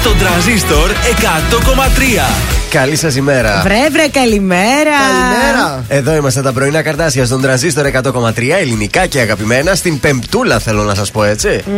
Στον τραζίστορ 100,3. Καλή σας ημέρα. Βρε, βρε, καλημέρα. Καλημέρα. Εδώ είμαστε τα πρωινά καρτάσια στον τραζίστορ 100,3 ελληνικά και αγαπημένα. Στην Πεμπτούλα θέλω να σας πω έτσι. Mm,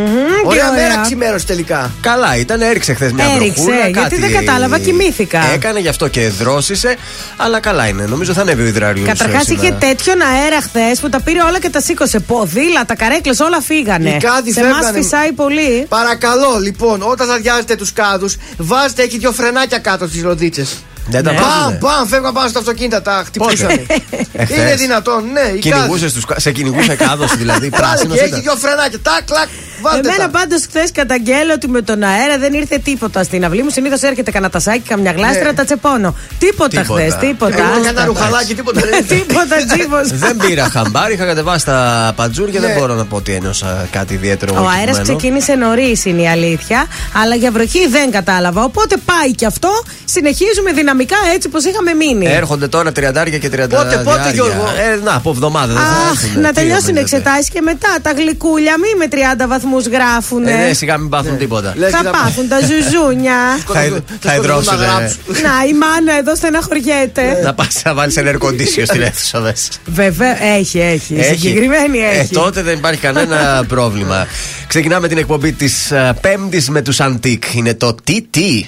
Ωραία τι μέρα ξημέρωση τελικά. Καλά, ήταν, έριξε χθες μια Έριξε, βροχούλα. γιατί κάτι δεν κατάλαβα, κοιμήθηκα. Έκανε γι' αυτό και δρόσησε, αλλά καλά είναι. Νομίζω θα ανέβει ο υδράριος. Καταρχάς είχε τέτοιον αέρα χθες που τα πήρε όλα και τα σήκωσε. Ποδήλατα, καρέκλες, όλα φύγανε. Οι κάδοι Σε εμάς φεύγανε. φυσάει πολύ. Παρακαλώ, λοιπόν, όταν θα διάζετε τους κάδου, βάζετε εκεί δύο φρενάκια κάτω στις ροδίτσε. Δεν τα Ναι. Μπαμ, βάζουνε. μπαμ, φεύγαν πάνω στα αυτοκίνητα, τα χτυπούσανε. Εχθές. Είναι δυνατόν, ναι, οι κάδοι. Κυνηγούσες τους, σε κυνηγούσε κάδος δηλαδή. Βάλε Πράσινος και έχει δύο φρενάκια, τάκ, κλακ, βάλτε Εμένα τα. πάντως χθες καταγγέλλω ότι με τον αέρα δεν ήρθε τίποτα στην αυλή μου. Συνήθως έρχεται κανένα τασάκι, καμιά γλάστρα, Ναι. τα τσεπώνω. Τίποτα Τίποτα. χθες, τίποτα. Εγώ άστα. κανένα ρουχαλάκι, τίποτα δεν είναι. Τίποτα, τσίπο. Δεν πήρα χαμπάρι, είχα κατεβάσει τα παντζούρια. Ναι. Δεν μπορώ να πω ότι ένιωσα κάτι ιδιαίτερο. Ο αέρας κειμένο. ξεκίνησε νωρίς, είναι η αλήθεια. Αλλά για βροχή δεν κατάλαβα. Οπότε πάει και αυτό. Συνεχίζουμε δυναμικά έτσι όπω είχαμε μείνει. Έρχονται τώρα τριαντάρια και τριαντάρια. Πότε, πότε, Γιώργο; Ε, να, από εβδομάδα δεν θα Αχ, έρθουνε. να Τι τελειώσουν οι νομίζετε. εξετάσεις και μετά τα γλυκούλια. Μη με 30 βαθμούς γράφουν. Ε, ναι, σιγά μην πάθουν τίποτα. Λες Θα και να- πάθουν τα ζουζούνια. Θα, Θα υδ- θα σκοτωθούν υδρώσουν. να γράψουν. Να, η μάνα εδώ στεναχωριέται. Να πας να βάλεις ένα air condition στην αίθουσα, δες. Βέβαια, έχει, έχει. Συγκεκριμένη Ε, έχει. τότε δεν υπάρχει κανένα πρόβλημα. Ξεκινάμε την εκπομπή της Πέμπτης με τους Antique. Είναι το τι τι;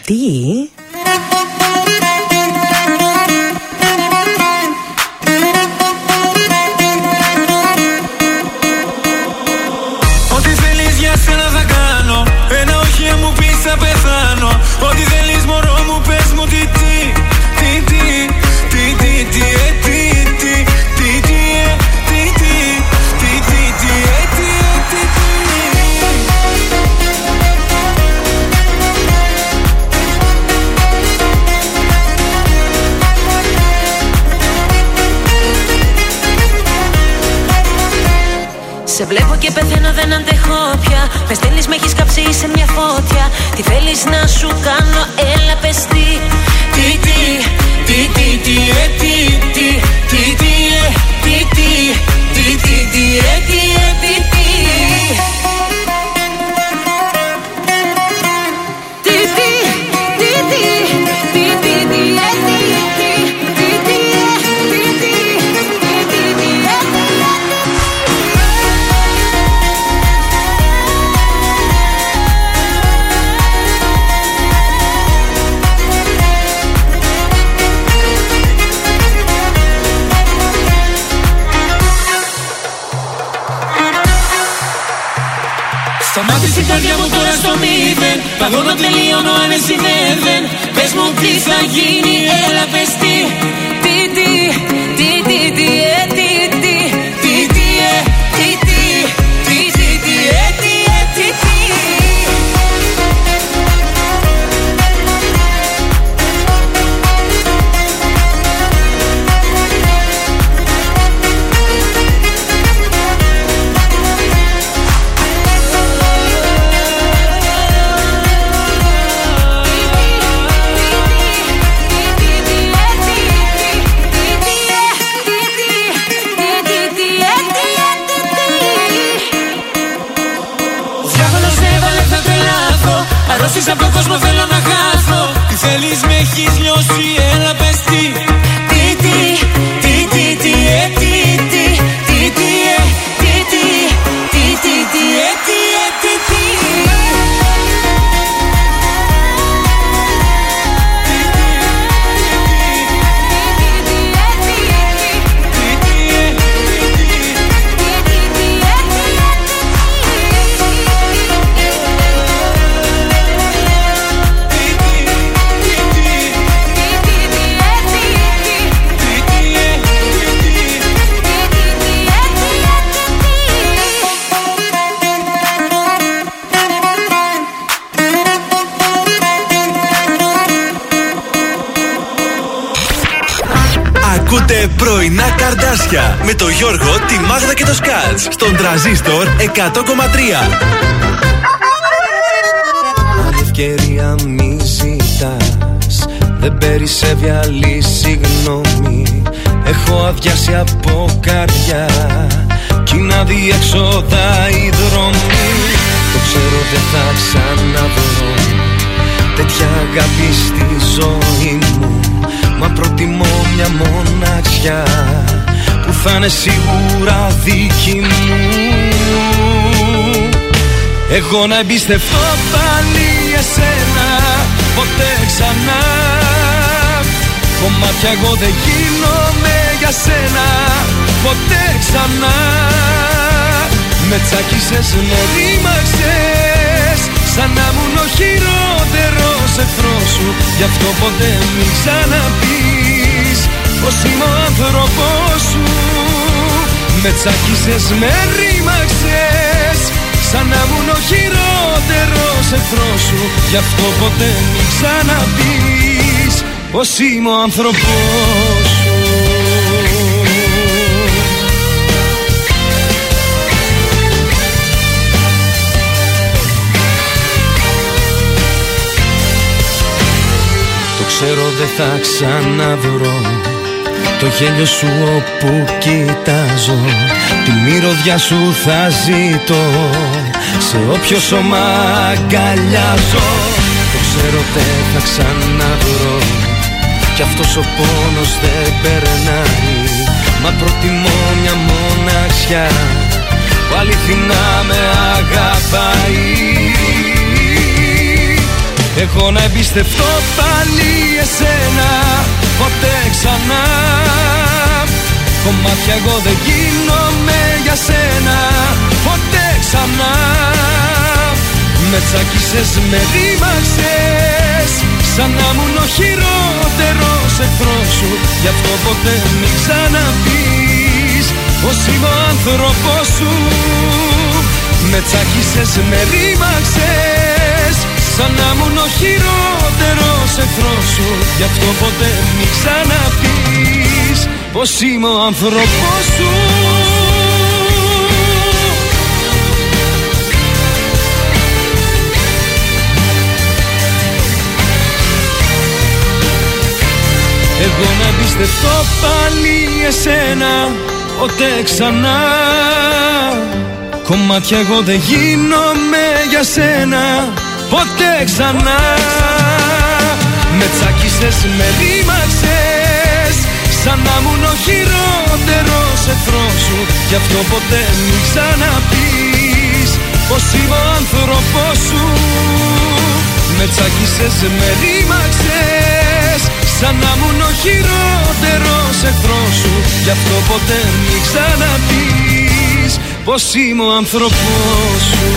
Και πεθαίνω δεν αντέχω πια. Με στέλνεις με έχεις κάψει σε μια φώτια Τι θέλεις να σου κάνω έλα πες τι Τι Παγώνω τελείωνω αν εσύ δεν δεν. Πες μου τι θα γίνει έλα πες τι Τι από τον κόσμο θέλω να χάθω Τι θέλεις με έχεις λιώσει. Έλα πες τι Τι καρδάσια με το Γιώργο, τη Μάγδα και το Σκάτς. Στον τραζίστορ 100,3. Αν ευκαιρία μη ζητάς Δεν περισσεύει άλλη συγγνώμη Έχω αδειάσει από καρδιά Κι είναι αδιέξοδα οι δρόμοι Το ξέρω δεν θα ξαναβρω Τέτοια αγάπη στη ζωή μου Μα προτιμώ μια μοναξιά Που θα είναι σίγουρα δική μου. Εγώ να εμπιστευτώ πάλι εσένα Ποτέ ξανά. Κομμάτια εγώ δεν γίνομαι για σένα Ποτέ ξανά. Με τσάκισες, με ρήμαξες Σαν να ήμουν ο χειρότερος εχθρός σου Γι' αυτό ποτέ μην ξαναπείς Πως είμαι ο άνθρωπός σου. Με τσάκισες, με ρήμαξες Σαν να ήμουν ο χειρότερος εχθρός σου Γι' αυτό ποτέ μην ξαναπείς Πως είμαι ο άνθρωπός σου Το ξέρω δεν θα ξαναβρω. Το γέλιο σου όπου κοιτάζω Τη μυρωδιά σου θα ζητώ. Σε όποιο σώμα αγκαλιάζω Το ξέρω δεν θα ξαναβρω. Κι αυτός ο πόνος δεν περνάει Μα προτιμώ μια μοναξιά. Που αληθινά με αγαπάει εγώ να εμπιστευτώ πάλι εσένα Ποτέ ξανά. Κομμάτια εγώ δεν γίνομαι για σένα Ποτέ ξανά. Με τσάκισες, με ρήμαξες Σαν να ήμουν ο χειρότερος εχθρός σου. Γι' αυτό ποτέ μην ξαναπείς Πως είμαι ο άνθρωπός σου. Με τσάκισες, με ρήμαξες Σαν να ήμουν ο χειρότερος εχθρός σου Γι' αυτό ποτέ μην ξαναπείς Πως είμαι ο άνθρωπός σου. Εγώ να εμπιστευτώ πάλι εσένα Ποτέ ξανά. Κομμάτια εγώ δεν γίνομαι για σένα Ποτέ ξανά. Με τσάκισες, με ρήμαξες Σαν να ήμουν ο χειρότερος εχθρός σου. Γι' αυτό ποτέ μην ξαναπείς Πως είμαι ο άνθρωπός σου. Με τσάκισες, με ρήμαξες Σαν να ήμουν ο χειρότερος εχθρός σου. Γι' αυτό ποτέ μην ξαναπείς Πως είμαι ο άνθρωπός σου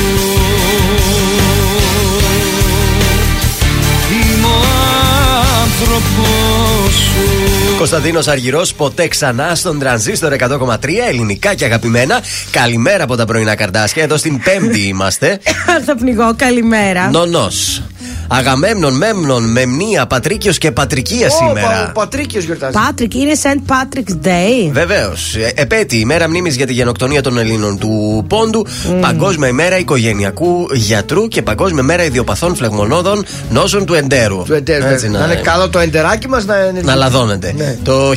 άνθρωπός σου Κωνσταντίνος Αργυρός, ποτέ ξανά στον τρανζίστορ 100,3 ελληνικά και αγαπημένα. Καλημέρα από τα πρωινά καρτάσια. Εδώ στην Πέμπτη είμαστε. Θα πνιγώ, καλημέρα. Νονός. Αγαμέμνων, Μέμνων, Μεμνία, Πατρίκιος και Πατρικία σήμερα. Ο Πατρίκιος γιορτάζει. Πάτρικ, είναι St. Patrick's Day. Βεβαίως. Επέτη, ημέρα μνήμης για τη γενοκτονία των Ελλήνων του Πόντου. Παγκόσμια ημέρα οικογενειακού γιατρού και Παγκόσμια μέρα ιδιοπαθών φλεγμονώδων νόσων του εντέρου. Του εντέρου. Έτσι, να, είναι καλό το εντεράκι μας να είναι. να λαδώνεται. Ναι. Το 1822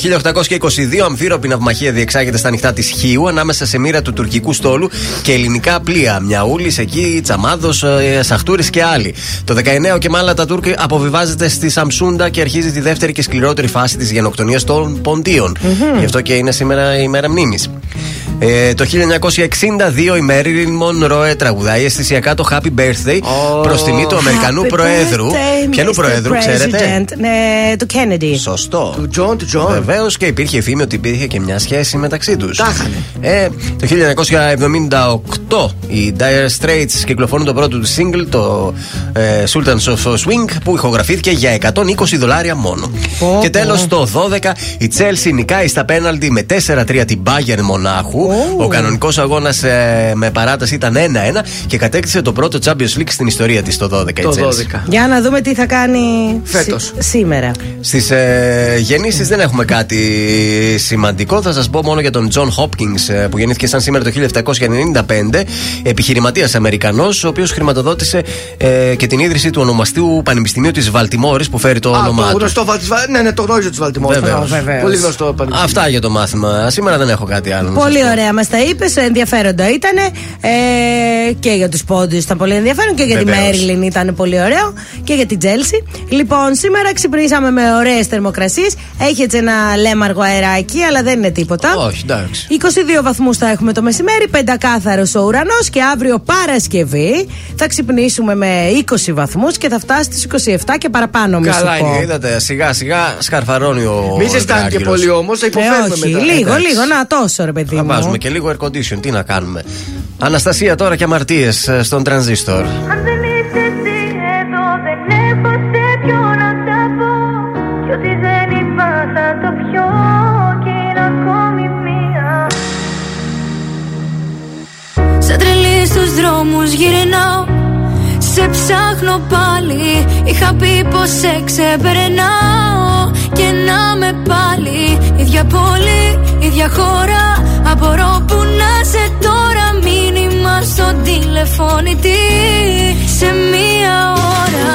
αμφίροπη ναυμαχία διεξάγεται στα νυχτά της Χίου ανάμεσα σε μοίρα του τουρκικού στόλου και ελληνικά πλοία. Μιαούλης εκεί, Τσαμάδος, Σαχτούρης και άλλοι. Το 19 ο Κεμάλ Ατατούρκ αποβιβάζεται στη Σαμσούντα και αρχίζει τη δεύτερη και σκληρότερη φάση της γενοκτονίας των Ποντίων Γι' αυτό και είναι σήμερα η μέρα μνήμης. Ε, το 1962 η Μέριλιν Μονρόε τραγουδάει αισθησιακά το Happy Birthday Oh. προς τιμή του Αμερικανού Happy Προέδρου. birthday, Ποιανού Mr. Προέδρου, ξέρετε; President. Ναι, του Kennedy. Σωστό. Του Τζον, του Τζον. Βεβαίως και υπήρχε φήμη ότι υπήρχε και μια σχέση μεταξύ τους. Τα είχανε. Ε, το 1978 οι Dire Straits κυκλοφορούν το πρώτο τους single, το ε, Sultans of Swing, που ηχογραφήθηκε για 120 δολάρια μόνο. Πω, και τέλος πω. το 12 η Chelsea νικάει στα πέναλτι με 4-3 την Bayern Μονάχου. Ω. Ο κανονικός αγώνας με παράταση ήταν 1-1 και κατέκτησε το πρώτο Champions League στην ιστορία της το 12 η Το Chelsea. 12. Για να δούμε τι θα κάνει Φέτος. σι- σήμερα. Στις ε, γεννήσεις δεν έχουμε κάτι σημαντικό. Θα σας πω μόνο για τον Τζον Χόπκινγκ που γεννήθηκε σαν σήμερα το 1795. Επιχειρηματίας Αμερικανός, ο οποίος χρηματοδότησε ε, και την ίδρυση του ονομαστού Πανεπιστημίου της Βαλτιμόρης που φέρει το Α, όνομά το του. γνωστό Βαλτισβά- Ναι, ναι, το γνώριζω του Βαλτιμόρου. Βεβαίως. Βεβαίως. Πολύ γνωστό πανεπιστήμιο. Αυτά για το μάθημα. Σήμερα δεν έχω κάτι άλλο. να σας Πολύ πω. ωραία μας τα είπες. Ενδιαφέροντα ήταν. Ε, και για τους Πόντιους ήταν πολύ ενδιαφέρον. Και για Βεβαίως. τη Μέριλιν ήταν πολύ ωραίο. Και για την Τζέλση. Λοιπόν, σήμερα ξυπνήσαμε με ωραίες θερμοκρασίες. Έχει έτσι ένα λέμαργο αεράκι, αλλά δεν είναι τίποτα. Όχι, εντάξει. 22 βαθμούς θα έχουμε το μεσημέρι, πεντακάθαρος ο ουρανός και αύριο Παρασκευή θα ξυπνήσουμε με 20 βαθμούς και θα φτάσει στις 27 και παραπάνω, μη σου Καλά πω. είναι, είδατε. Σιγά σιγά σκαρφαρώνει ο. Μη σε στάνει και Δράκυλος. πολύ όμως, θα Ε, υποφέρουμε όχι, μετά. λίγο, Εντάξει. λίγο, να τόσο ρε παιδί Θα μου. βάζουμε και λίγο air condition. Τι να κάνουμε. Αναστασία τώρα και αμαρτίες στον τρανζίστορ. Αν δεν είσαι εσύ εδώ δεν έχω σε ποιο να τα πω Κι ό,τι δεν είπα θα το πιω κι είναι ακόμη μία Σαν τρελή στους δρόμους γυρνάω Σε ψάχνω πάλι. Είχα πει πως σε ξεπερνάω. Και να με πάλι. Ίδια πόλη, ίδια χώρα. Απορώ που να σε τώρα. Μήνυμα στον τηλεφώνητη Σε μία ώρα.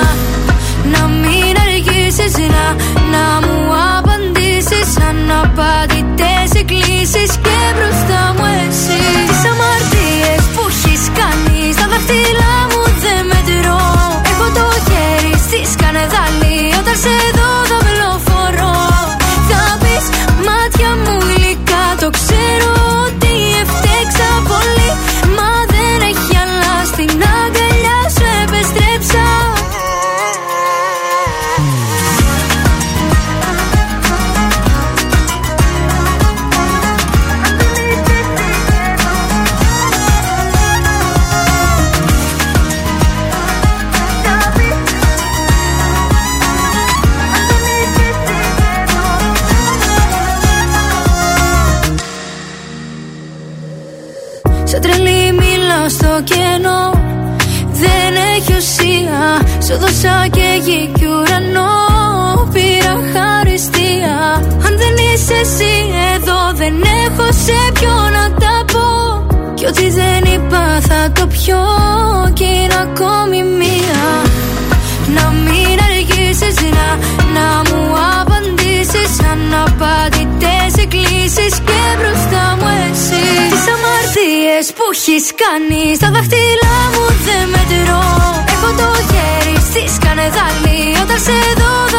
Να μην αργήσεις να, να μου απαντήσεις. Αναπαντητές εκκλήσεις Και μπροστά μου εσύ. Τις αμαρτίες που έχεις κάνει Στα δάχτυλά μου Σου δώσα και γη κι ουρανό Πήρα χαριστία. Αν δεν είσαι εσύ εδώ Δεν έχω σε ποιο να τα πω. Κι ό,τι δεν είπα θα το πιω Κι είναι ακόμη μία. Να μην αργήσεις να, να μου απαντήσεις. Αναπαντητές εκκλήσεις και μπροστά μου εσύ. Τις αμαρτίες που έχεις κάνει Στα δάχτυλά μου δεν μετρώ. Έχω το χέρι στη σκανεδάλη Όταν σε δω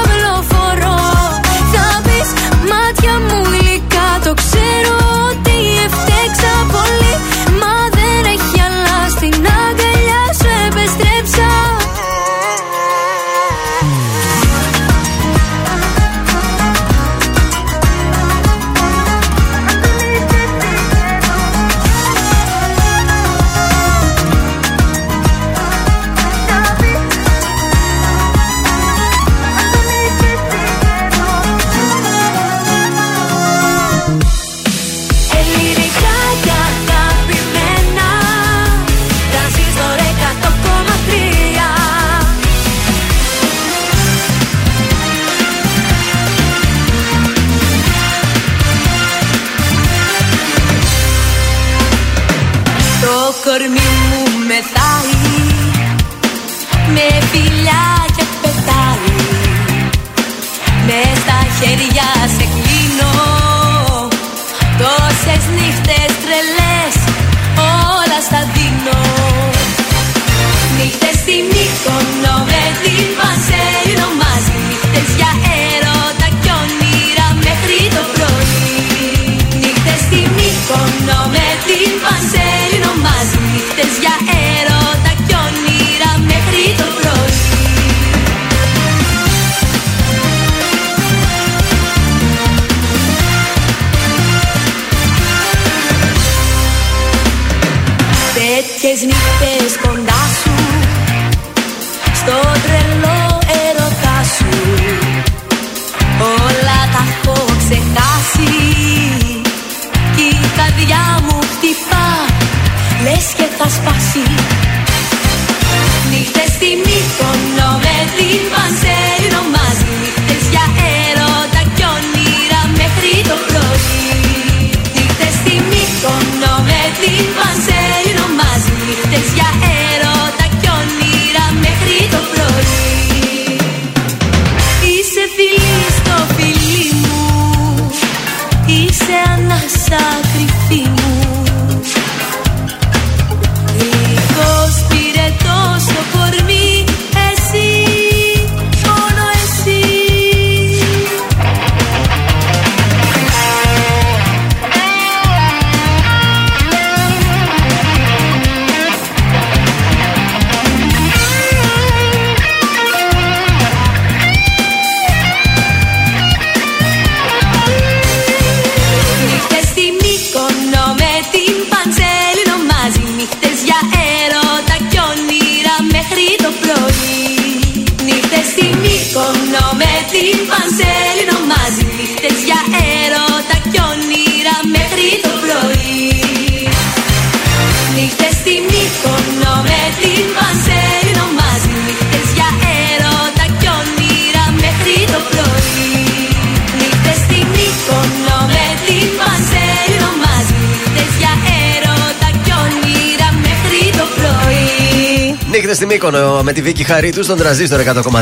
στη Μύκονο με τη Βίκη Χαρίτου στον τραζίστρο 100,3.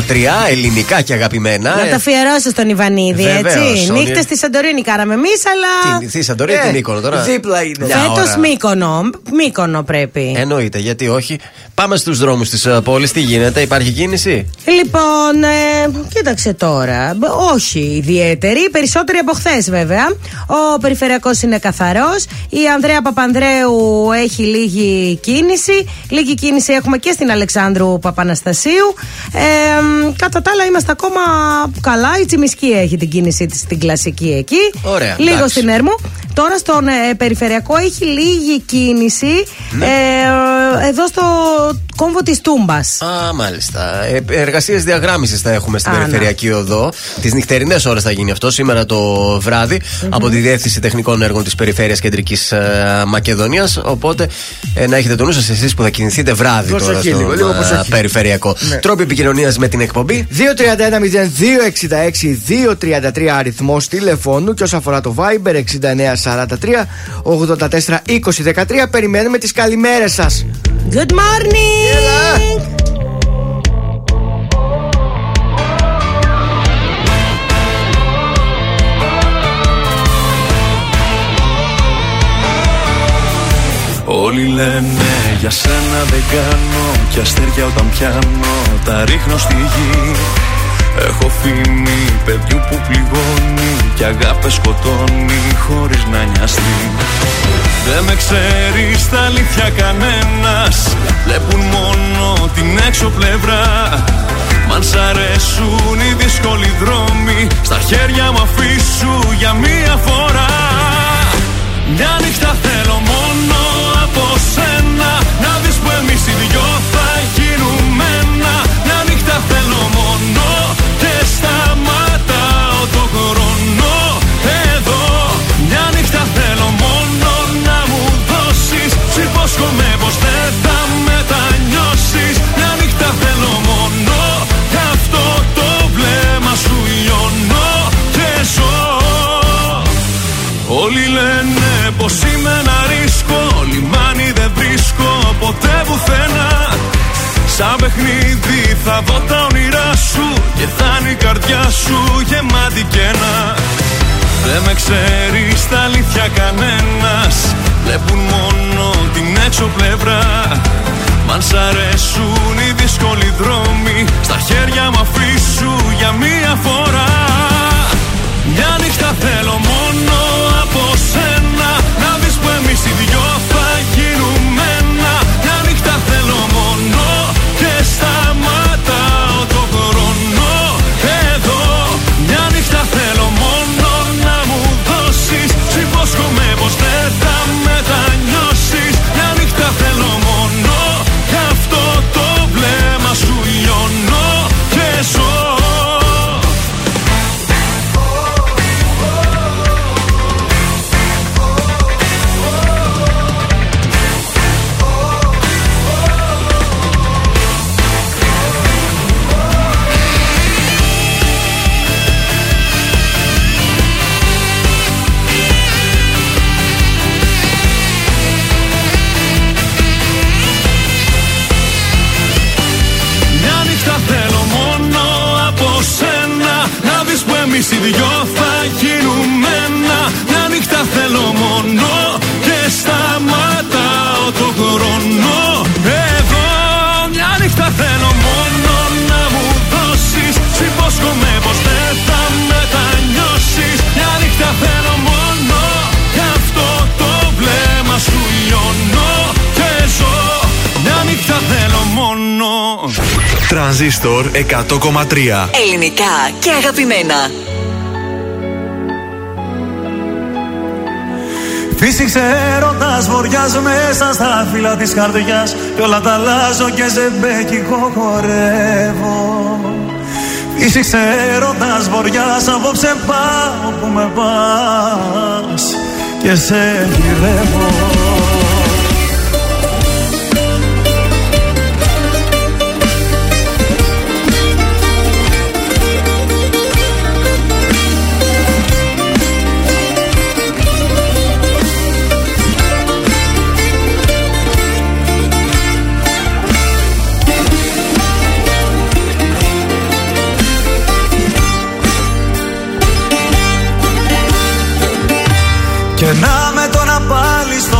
Ελληνικά και αγαπημένα. Να Ε, τα αφιερώσω στον Ιβανίδη, Βεβαίως, έτσι. Όνει. Νύχτες στη Σαντορίνη κάναμε εμείς, αλλά. Τι, τι Σαντορίνη, Ε, τι Μύκονο τώρα. δίπλα είναι. Μια ώρα. Φέτο Μύκονο. Μύκονο πρέπει. Εννοείται, γιατί όχι. Πάμε στους δρόμους της πόλης. Τι γίνεται, υπάρχει κίνηση; Λοιπόν, ε, κοίταξε τώρα. Μπ- Όχι ιδιαίτερη. Περισσότερη από χθες, βέβαια. Ο περιφερειακός είναι καθαρός. Η Ανδρέα Παπανδρέου έχει λίγη κίνηση. Λίγη κίνηση έχουμε και στην Αλεξάνδρου Παπαναστασίου. Ε, μ, κατά τα άλλα, είμαστε ακόμα καλά. Η Τσιμισκή έχει την κίνησή της στην κλασική εκεί. Ωραία, Λίγο εντάξει. στην Έρμου. Τώρα στον ε, περιφερειακό έχει λίγη κίνηση. Ναι. Ε, εδώ στο κόμβο της Τούμπας. Α, μάλιστα. Ε, Εργασίες διαγράμμισης θα έχουμε στην Α, περιφερειακή οδό. Τις νυχτερινές ώρες θα γίνει αυτό, σήμερα το βραδυ από τη Διεύθυνση Τεχνικών Έργων της Περιφέρειας Κεντρικής Μακεδονίας. Οπότε ε, να έχετε το νου σας εσείς που θα κινηθείτε βράδυ τώρα Προσοχή στο λίγο, λίγο προσοχή. περιφερειακό. Ναι. Τρόποι επικοινωνίας με την εκπομπή. 231-0266-233 αριθμός τηλεφώνου και όσον αφορά το Viber 6943-84-2013 περιμένουμε τις καλημέρες σας. Good morning! Όλοι λένε για σένα δεν κάνω Κι αστέρια όταν πιάνω τα ρίχνω στη γη Έχω φήμη παιδιού που πληγώνει Κι αγάπη σκοτώνει χωρίς να νοιαστεί. Δεν με ξέρεις στα αλήθεια κανένας. Βλέπουν μόνο την έξω πλευρά. Μ' αν σ' αρέσουν οι δύσκολοι δρόμοι Στα χέρια μου αφήσου για μία φορά. Μια νύχτα θέλω μόνο ποτέ πουθενά Σαν παιχνίδι θα δω τα όνειρά σου Και θα είναι η καρδιά σου γεμάτη κένα Δεν με ξέρεις στα αλήθεια κανένας. Βλέπουν μόνο την έξω πλευρά. Μ' αν σ' αρέσουν οι δύσκολοι δρόμοι Στα χέρια μου αφήσου για μία φορά. Μια νύχτα θέλω μόνο εμείς οι δυο Τρανζίστορ 100,3 Ελληνικά και αγαπημένα. Φύσηξε έρωτας βοριάς μέσα στα φύλλα της καρδιάς Κι όλα τα αλλάζω και σε μπέκικο χορεύω. Φύσηξε έρωτας βοριάς απόψε πάω που με πας Και σε γυρεύω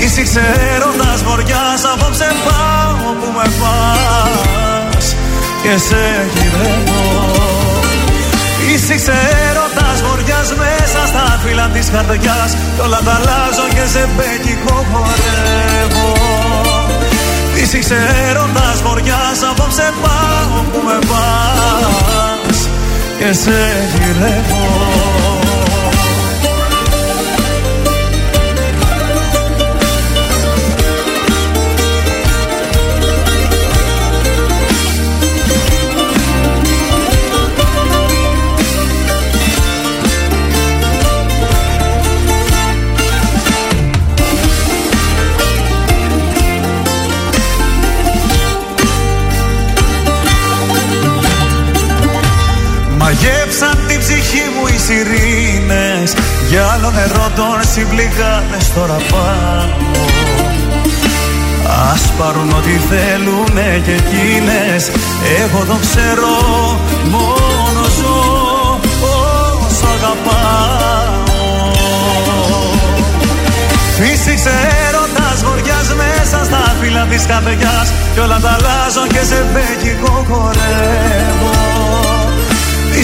Φύσηξε έρωτας βοριάς απόψε πάω που με πας. Και σε γυρεύω. Φύσηξε έρωτας βοριάς μέσα στα φύλλα της καρδιάς. Κι όλα τα αλλάζω και ζεμπέκικο χορεύω Φύσηξε έρωτας βοριάς απόψε πάω που με πας. Και σε γυρεύω Μαγεύσαν την ψυχή μου οι σιρήνες. Για άλλο νερό τον συμπληγάνες τώρα πάνω Ας πάρουν ό,τι θέλουνε και εκείνες. Εγώ το ξέρω μόνο ζω όσο αγαπάω. Φύσηξε έρωτας βοριάς μέσα στα φύλλα της καρδιάς. Κι όλα τα αλλάζω και σε μπέκικο χορεύω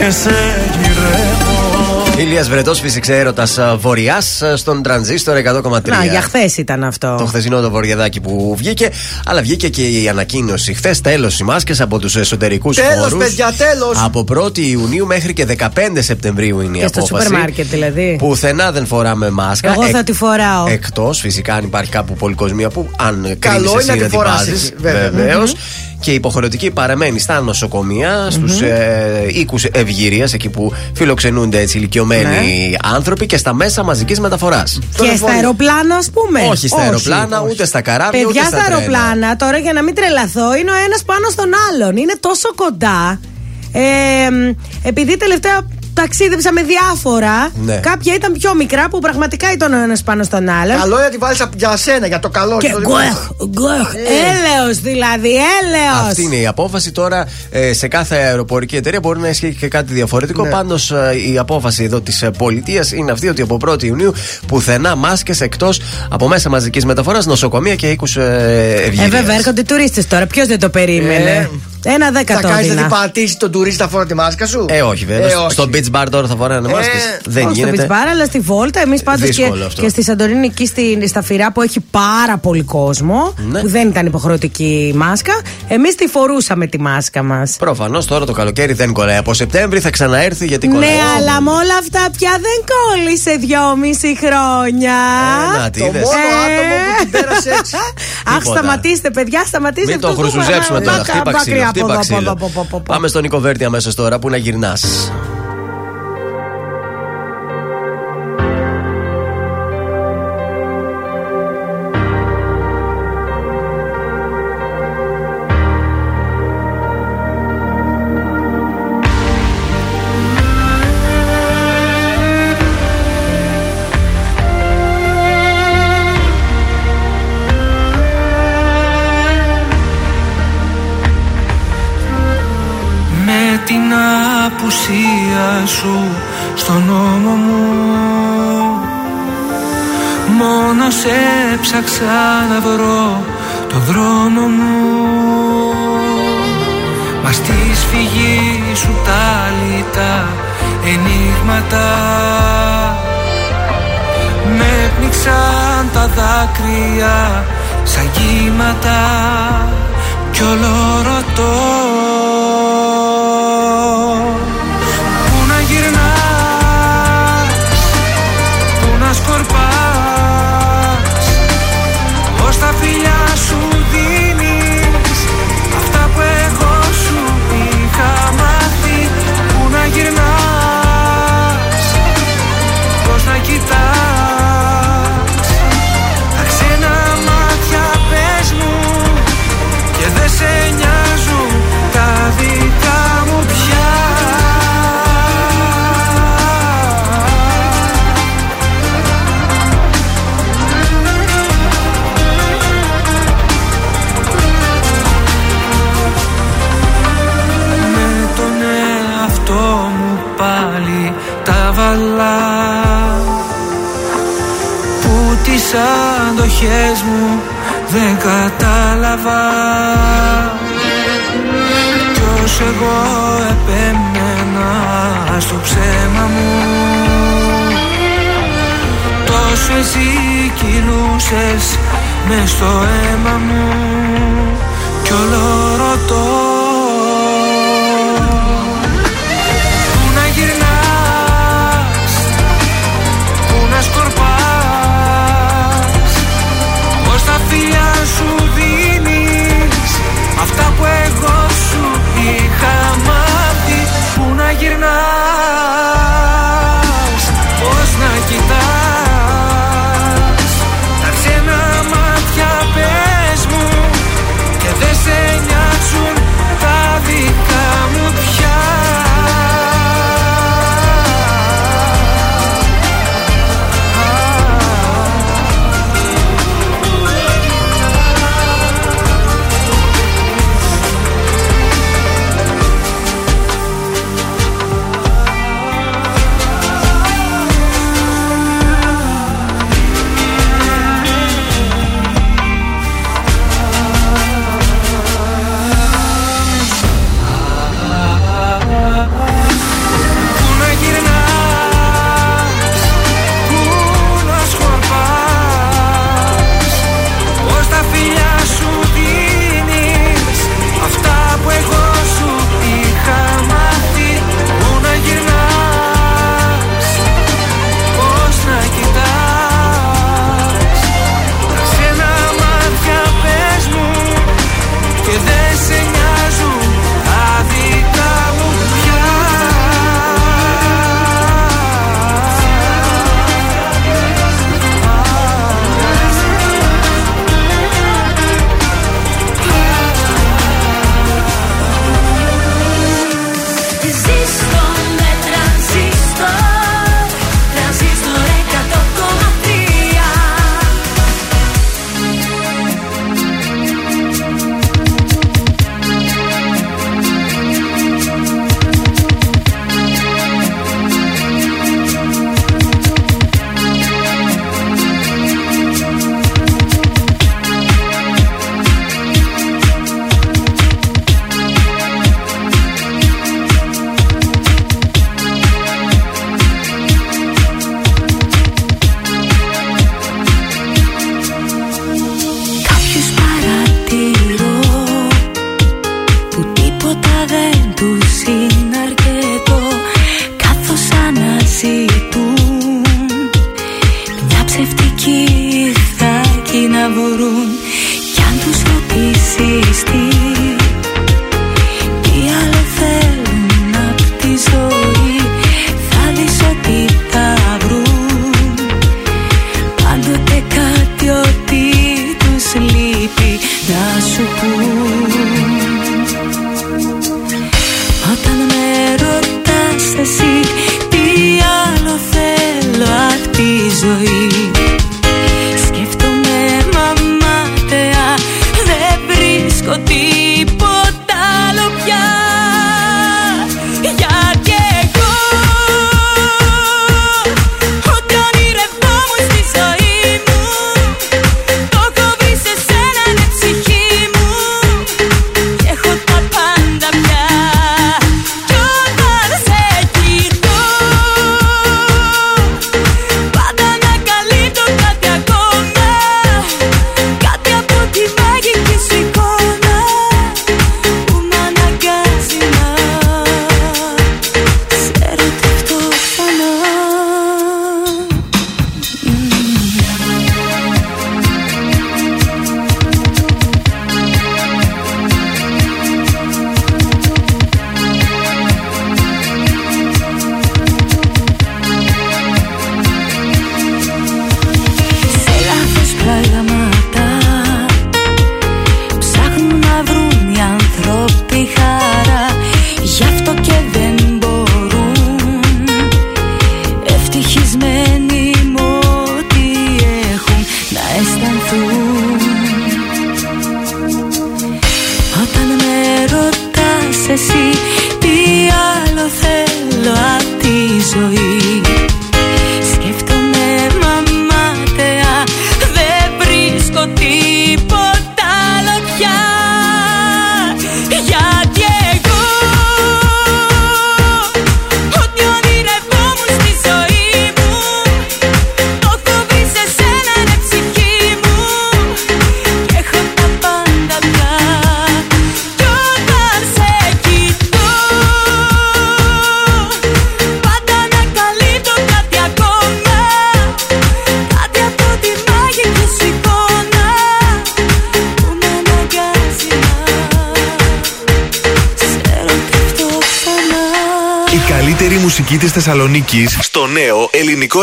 και σε γυρεύω Ηλίας Βρετός, φυσικά έρωτας Βορειάς στον τρανζίστορ 100,3. Να, για χθες ήταν αυτό. Το χθεσινό το βοριαδάκι που βγήκε. Αλλά βγήκε και η ανακοίνωση χθες. Τέλος οι μάσκες από τους εσωτερικούς χώρους. Τέλο, παιδιά, τέλος. Από 1η Ιουνίου μέχρι και 15 Σεπτεμβρίου είναι η Και στο απόφαση. σούπερ μάρκετ δηλαδή. Πουθενά δεν φοράμε μάσκα. Εγώ θα τη φοράω. Εκτός φυσικά αν υπάρχει κάπου πολυκοσμία που αν Καλό κρίνεις είναι εσύ να τη την φοράς βάζεις, εσύ, βέβαια. βεβαίως. Και υποχρεωτική παραμένει στα νοσοκομεία, στους ε, οίκους ευγυρίας, εκεί που φιλοξενούνται έτσι ηλικιωμένοι Ναι. άνθρωποι και στα μέσα μαζικής μεταφοράς. Και στα αεροπλάνα, ας πούμε. Όχι στα αεροπλάνα, ούτε στα καράβια, Παιδιά ούτε στα στα τρένα. αεροπλάνα, τώρα για να μην τρελαθώ, είναι ο ένας πάνω στον άλλον. Είναι τόσο κοντά. Ε, μ, επειδή τελευταία ταξίδεψα με διάφορα, Ναι. κάποια ήταν πιο μικρά που πραγματικά ήταν ο ένας πάνω στον άλλον. Καλό είναι να τη βάλεις για σένα, για το καλό Και σου, το δικό γκουεχ, σου. γκουεχ, Ε. έλεος δηλαδή, έλεος. Αυτή είναι η απόφαση. Τώρα ε, σε κάθε αεροπορική εταιρεία μπορεί να ισχύει και κάτι διαφορετικό. Ναι. Πάντως η απόφαση εδώ της πολιτείας είναι αυτή ότι από 1η Ιουνίου πουθενά μάσκες εκτός από μέσα μαζικής μεταφοράς, νοσοκομεία και οίκους ε, Ε, ευγυρίας. βέβαια, έρχονται τουρίστες τώρα. Ποιος δεν το περίμενε; Ε. Ένα Θα δέκατο κάνεις να δίνα. την πατήσεις τον τουρίστα φορά τη μάσκα σου; Ε, όχι βέβαια. Ε, όχι. Στο beach bar τώρα θα φοράνε Ε, μάσκες. Δεν Όχι στο γίνεται. Beach Bar, αλλά στη Βόλτα. Εμείς πάντως και, Δύσκολο αυτό. και στη Σαντορίνη, εκεί στη, στα Φυρά που έχει πάρα πολύ κόσμο, Ναι. που δεν ήταν υποχρεωτική η μάσκα, εμείς τη φορούσαμε τη μάσκα μας. Προφανώς τώρα το καλοκαίρι δεν κολλάει. Από Σεπτέμβρη θα ξαναέρθει γιατί κολλάει. Ναι, αλλά με όλα αυτά πια δεν κόλλησε δυόμιση χρόνια. Ε, να, τι Το είδες. μόνο άτομο που την πέρασε έτσι. Αχ, Τίποτα. σταματήστε, παιδιά, σταματήστε. Μην το αυτούς που- χρουζουζέψουμε τώρα. Μακριά Χτύπα ξύλο. από Χτύπα εδώ, από ξύλο. εδώ, από εδώ, από εδώ. Πάμε στον Νικοβέρτη αμέσως τώρα που να γυρνάς. Απουσία σου στον νόμο μου. Μόνο σε ψάξα να βρω το δρόμο μου. Μα στη σφυγή σου τα λιτά ενίγματα Με πνίξαν τα δάκρυα σαν κύματα. Κι όλο ρωτώ ψυχές μου δεν κατάλαβα. Κι εγώ επέμενα στο ψέμα μου. Τόσο εσύ κυλούσες μες στο αίμα μου. Κι όλο ρωτώ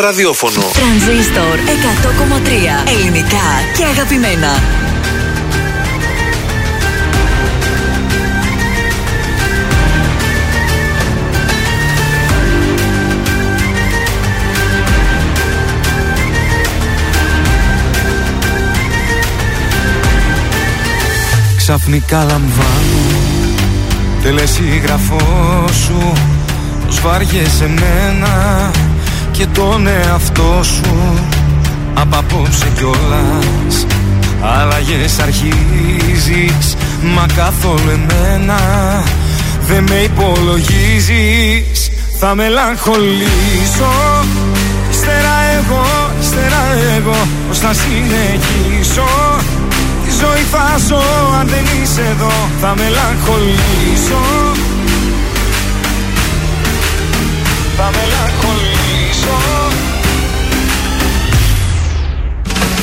ραδιόφωνο. Τρανζίστορ 100,3 ελληνικά και αγαπημένα. Ξαφνικά λαμβάνω Τελεσίγραφό σου Πως βάριεσαι μένα Και τον εαυτό σου. Απ' απόψε κιόλας Αλλαγές αρχίζεις Μα καθόλου εμένα Δεν με υπολογίζεις. Θα μελαγχολήσω. Ύστερα εγώ, ύστερα εγώ Πώς θα συνεχίσω. Τη ζωή θα ζω αν δεν είσαι εδώ Θα μελαγχολήσω. Θα μελαγχολήσω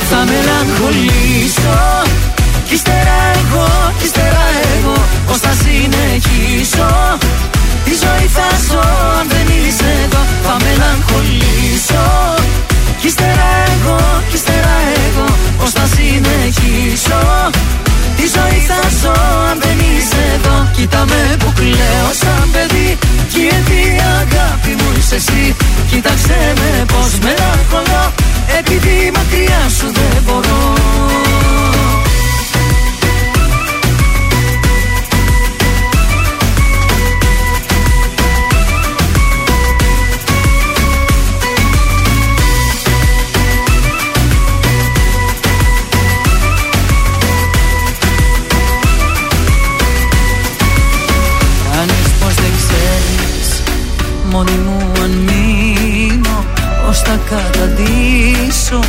Θα μελαγχολήσω. Κι ύστερα εγώ, κι ύστερα εγώ Πώς θα συνεχίσω. Τη ζωή θα ζω αν δεν είσαι εδώ Θα μελαγχολήσω. Κι ύστερα εγώ, κι ύστερα εγώ Πώς θα συνεχίσω. Τη ζωή θα ζω αν δεν είσαι εδώ Κοίτα με που κλαίω σαν παιδί. Κι γιατί η αγάπη μου είσαι εσύ Κοίταξε με πως μελαγχολώ Επειδή μακριά σου δεν μπορώ καταντήσω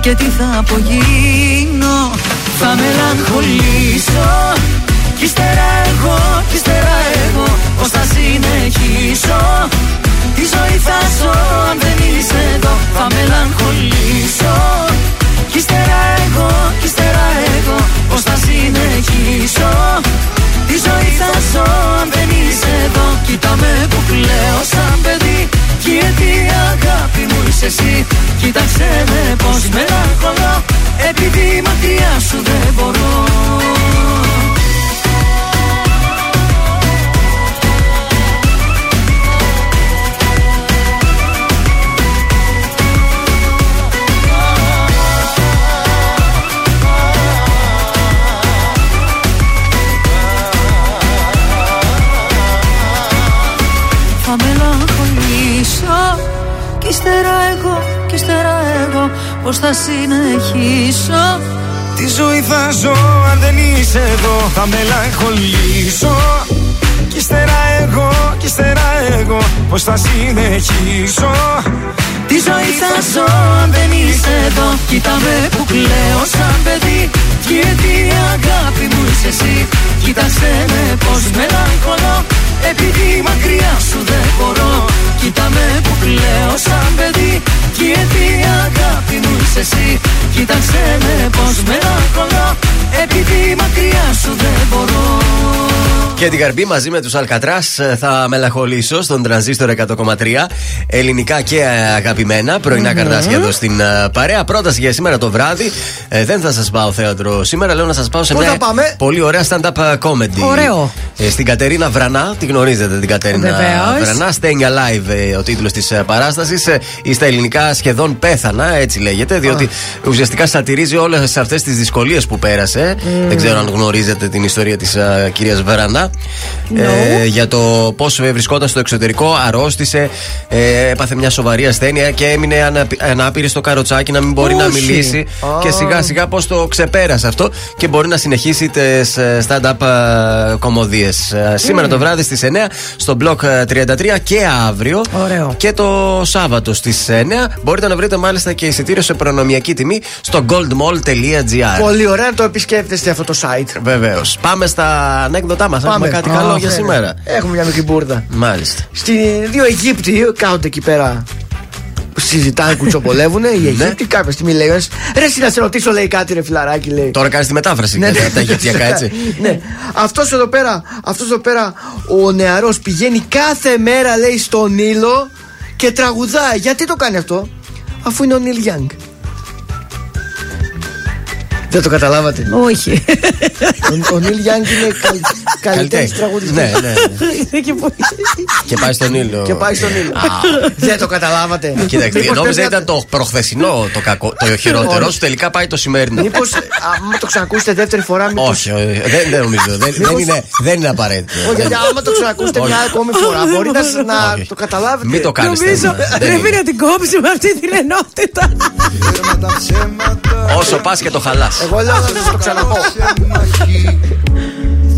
Και τι θα απογίνω. Θα μελαγχολήσω. Κι ύστερα εγώ, κι ύστερα εγώ Πώς θα συνεχίσω. Τη ζωή θα ζω αν δεν είσαι εδώ Θα μελαγχολήσω. Κι ύστερα εγώ, κι ύστερα εγώ Πώς θα συνεχίσω. Τη ζωή θα ζω αν δεν είσαι εδώ Κοίτα με που κλαίω σαν παιδί Κι γιατί η αγάπη μου είσαι εσύ. Κοίταξε με πως μελαγχολώ Επειδή μακριά σου δεν μπορώ εγώ Πώς θα συνεχίσω; Τη ζωή θα ζω αν δεν είσαι εδώ Θα μελαγχολήσω Κι ύστερα εγώ, κι ύστερα εγώ Πώς θα συνεχίσω. Τη ζωή θα ζω αν δεν είσαι εδώ Κοίτα με που κλαίω σαν παιδί. Κι γιατί η αγάπη μου είσαι εσύ. Κοίταξε με πως μελαγχολώ. Επειδή μακριά σου δεν μπορώ Κοίτα με που κλαίω σαν παιδί Κι γιατί η αγάπη μου είσαι εσύ Κοίταξε με πως μελαγχολώ Επειδή μακριά σου δεν μπορώ Και την καρμπή μαζί με τους Αλκατράς θα μελαγχολήσω στον τρανζίστορ 100,3. Ελληνικά και ε, αγαπημένα. Πρωινά καρδάσια εδώ στην ε, παρέα. Πρόταση για σήμερα το βράδυ. Ε, δεν θα σας πάω θέατρο σήμερα. Λέω να σας πάω σε Πού μια θα πάμε; πολύ ωραία stand-up ε, comedy. Ωραίο. Ε, στην Κατερίνα Βρανά. Τη γνωρίζετε την Κατερίνα Βεβαίως. Βρανά. Staying Alive ε, ο τίτλος της παράστασης. Ή στα ελληνικά σχεδόν πέθανα, έτσι λέγεται. Διότι ουσιαστικά σατυρίζει όλες αυτές τις δυσκολίες που πέρασε. Δεν ξέρω αν γνωρίζετε την ιστορία της κυρίας Βρανά. Ε, για το πώς βρισκόταν στο εξωτερικό, αρρώστησε, ε, έπαθε μια σοβαρή ασθένεια και έμεινε ανα, ανάπηρη στο καροτσάκι να μην μπορεί να Όχι. μιλήσει. Α. Και σιγά σιγά πώς το ξεπέρασε αυτό και μπορεί να συνεχίσει τις stand-up κομμωδίες. Σήμερα το βράδυ στις 9 στο Block ε, 33 και αύριο. Ωραίο. Και το Σάββατο στις 9 μπορείτε να βρείτε μάλιστα και εισιτήριο σε προνομιακή τιμή στο goldmall.gr. Πολύ ωραία να το επισκέπτεστε αυτό το site. Βεβαίως. Πάμε στα ανέκδοτά μας. Έχουμε κάτι Α, καλό για φαίνεται. σήμερα. Έχουμε μια μικρή μπουρδα. Μάλιστα. Στη δύο Αιγύπτιοι κάθονται εκεί πέρα συζητάνε, κουτσοπολεύουν. Οι Αιγύπτιοι κάποια στιγμή λέει: Ρε, εσύ να σε ρωτήσω, λέει κάτι, ρε φιλαράκι, λέει. Τώρα κάνεις τη μετάφραση Ναι, για ναι. τα Αιγυπτιακά, έτσι. ναι. Αυτός εδώ πέρα, αυτός εδώ πέρα, ο νεαρός πηγαίνει κάθε μέρα, λέει, στον ήλιο και τραγουδάει. Γιατί το κάνει αυτό, αφού είναι ο Νίλ Γιάνγκ. Δεν το καταλάβατε. Όχι. Ο, ο Νίλ Γιάνγκ είναι καλ, καλλιτέχνη τραγουδιστής. Ναι, ναι. Και που- Και πάει στον ήλιο. Και πάει στον ήλιο. Δεν το καταλάβατε. Κοίταξε, Μήπως νόμιζα πρέπει να- ήταν το προχθεσινό το, κακό, το χειρότερο σου, τελικά πάει το σημερινό. Μήπως, άμα το ξανακούσετε δεύτερη φορά, μήπως... Όχι, ε, δεν, δεν νομίζω. Δεν, δεν, Μήπως- είναι, δεν είναι απαραίτητο. Όχι, γιατί άμα το ξανακούσετε Όχι. μια ακόμη φορά, μπορεί να, σ- να Όχι. το καταλάβετε. Μην το κάνεις Νομίζω θέμα. Δεν πρέπει είναι. να την κόψουμε αυτή την ενότητα. Όσο πας και το χαλάς. Εγώ λέω να σας το ξαναπώ.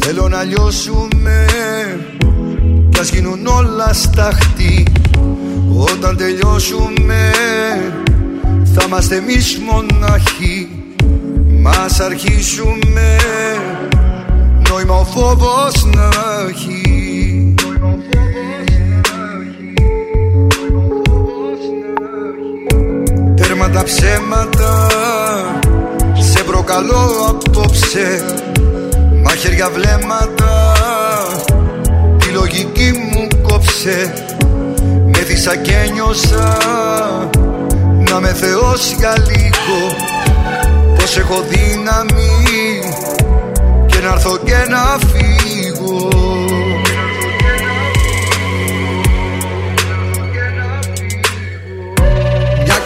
Θέλω να λιώσουμε Κι ας γίνουν όλα σταχτή Όταν τελειώσουμε Θα είμαστε εμείς μοναχοί Μας αρχίσουμε Νόημα ο φόβος να έχει. Τέρμα τα ψέματα Σε προκαλώ απόψε Μαχαίρια βλέμματα. Τη λογική μου κόψε Με δίσα και νιώσα Να με θεώσει για λίγο. Πως έχω δύναμη Και να έρθω και να φύγω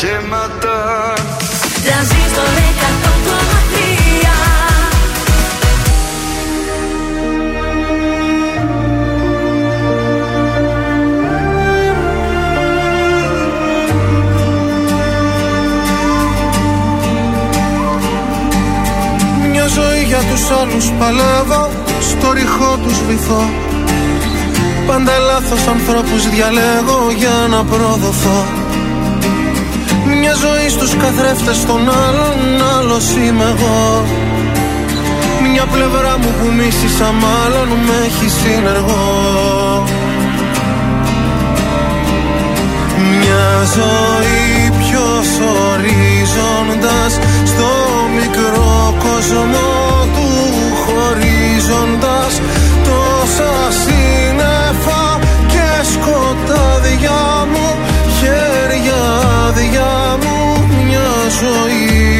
Τέρμα τα ψέματα Τρανζίστορ 100,3 άλλους παλεύω Στο ρηχό τους βυθώ. Πάντα λάθος ανθρώπους διαλέγω για να προδοθώ Μια ζωή στους καθρέφτες των άλλων Άλλος είμαι εγώ. Μια πλευρά μου που μίσησα μάλλον Με έχει συνεργό. Μια ζωή ποιος ορίζοντας Στο μικρό κόσμο του χωρίζοντας Τόσα σύννεφα και σκοτάδια. μου Χέρια άδεια μου μια ζωή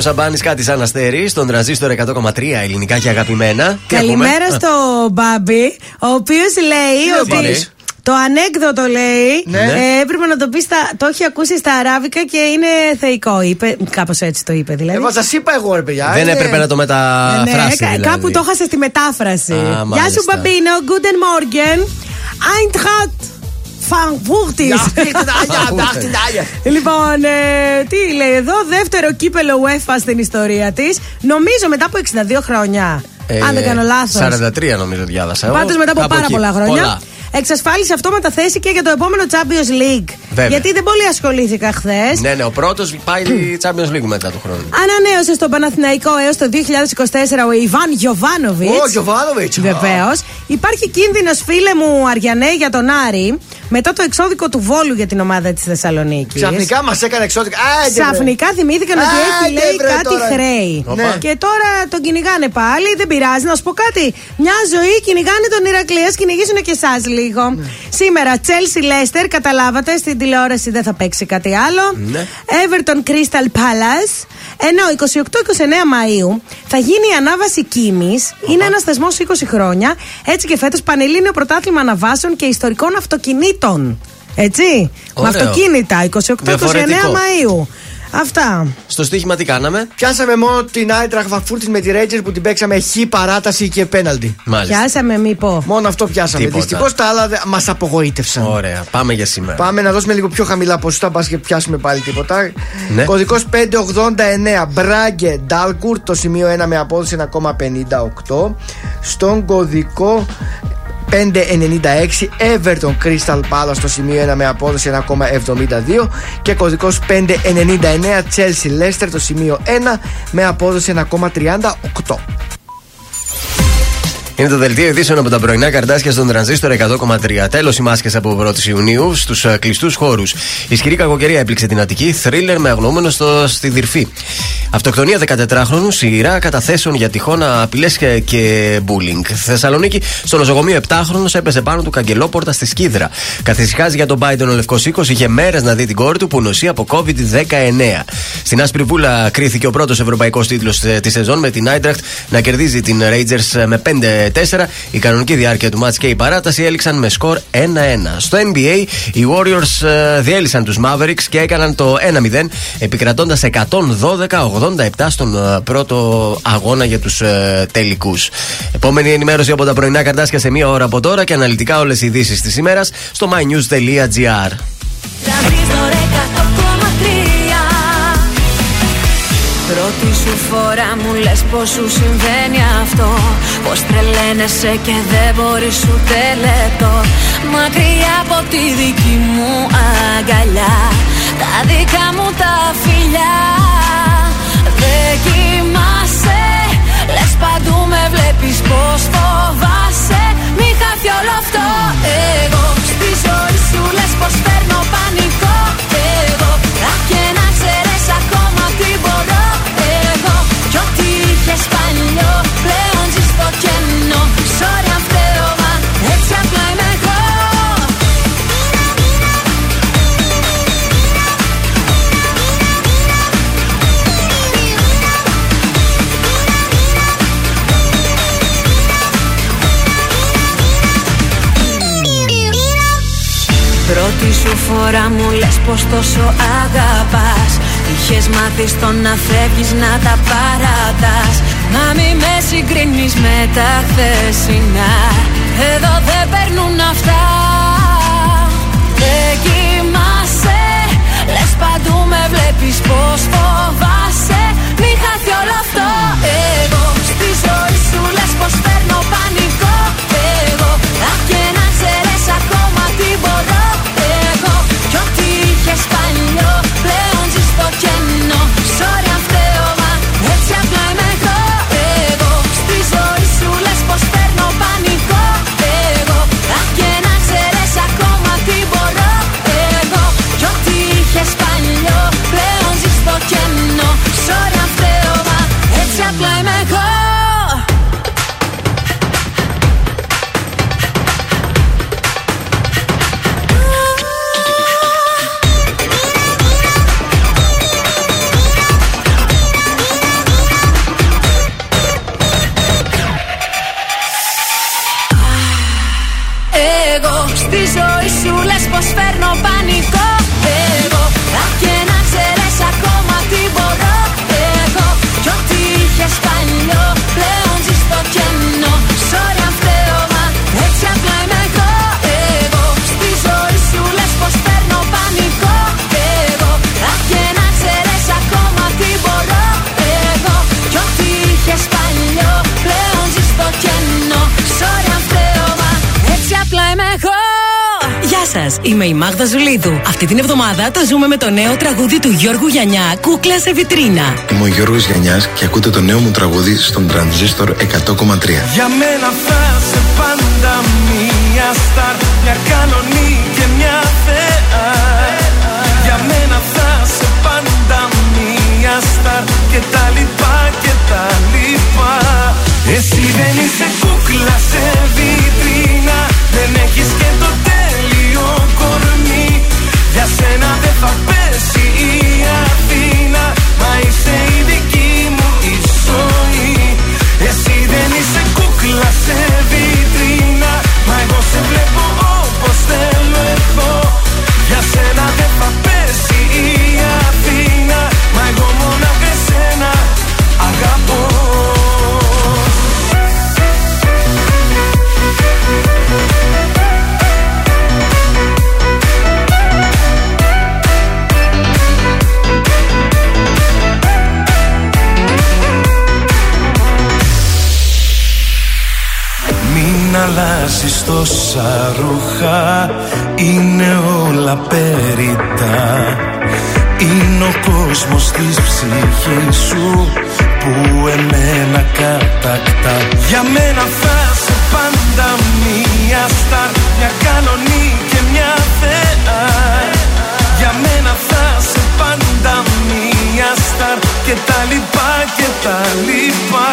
Γιώργος Σαμπάνης, κάτι σαν αστέρι, στον τραζίστορ 100,3 ελληνικά και αγαπημένα. Τι Καλημέρα ακούμε; στο Μπάμπι, ο οποίος λέει Τι ότι. λέει; Το ανέκδοτο λέει. Ναι. Ε, έπρεπε να το πεις στα. Το έχει ακούσει στα αράβικα και είναι θεϊκό. Είπε, κάπως έτσι το είπε δηλαδή. Εγώ σας είπα εγώ, ρε παιδιά. Δεν είναι- έπρεπε να το Ναι, μεταφράσει. κα- δηλαδή. κάπου το έχασε στη μετάφραση. Α, Γεια σου, μάλιστα. Μπαμπίνο. Guten Morgen. Eintracht Frankfurtis. Λοιπόν, ε, τι λέει εδώ, δεύτερο κύπελο UEFA στην ιστορία της. Νομίζω μετά από 62 χρόνια. Ε, αν δεν κάνω λάθος. 43 νομίζω διάβασα. εγώ. Πάντως μετά από Κάπου πάρα εκεί. πολλά χρόνια. Πολλά. Εξασφάλισε αυτόματα θέση και για το επόμενο Champions League. Βέβαια. Γιατί δεν πολύ ασχολήθηκα χθες. Ναι, ναι, ο πρώτος πάει Champions League μετά του χρόνου. Ανανέωσε στο Παναθηναϊκό έως το 2024 ο Ιβάν Γιοβάνοβιτ. Ο Γιοβάνοβιτ. Βεβαίως. Υπάρχει κίνδυνος, φίλε μου Αριανέ, για τον Άρη. Μετά το εξώδικο του Βόλου για την ομάδα της Θεσσαλονίκης. Ξαφνικά μας έκανε εξώδικα. Άντε, βρε. Ξαφνικά θυμήθηκαν ότι έχει Άντε, λέει βρε, κάτι τώρα. χρέη. Ναι. Και τώρα τον κυνηγάνε πάλι, δεν πειράζει. Να σου πω κάτι. Μια ζωή κυνηγάνε τον Ηρακλή. Α κυνηγήσουν και εσάς λίγο. Ναι. Σήμερα, Chelsea Leicester, καταλάβατε, στην τηλεόραση δεν θα παίξει κάτι άλλο. Ναι. Everton Crystal Palace. Ενώ 28-29 Μαου θα γίνει η ανάβαση Κίμη. Είναι ένας θεσμός 20 χρόνια. Έτσι και φέτος Πανελλήνιο Πρωτάθλημα Αναβάσεων και Ιστορικών Αυτοκινήτων. Έτσι. Ωραίο. Με αυτοκίνητα. 28-29 Διαφορετικό. Μαου. Αυτά. Στο στοίχημα τι κάναμε; Πιάσαμε μόνο την Άιτραχ Φραγκφούρτη με τη Ρέιτζερ που την παίξαμε χ παράταση και πέναλτι. Μάλιστα. Πιάσαμε, μη πω. Μόνο αυτό πιάσαμε. Τίποτα. Δυστυχώς τα άλλα μας απογοήτευσαν. Ωραία, πάμε για σήμερα. Πάμε να δώσουμε λίγο πιο χαμηλά ποσοστά, πας και πιάσουμε πάλι τίποτα. Ναι. Κωδικός 589. Μπράγκε Ντάλκουρ, το σημείο 1 με απόδοση 1,58. Στον κωδικό 596 Everton Crystal Palace στο σημείο 1 με απόδοση 1,72 και κωδικός 599 Chelsea Leicester το σημείο 1 με απόδοση 1,38 Είναι το δελτίο ειδήσεων από τα πρωινά καρτάσια στον τρανζίστορ 100,3. Τέλος οι μάσκες από 1η Ιουνίου στους κλειστούς χώρους. Ισχυρή κακοκαιρία έπληξε την Αττική, θρίλερ με αγνώμενο στο, στη Δυρφή. Αυτοκτονία 14χρονου, σειρά καταθέσεων για τυχόν απειλές και, και bullying. Θεσσαλονίκη, στο νοσοκομείο 7χρονο έπεσε πάνω του καγκελόπορτα στη Σκίδρα. Καθησυχάζει για τον Biden ο Λευκό Οίκο, είχε μέρες να δει την κόρη του που νοσεί από COVID-19. Στην Άσπρη Βούλα κρίθηκε ο πρώτος ευρωπαϊκός τίτλος της σεζόν με την Άιντραχτ να κερδίζει την Rangers με 5-4. Η κανονική διάρκεια του μάτς και η παράταση έληξαν με σκορ 1-1. Στο NBA, οι Warriors ε, διέλυσαν τους Mavericks και έκαναν το 1-0, επικρατώντας 112-87 στον ε, πρώτο αγώνα για τους τελικούς. Επόμενη ενημέρωση από τα πρωινά καρτάσια σε μία ώρα από τώρα και αναλυτικά όλες οι ειδήσεις της ημέρας στο mynews.gr. Πρώτη σου φορά μου λες πως σου συμβαίνει αυτό Πως τρελαίνεσαι και δεν μπορείς ούτε λεπτό Μακριά από τη δική μου αγκαλιά Τα δικά μου τα φιλιά. Δεν κοιμάσαι Λες παντού με βλέπεις πως φοβάσαι. Μη χάθει όλο αυτό Εγώ στη ζωή σου λες πως παίρνω σου φορά μου λες πως τόσο αγαπάς. Είχες μάθει στο να φεύγεις να τα παρατάς. Μα μη με συγκρίνεις με τα χθεσινά. Εδώ δεν παίρνουν αυτά. Δεν κοιμάσαι Λες παντού με βλέπεις πως Αυτή την εβδομάδα τα ζούμε με το νέο τραγούδι του Γιώργου Γιανιά, Κούκλα σε βιτρίνα. Είμαι ο Γιώργος Γιανιάς και ακούτε το νέο μου τραγούδι στον τρανζίστορ 100,3. Για μένα θα σε πάντα μία στάρ, μια κανονή και μια θεά. Για μένα θα σε πάντα μία στάρ και τα λοιπά και τα λοιπά. Εσύ δεν είσαι κούκλα σε βιτρίνα, δεν έχεις και το and I've been όλα περιτά Είναι ο κόσμος της ψυχής σου που εμένα κατακτά. Για μένα θα σε πάντα μία στάρ Μια κανονή και μια θεά. Για μένα θα σε πάντα μία στάρ Και τα λοιπά και τα λοιπά.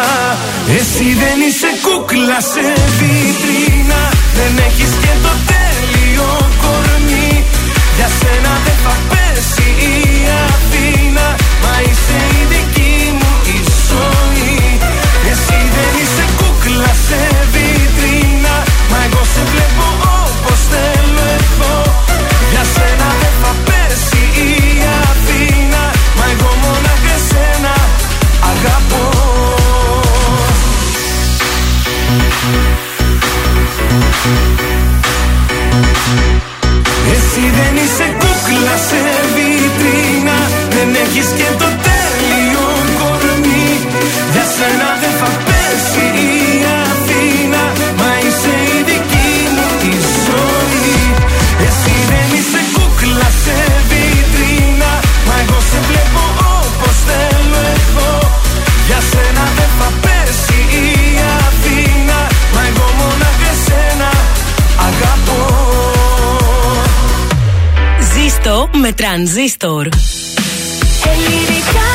Εσύ δεν είσαι κούκλα σε βιτρίνα. Δεν έχεις και το τέλειο κορμί Για σένα δεν θα πέσει η Αθήνα. Μα είσαι Εσύ δεν είσαι κούκλα σε βιτρίνα. Δεν έχεις και το με τρανζίστορ. Ελληνικά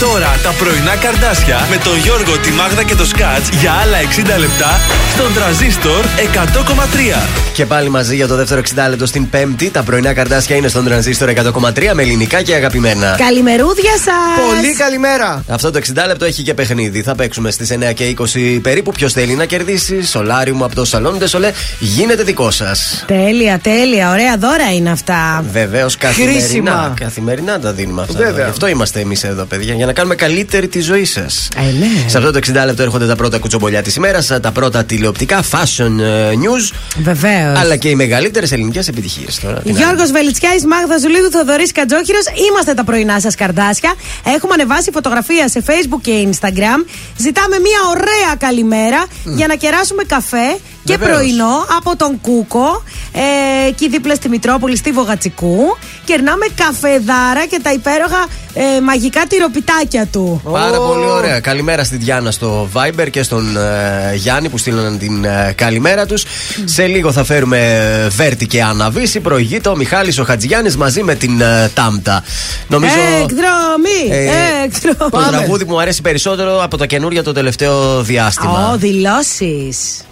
τώρα τα πρωινά καρδάσια με τον Γιώργο, τη Μάγδα και το Σκάτς για άλλα 60 λεπτά στον τραζίστορ 100,3. Και πάλι μαζί για το δεύτερο 60 λεπτό στην Πέμπτη. Τα πρωινά καρτάσια είναι στον τρανζίστορ 100,3 με ελληνικά και αγαπημένα. Καλημερούδια σας! Πολύ καλημέρα. Αυτό το 60 λεπτό έχει και παιχνίδι. Θα παίξουμε στις 9 και 20 περίπου. Ποιος θέλει να κερδίσει. Σολάριου μου από το σαλόν Ντεσολέ γίνεται δικό σας. Τέλεια, τέλεια. Ωραία δώρα είναι αυτά. Βεβαίως καθημερινά. Χρήσιμα. Καθημερινά τα δίνουμε αυτά. Βέβαια. Γι' αυτό είμαστε εμείς εδώ, παιδιά. Για να κάνουμε καλύτερη τη ζωή σας. Ε, ναι. Σε αυτό το 60 λεπτό έρχονται τα πρώτα κουτσομπολιά της ημέρας, τα πρώτα τηλεοπτικά fashion ε, news, Βεβαίως. αλλά και οι μεγαλύτερες ελληνικές επιτυχίες. Γιώργος Βελιτσιάης, Μάγδα Ζουλίδου, Θοδωρής Κατζόχυρος. Είμαστε τα πρωινά σας καρδάσια. Έχουμε ανεβάσει φωτογραφία σε Facebook και Instagram. Ζητάμε μια ωραία καλημέρα για να κεράσουμε καφέ και Βεβαίως. πρωινό από τον Κούκο, ε, εκεί δίπλα στη Μητρόπολη, στη Βογατσικού. Κερνάμε καφεδάρα και τα υπέροχα ε, μαγικά τυροπιτάκια του. Πάρα πολύ ωραία. Καλημέρα στη Διάνα στο Viber και στον ε, Γιάννη που στείλαν την ε, καλημέρα τους. Σε λίγο θα φέρουμε ε, Βέρτη και Αναβίση. Προηγείται ο Μιχάλης ο Χατζηγιάννης μαζί με την ε, Τάμτα. Νομίζω. Εκδρομή! Ε, Εκδρομή! Το τραγούδι που μου αρέσει περισσότερο από τα καινούργια το τελευταίο διάστημα. Ω, δηλώσεις.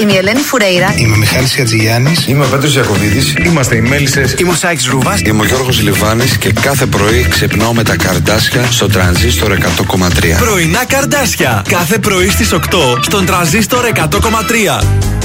Είμαι η Ελένη Φουρέιρα. Είμαι ο Μιχάλης Ατζηγιάννη. Είμαι ο Πέτρος Ιακοβίδη. Είμαστε οι Μέλισσες. Είμαι ο Σάιξ Ρούβα. Είμαι ο Γιώργος Λιβάνης και κάθε πρωί ξυπνάω με τα καρδάσια στο τρανζίστορ 100,3. Πρωινά καρδάσια. Κάθε πρωί στις 8 στον τρανζίστορ 100,3.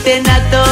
ούτε να το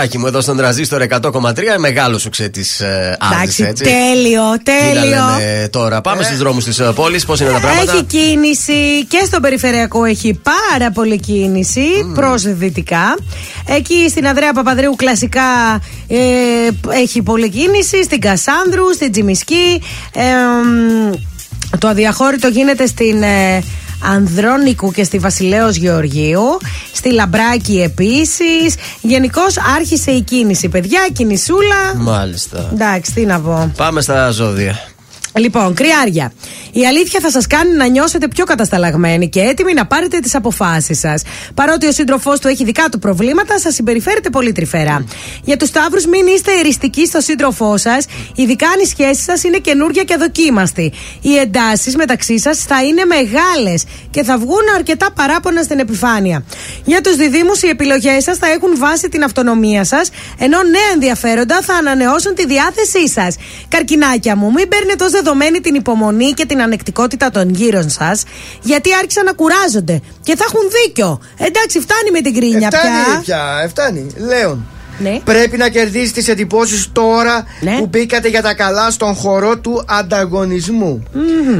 αγοράκι μου εδώ στον τραζίστορ 100,3. Μεγάλος σου ξέ τη Άτζη, Εντάξει, έτσι. τέλειο, Τι να τέλειο. λέμε τώρα. Πάμε στους δρόμους της πόλης. Πώς είναι τα πράγματα; Έχει κίνηση και στο περιφερειακό έχει πάρα πολύ κίνηση προς δυτικά. Εκεί στην Ανδρέα Παπαδρέου κλασικά ε, έχει πολλή κίνηση. Στην Κασάνδρου, στην Τζιμισκή. Ε, μ, το αδιαχώρητο γίνεται στην ε, Ανδρώνικου και στη Βασιλέως Γεωργίου. Στη Λαμπράκη επίσης. Γενικώς άρχισε η κίνηση. Παιδιά, κινησούλα. Μάλιστα. Εντάξει, τι να πω. Πάμε στα ζώδια. Λοιπόν, κρυάρια. Η αλήθεια θα σας κάνει να νιώσετε πιο κατασταλαγμένοι και έτοιμοι να πάρετε τις αποφάσεις σας. Παρότι ο σύντροφός του έχει δικά του προβλήματα, σας συμπεριφέρετε πολύ τρυφερά. Για τους Σταύρους, μην είστε εριστικοί στο σύντροφό σας, ειδικά αν οι σχέσεις σας είναι καινούργια και δοκίμαστη. Οι εντάσεις μεταξύ σας θα είναι μεγάλες και θα βγουν αρκετά παράπονα στην επιφάνεια. Για τους διδήμου, οι επιλογές σας θα έχουν βάση την αυτονομία σας, ενώ νέα ενδιαφέροντα θα ανανεώσουν τη διάθεσή σας. Καρκινάκια μου, μην παίρνετε ω δεδομένη την υπομονή και την ανεκτικότητα των γύρων σας, γιατί άρχισαν να κουράζονται και θα έχουν δίκιο. Εντάξει, φτάνει με την κρίνια Φτάνει πια. πια, φτάνει. Λέων. Ναι. Πρέπει να κερδίσει τις εντυπώσεις τώρα που μπήκατε για τα καλά στον χορό του ανταγωνισμού.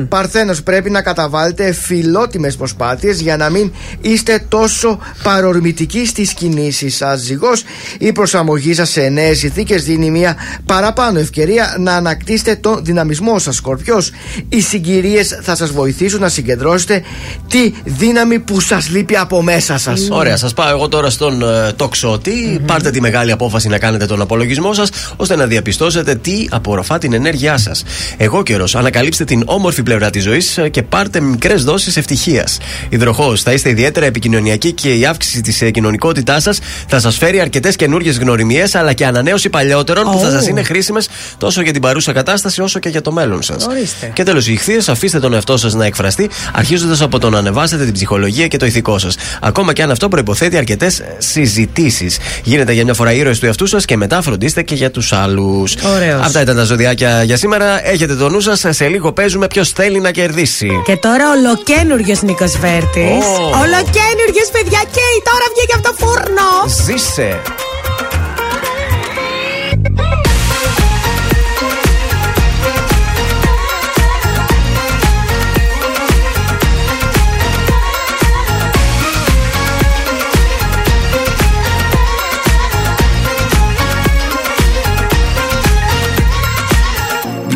Παρθένος πρέπει να καταβάλλετε φιλότιμες προσπάθειες για να μην είστε τόσο παρορμητικοί στις κινήσεις σας. Ζυγός, η προσαρμογή σας σε νέες συνθήκες δίνει μια παραπάνω ευκαιρία να ανακτήσετε τον δυναμισμό σας. Σκορπιός, οι συγκυρίες θα σας βοηθήσουν να συγκεντρώσετε τη δύναμη που σας λείπει από μέσα σας. Ωραία, σας πάω εγώ τώρα στον ε, τοξότη. Πάρτε τη μεγάλη απόφαση να κάνετε τον απολογισμό σας, ώστε να διαπιστώσετε τι απορροφά την ενέργειά σας. Εγώ καιρός, ανακαλύψτε την όμορφη πλευρά της ζωής και πάρτε μικρές δόσεις ευτυχίας. Υδροχός, θα είστε ιδιαίτερα επικοινωνιακοί και η αύξηση της ε, κοινωνικότητάς σας θα σας φέρει αρκετές καινούριε γνωριμίες αλλά και ανανέωση παλαιότερων που θα Ω. σας είναι χρήσιμες τόσο για την παρούσα κατάσταση όσο και για το μέλλον σας. Ορίστε. Και τέλος, οι ηχθείες, αφήστε τον εαυτό σας να εκφραστεί, αρχίζοντας από το να ανεβάσετε την ψυχολογία και το ηθικό σας. Ακόμα και αν αυτό προποθέτει αρκετές συζητήσεις. Γίνετε για μια φορά ήρωες του εαυτού σας και μετά φροντίστε και για τους άλλους. Ωραίος. Αυτά ήταν τα ζωδιάκια για σήμερα. Έχετε το νου σας. Σε λίγο παίζουμε ποιος θέλει να κερδίσει. Και τώρα ολοκένουργιος Νίκος Βέρτης. Ω. Ολοκένουργιος, παιδιά, και τώρα βγήκε από το φούρνο. Ζήσε.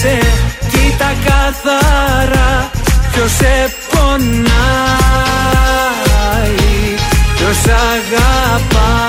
σε Κοίτα καθαρά ποιος σε πονάει Ποιος αγαπάει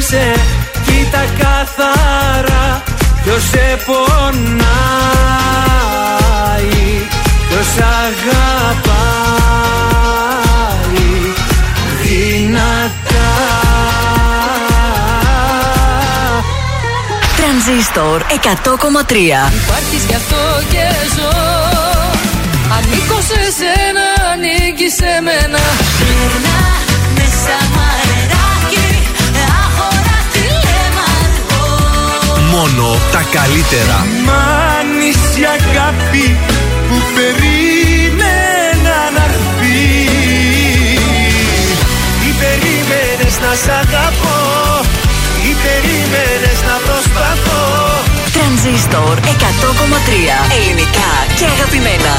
σε κοίτα καθαρά Ποιος σε πονάει, ποιος αγαπάει. Δυνατά. Τρανζίστορ 100,3 Υπάρχεις γι' αυτό και ζω. Ανήκω σε σένα, ανήκεις σε μένα. Περνά μέσα μου μόνο τα καλύτερα. Μάνης αγάπη που περίμενα να έρθει Τι περίμενες να σ' αγαπώ Τι περίμενες να προσπαθώ. Τρανζίστορ 100,3 Ελληνικά και αγαπημένα.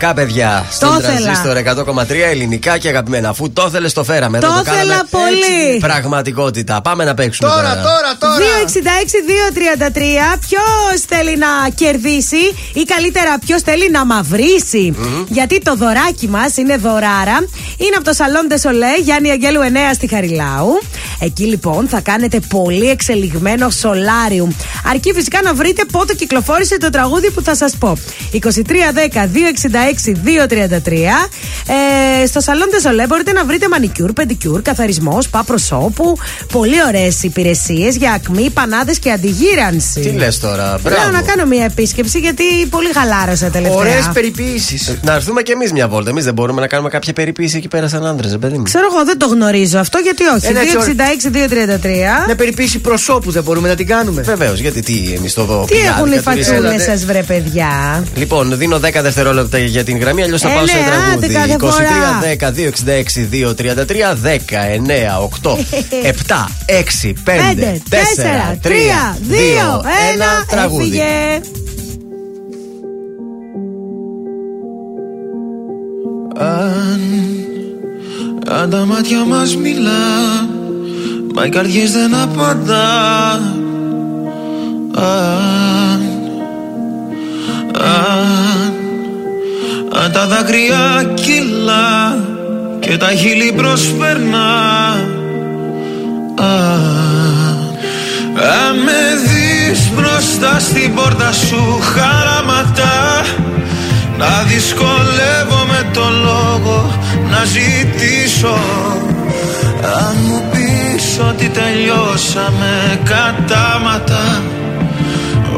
Αναβήσει, κακά παιδιά στον Το ήθελα. τρανζίστορ 100,3 ελληνικά και αγαπημένα. Αφού το ήθελες, το φέραμε. Το Εδώ ήθελα κάναμε πολύ. έτσι, Πραγματικότητα. Πάμε να παίξουμε τώρα. Τώρα, τώρα, 266-233. Ποιος θέλει να κερδίσει ή καλύτερα ποιος θέλει να μαυρισει Γιατί το δωράκι μας είναι δωράρα. Είναι από το Σαλόν Ντεσολέ Γιάννη Αγγέλου 9 στη Χαριλάου. Εκεί λοιπόν θα κάνετε πολύ εξελιγμένο σολάριου. Αρκεί φυσικά να βρείτε πότε κυκλοφόρησε το τραγούδι που θα σας πω. 2310-266-233. Ε, στο Σαλόν Ντεσολέ μπορείτε να βρείτε μανικιούρ, πεντικιούρ, καθαρισμός, σπα προσώπου. Πολύ ωραίες υπηρεσίες για ακμή, πανάδες και αντιγύρανση. Τι λες τώρα, Θέλω μπράβο. να κάνω μια επίσκεψη γιατί πολύ χαλάρωσα τελευταία. Ωραίες περιποίησεις. Να έρθουμε κι εμείς μια βόλτα. Εμείς δεν μπορούμε να κάνουμε κάποια περιποίηση εκεί πέρα σαν άντρες, παιδί μου. Ξέρω εγώ δεν το γνωρίζω αυτό γιατί όχι. Ένα έτσι 266-233. Μια περιποίηση προσώπου δεν μπορούμε να την κάνουμε. Βεβαίως, γιατί τι εμείς το δω. Τι έχουν οι φατσούλε Έλατε. σας, βρε παιδιά; Λοιπόν, δίνω 10 δευτερόλεπτα για την γραμμή, αλλιώς θα Ε, πάω σε ναι, τραγούδι. άντε κάθε φορά. 23, 10, 266, 233, 10, 9, 8, 7, 6, 5, 4, 3, 2, 1, Πέντε, τέσσερα, τρία, δύο, ένα. τραγούδι. Έφυγε. Αν, αν τα μάτια μας μιλά Μα οι καρδιές δεν απαντά Αν, αν, αν τα δάκρυα κυλά Και τα χείλη προσπερνά Αν, αν με δεις μπροστά στην πόρτα σου χαραματά να δυσκολεύομαι το λόγο να ζητήσω. Αν μου πεις ότι τελειώσαμε κατάματα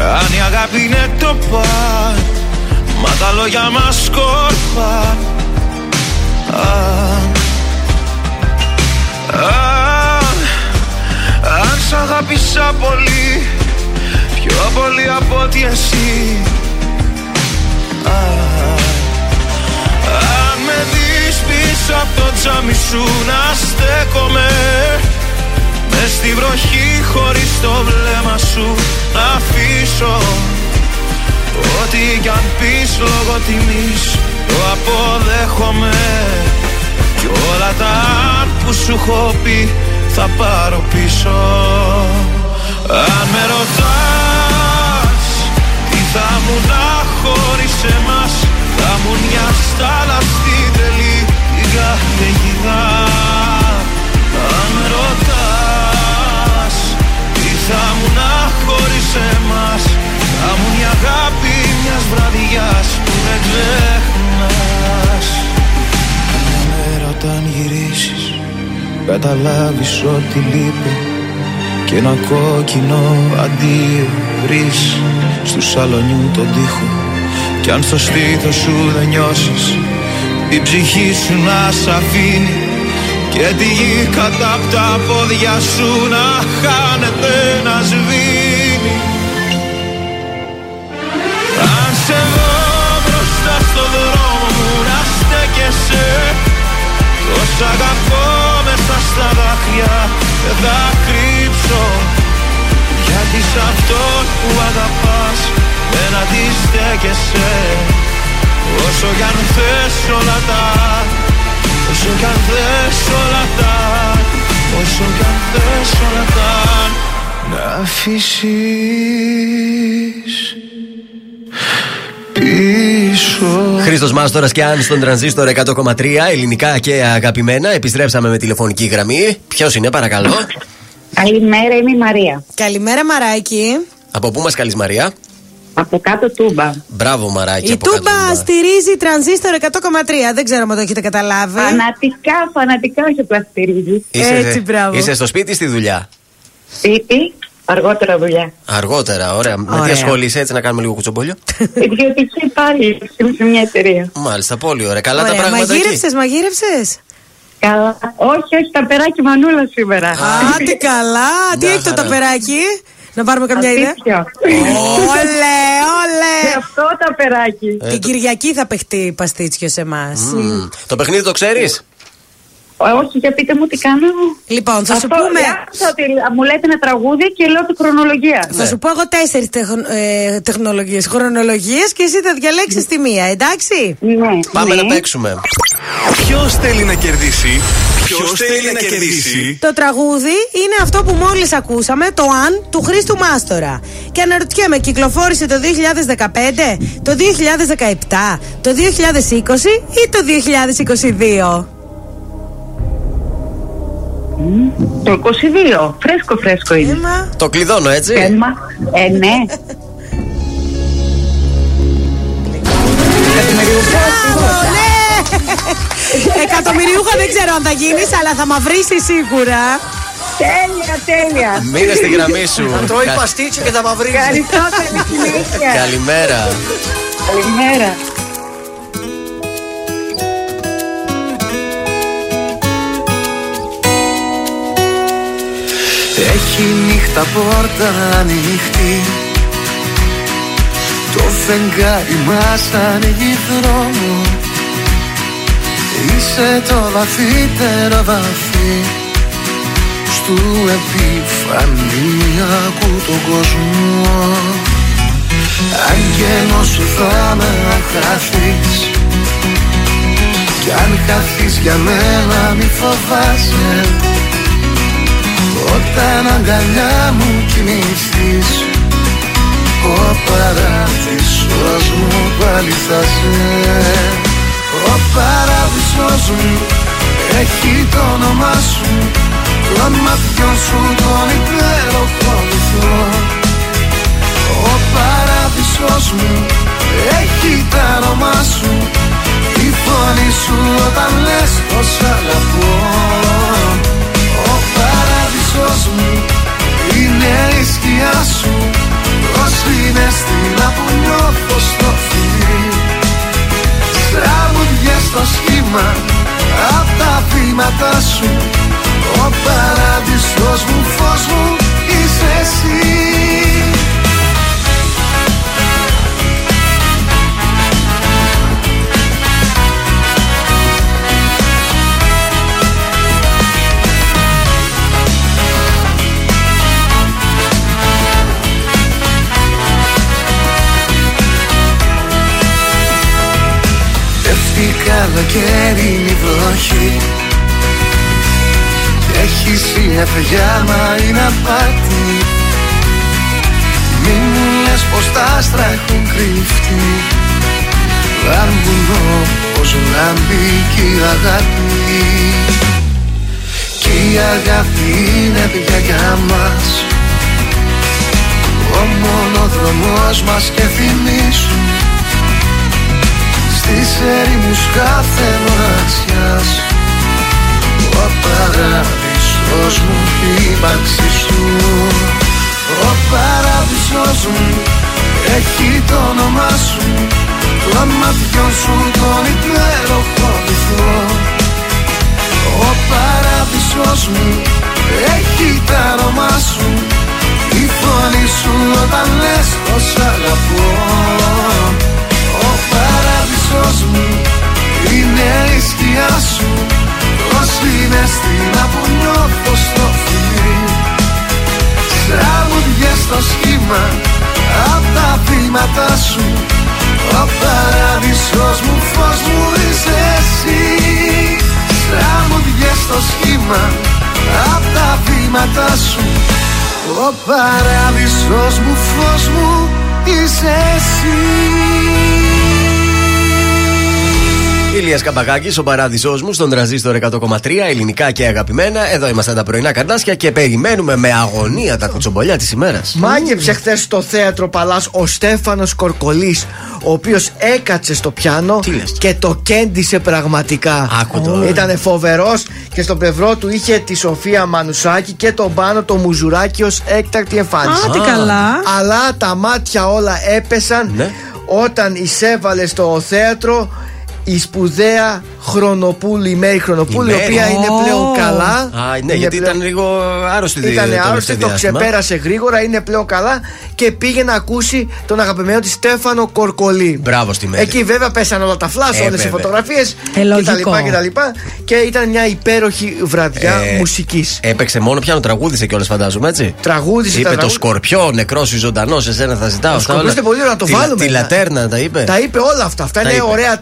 αν η αγάπη είναι το παν Μα τα λόγια μας σκόρπαν Αν, αν, αν σ' αγάπησα πολύ Πιο πολύ από ότι εσύ. Αν, αν με δεις πίσω από το τζάμι σου να στέκομαι Μες στη βροχή χωρίς το βλέμμα σου να αφήσω Ό,τι κι αν πεις λόγω τιμής. Το αποδέχομαι Κι όλα τα αν που σου έχω πει θα πάρω πίσω. Αν με ρωτάς τι θα μου να χωρίς εμάς Θα μου μια στάλα στην τρελή την καταιγίδα θα μου να χωρίς εμάς. Θα μου μια αγάπη μιας βραδιάς που δεν ξεχνάς. Μια μέρα όταν γυρίσεις καταλάβεις ότι λείπει. Και ένα κόκκινο αντίο βρεις. Στου σαλονιού τον τοίχο. Κι αν στο στήθος σου δεν νιώσεις η ψυχή σου να σ' αφήνει και τη γη κατά απ' τα πόδια σου να χάνεται να σβήνει. Αν σε δω μπροστά στο δρόμο μου να στέκεσαι. Τόσα αγαπώ μέσα στα δάκρυα δεν θα κρύψω. Γιατί σ' αυτό που αγαπάς δεν αντιστέκεσαι. Όσο κι αν θες όλα τα Όσο κι αν θες όλα τα Όσο κι αν θες όλα τα Να αφήσεις πίσω Χρήστος Μάστορας και αν στον τρανζίστορ 100,3 ελληνικά και αγαπημένα. Επιστρέψαμε με τηλεφωνική γραμμή. Ποιος είναι, παρακαλώ; Καλημέρα, είμαι η Μαρία. Καλημέρα, Μαράκι. Από πού μας καλείς, Μαρία; Από κάτω τούμπα. Μπράβο, Μαράκι. Η από κάτω. Τούμπα στηρίζει τρανζίστορ 100,3. Δεν ξέρω αν το έχετε καταλάβει. Φανατικά, φανατικά όχι απλά στηρίζει. Είσαι, Έτσι, μπράβο. Είσαι στο σπίτι ή στη δουλειά; Σπίτι, αργότερα δουλειά. Αργότερα, ωραία. Με τι Ωραία. ασχολείσαι, έτσι να κάνουμε λίγο κουτσομπόλιο. Ιδιωτική πάλι σε μια εταιρεία. Μάλιστα, πολύ ωραία. Καλά τα Ωραία, πράγματα εκεί; μαγείρεψε, μαγείρεψε. Καλά. Όχι, όχι, τα περάκι μανούλα σήμερα. Α, τι καλά. Τι Μια έχει το χαρά. ταπεράκι; Να πάρουμε καμιά ιδέα; Αλήθεια. Όλε, όλε. Και αυτό τα περάκι. Ε, Την το- Κυριακή θα παιχτεί παστίτσιο σε εμάς. Μμμ. Το παιχνίδι το ξέρεις; Όχι, για πείτε μου τι κάνω. Λοιπόν, θα σου Αυτό, πούμε. άκουσα ότι μου λέτε ένα τραγούδι και λέω τη χρονολογία. Θα σου πω εγώ τέσσερις ε, τεχνολογίες, χρονολογίες και εσύ θα διαλέξεις τη μία, εντάξει; Ναι. Πάμε ναι. να παίξουμε. Ποιος θέλει να κερδίσει. Ποιος θέλει να κερδίσει. Το τραγούδι είναι αυτό που μόλις ακούσαμε, το Αν του Χρήστου Μάστορα. Και αναρωτιέμαι, κυκλοφόρησε το 2015, το 2017, το 2020 ή το 2022. Το 22. Φρέσκο, φρέσκο είναι. Έμα. Το κλειδώνω, έτσι. Έμα. Ε, ναι. Μπράβο, ναι! Εκατομμυριούχα δεν ξέρω αν θα γίνεις, αλλά θα μαυρίσει σίγουρα. Τέλεια, τέλεια. Μείνε στη γραμμή σου. Τρώει Κα- παστίτσιο και τα μαυρίζει. Ευχαριστώ, καλή συνέχεια. Καλημέρα. Καλημέρα. Έχει νύχτα πόρτα ανοιχτή Το φεγγάρι μας ανοίγει δρόμο Είσαι το βαθύτερο βαθύ Στου επιφανειακού τον κόσμο. Άγγελος σου θα με αν χαθείς Κι αν χαθείς για μένα μη φοβάσαι. Όταν αγκαλιά μου κοιμηθείς Ο παράδεισος μου πάλι θα σε Ο παράδεισος μου έχει το όνομά σου. Των ματιών σου τον υπέροχο βυθό Ο παράδεισος μου έχει το όνομά σου. Η φωνή σου όταν λες πως αγαπώ. Ο παράδεισος μου είναι η σκιά σου. Ως είναι στήλα που νιώθω στο φιλί Στραβουδιές στο σχήμα. Απ' τα βήματά σου Ο παράδεισος μου φως μου είσαι εσύ Πέφτει καλοκαίρινη βροχή. Κι έχει συννεφιά μα είναι απάτη. Μη μου λες πως τα άστρα έχουν κρυφτεί. Λάμπουν όπως λάμπει και η αγάπη. Κι η αγάπη είναι πια για μας. Ο μονοδρομός μας και θυμίσου Στις ερήμους κάθε μοναξιάς Ο παράδεισος μου η ύπαρξη σου. Ο παράδεισος μου έχει το όνομά σου. Των ματιών σου τον υπέροχο βυθό Ο παράδεισος μου έχει το όνομά σου. Η φωνή σου όταν λες πως αγαπώ Ο παράδεισος μου είναι η σκιά σου. Ως είναι στην που νιώθω στο φιλί Τραγουδιές στο σχήμα βήματα σου. Ο παράδεισος μου, φως μου είσαι εσύ. Στραμμουδιές στο σχήμα Απ' τα βήματα σου. Ο παράδεισος μου, φως μου είσαι εσύ Ηλίας Καμπαγάκης, ο παράδεισός μου στον τραζίστορ 100,3 ελληνικά και αγαπημένα. Εδώ είμαστε τα πρωινά καρδάσια και περιμένουμε με αγωνία τα κουτσομπολιά της ημέρας. Μάγεψε χθες στο θέατρο Παλάς ο Στέφανος Κορκολής, ο οποίος έκατσε στο πιάνο και το κέντησε πραγματικά. Άκου τώρα. Ήταν φοβερός και στο πλευρό του είχε τη Σοφία Μανουσάκη και τον πάνω το Μουζουράκι ως έκτακτη εμφάνιση. Α, τι καλά. Αλλά τα μάτια όλα έπεσαν Ναι. όταν εισέβαλε στο θέατρο η σπουδαία Χρονοπούλη, η Μέρη Χρονοπούλη, η Μέρη. οποία είναι Ω. πλέον καλά. Α, ναι, Είναι γιατί πλέον- ήταν λίγο άρρωστη ήταν το άρρωστη, τελευταίο το διάστημα. ξεπέρασε γρήγορα, είναι πλέον καλά και πήγε να ακούσει τον αγαπημένο της Στέφανο Κορκολί. Μπράβο στη Μέρη. Εκεί βέβαια πέσαν όλα τα φλάσ, Ε, όλες οι βέβαια. φωτογραφίες Ε, λογικό. κτλ. κτλ. Και ήταν μια υπέροχη βραδιά Ε, μουσικής. Έπαιξε μόνο πιάνο, τραγούδισε κιόλας, φαντάζομαι έτσι. Τραγούδισε Είπε τα το τραγούδια. σκορπιό, νεκρός ή ζωντανός, εσένα θα ζητάω. Ο αυτά Σκορπιός όλα. είναι πολύ ωραίο να το Τη- βάλουμε. Τη λατέρνα τα είπε. Τα είπε όλα αυτά. Αυτά Τα είναι είπε. ωραία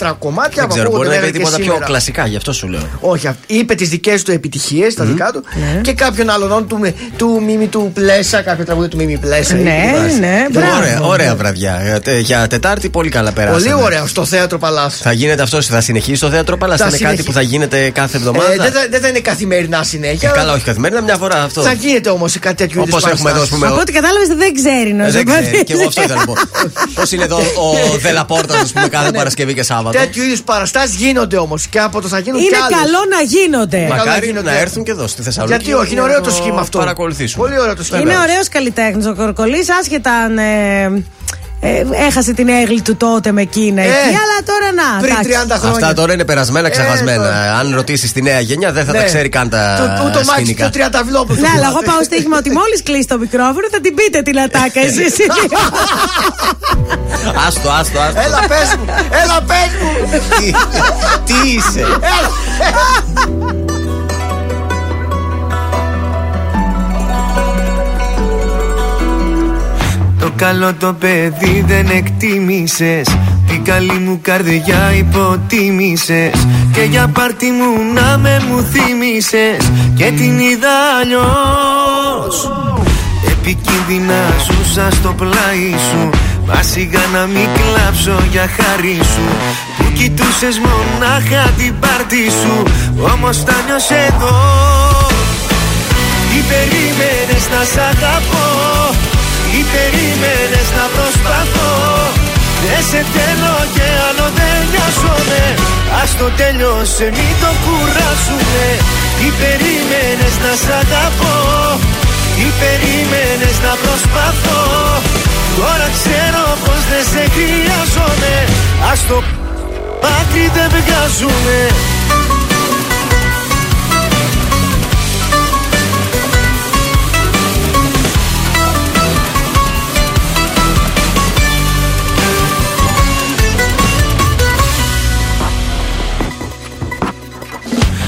τρακομμάτια Δεν που ξέρω, μπορεί ακούγονται να είπε μέχρι και τίποτα πιο σήμερα. κλασικά, γι' αυτό σου λέω. Όχι, αυ- είπε τις δικές του επιτυχίες, τα δικά του και κάποιον άλλον του, του Μίμη του Πλέσα, κάποιο τραγούδι του Μίμη Πλέσα. Ναι, ή τι βάζει. ναι, μπράβο. Ωραία, ωραία βραδιά. Για, τε- για Τετάρτη πολύ καλά περάσαμε. Πολύ ωραίο στο θέατρο Παλά. Θα γίνεται αυτό, θα συνεχίσει το θέατρο Παλά. Θα Θα είναι κάτι συνεχί- που θα γίνεται κάθε εβδομάδα; Ε, δεν, θα, δεν θα είναι καθημερινά συνέχεια. Ε, καλά, όχι καθημερινά, μια φορά αυτό. Θα γίνεται όμως κάτι τέτοιο είδους Όπω έχουμε εδώ, ας παραστάσεις. πούμε. Από ό,τι κατάλαβες δεν ξέρει Ε, να Δεν ξέρει, και εγώ αυτό ήθελα να πω. Πώς είναι εδώ ο Δελαπόρτας, ας πούμε, κάθε Παρασκευή και Σάββατο. Τέτοιου είδους παραστάσεις γίνονται όμως και από το θα γίνουν Είναι κι άλλες. καλό να γίνονται. Μα- Μακάρι γίνονται. να έρθουν και εδώ στη Θεσσαλονίκη. Γιατί όχι, είναι ωραίο το σχήμα αυτό. Παρακολουθήσουμε. Πολύ ωραίο το σχήμα. Είναι ωραίος καλλιτέχνης ο Κορκολής, άσχετα αν. ε, ε, έχασε την έγκλη του τότε με Κίνα Ε, εκεί, αλλά τώρα να. πριν εντάξει. 30 χρόνια. Αυτά τώρα είναι περασμένα, ξεχασμένα. τώρα. Αν ρωτήσεις τη νέα γενιά, δεν θα τα Ναι. ξέρει καν τα Το- Ούτε ο Μάκη σκηνικά. το Τριανταυλόπουλο. Ναι, αλλά εγώ πάω στοίχημα ότι μόλις κλείσει το μικρόφωνο θα την πείτε την ατάκα εσείς. Άστο, άστο, άστο. Έλα, πες μου! Έλα, πες μου! Τι- Τι είσαι; Το καλό το παιδί δεν εκτίμησες. Την καλή μου καρδιά υποτίμησες. Και για πάρτι μου να με μου θύμισες Και την είδα αλλιώς. Επικίνδυνα ζούσα στο πλάι σου. Μα σιγά να μην κλάψω για χάρη σου. Που κοιτούσες μονάχα την πάρτι σου. Όμως τα νιώσαι εδώ. Τι περίμενες να σ' αγαπώ; Τι περίμενες να προσπαθώ. Δεν σε θέλω και άλλο δεν νοιάζομαι. Ας το τέλειωσε μην το κουράσουμε Τι περίμενες να σ' αγαπώ. Τι περίμενες να προσπαθώ. Τώρα ξέρω πως δεν σε χρειάζομαι. Ας το μάκρυ δεν βγάζουμε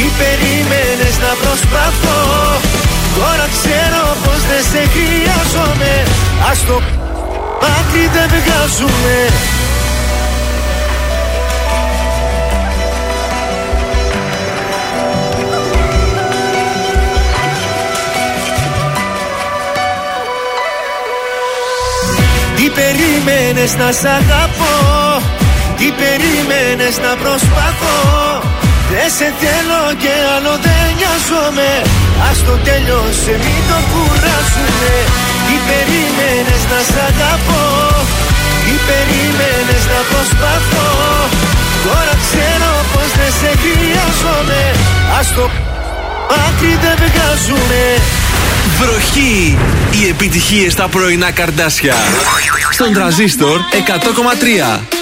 Τι περίμενες να προσπαθώ. Τώρα ξέρω πως δεν σε χρειάζομαι. Ας το μάκρυ δεν βγάζουμε Τι περίμενες να σ' αγαπώ; Τι περίμενες να προσπαθώ; Δεν σε θέλω και άλλο δεν νοιάζομαι Ας το τέλειωσε μην το κουράσουμε Τι περίμενες να σ' αγαπώ Τι περίμενες να προσπαθώ Τώρα ξέρω πως δεν σε χρειάζομαι Ας το μάκρυ δεν βγάζουμε Βροχή! Οι επιτυχίες στα πρωινά καρδάσια. Στον τραζίστορ 100,3.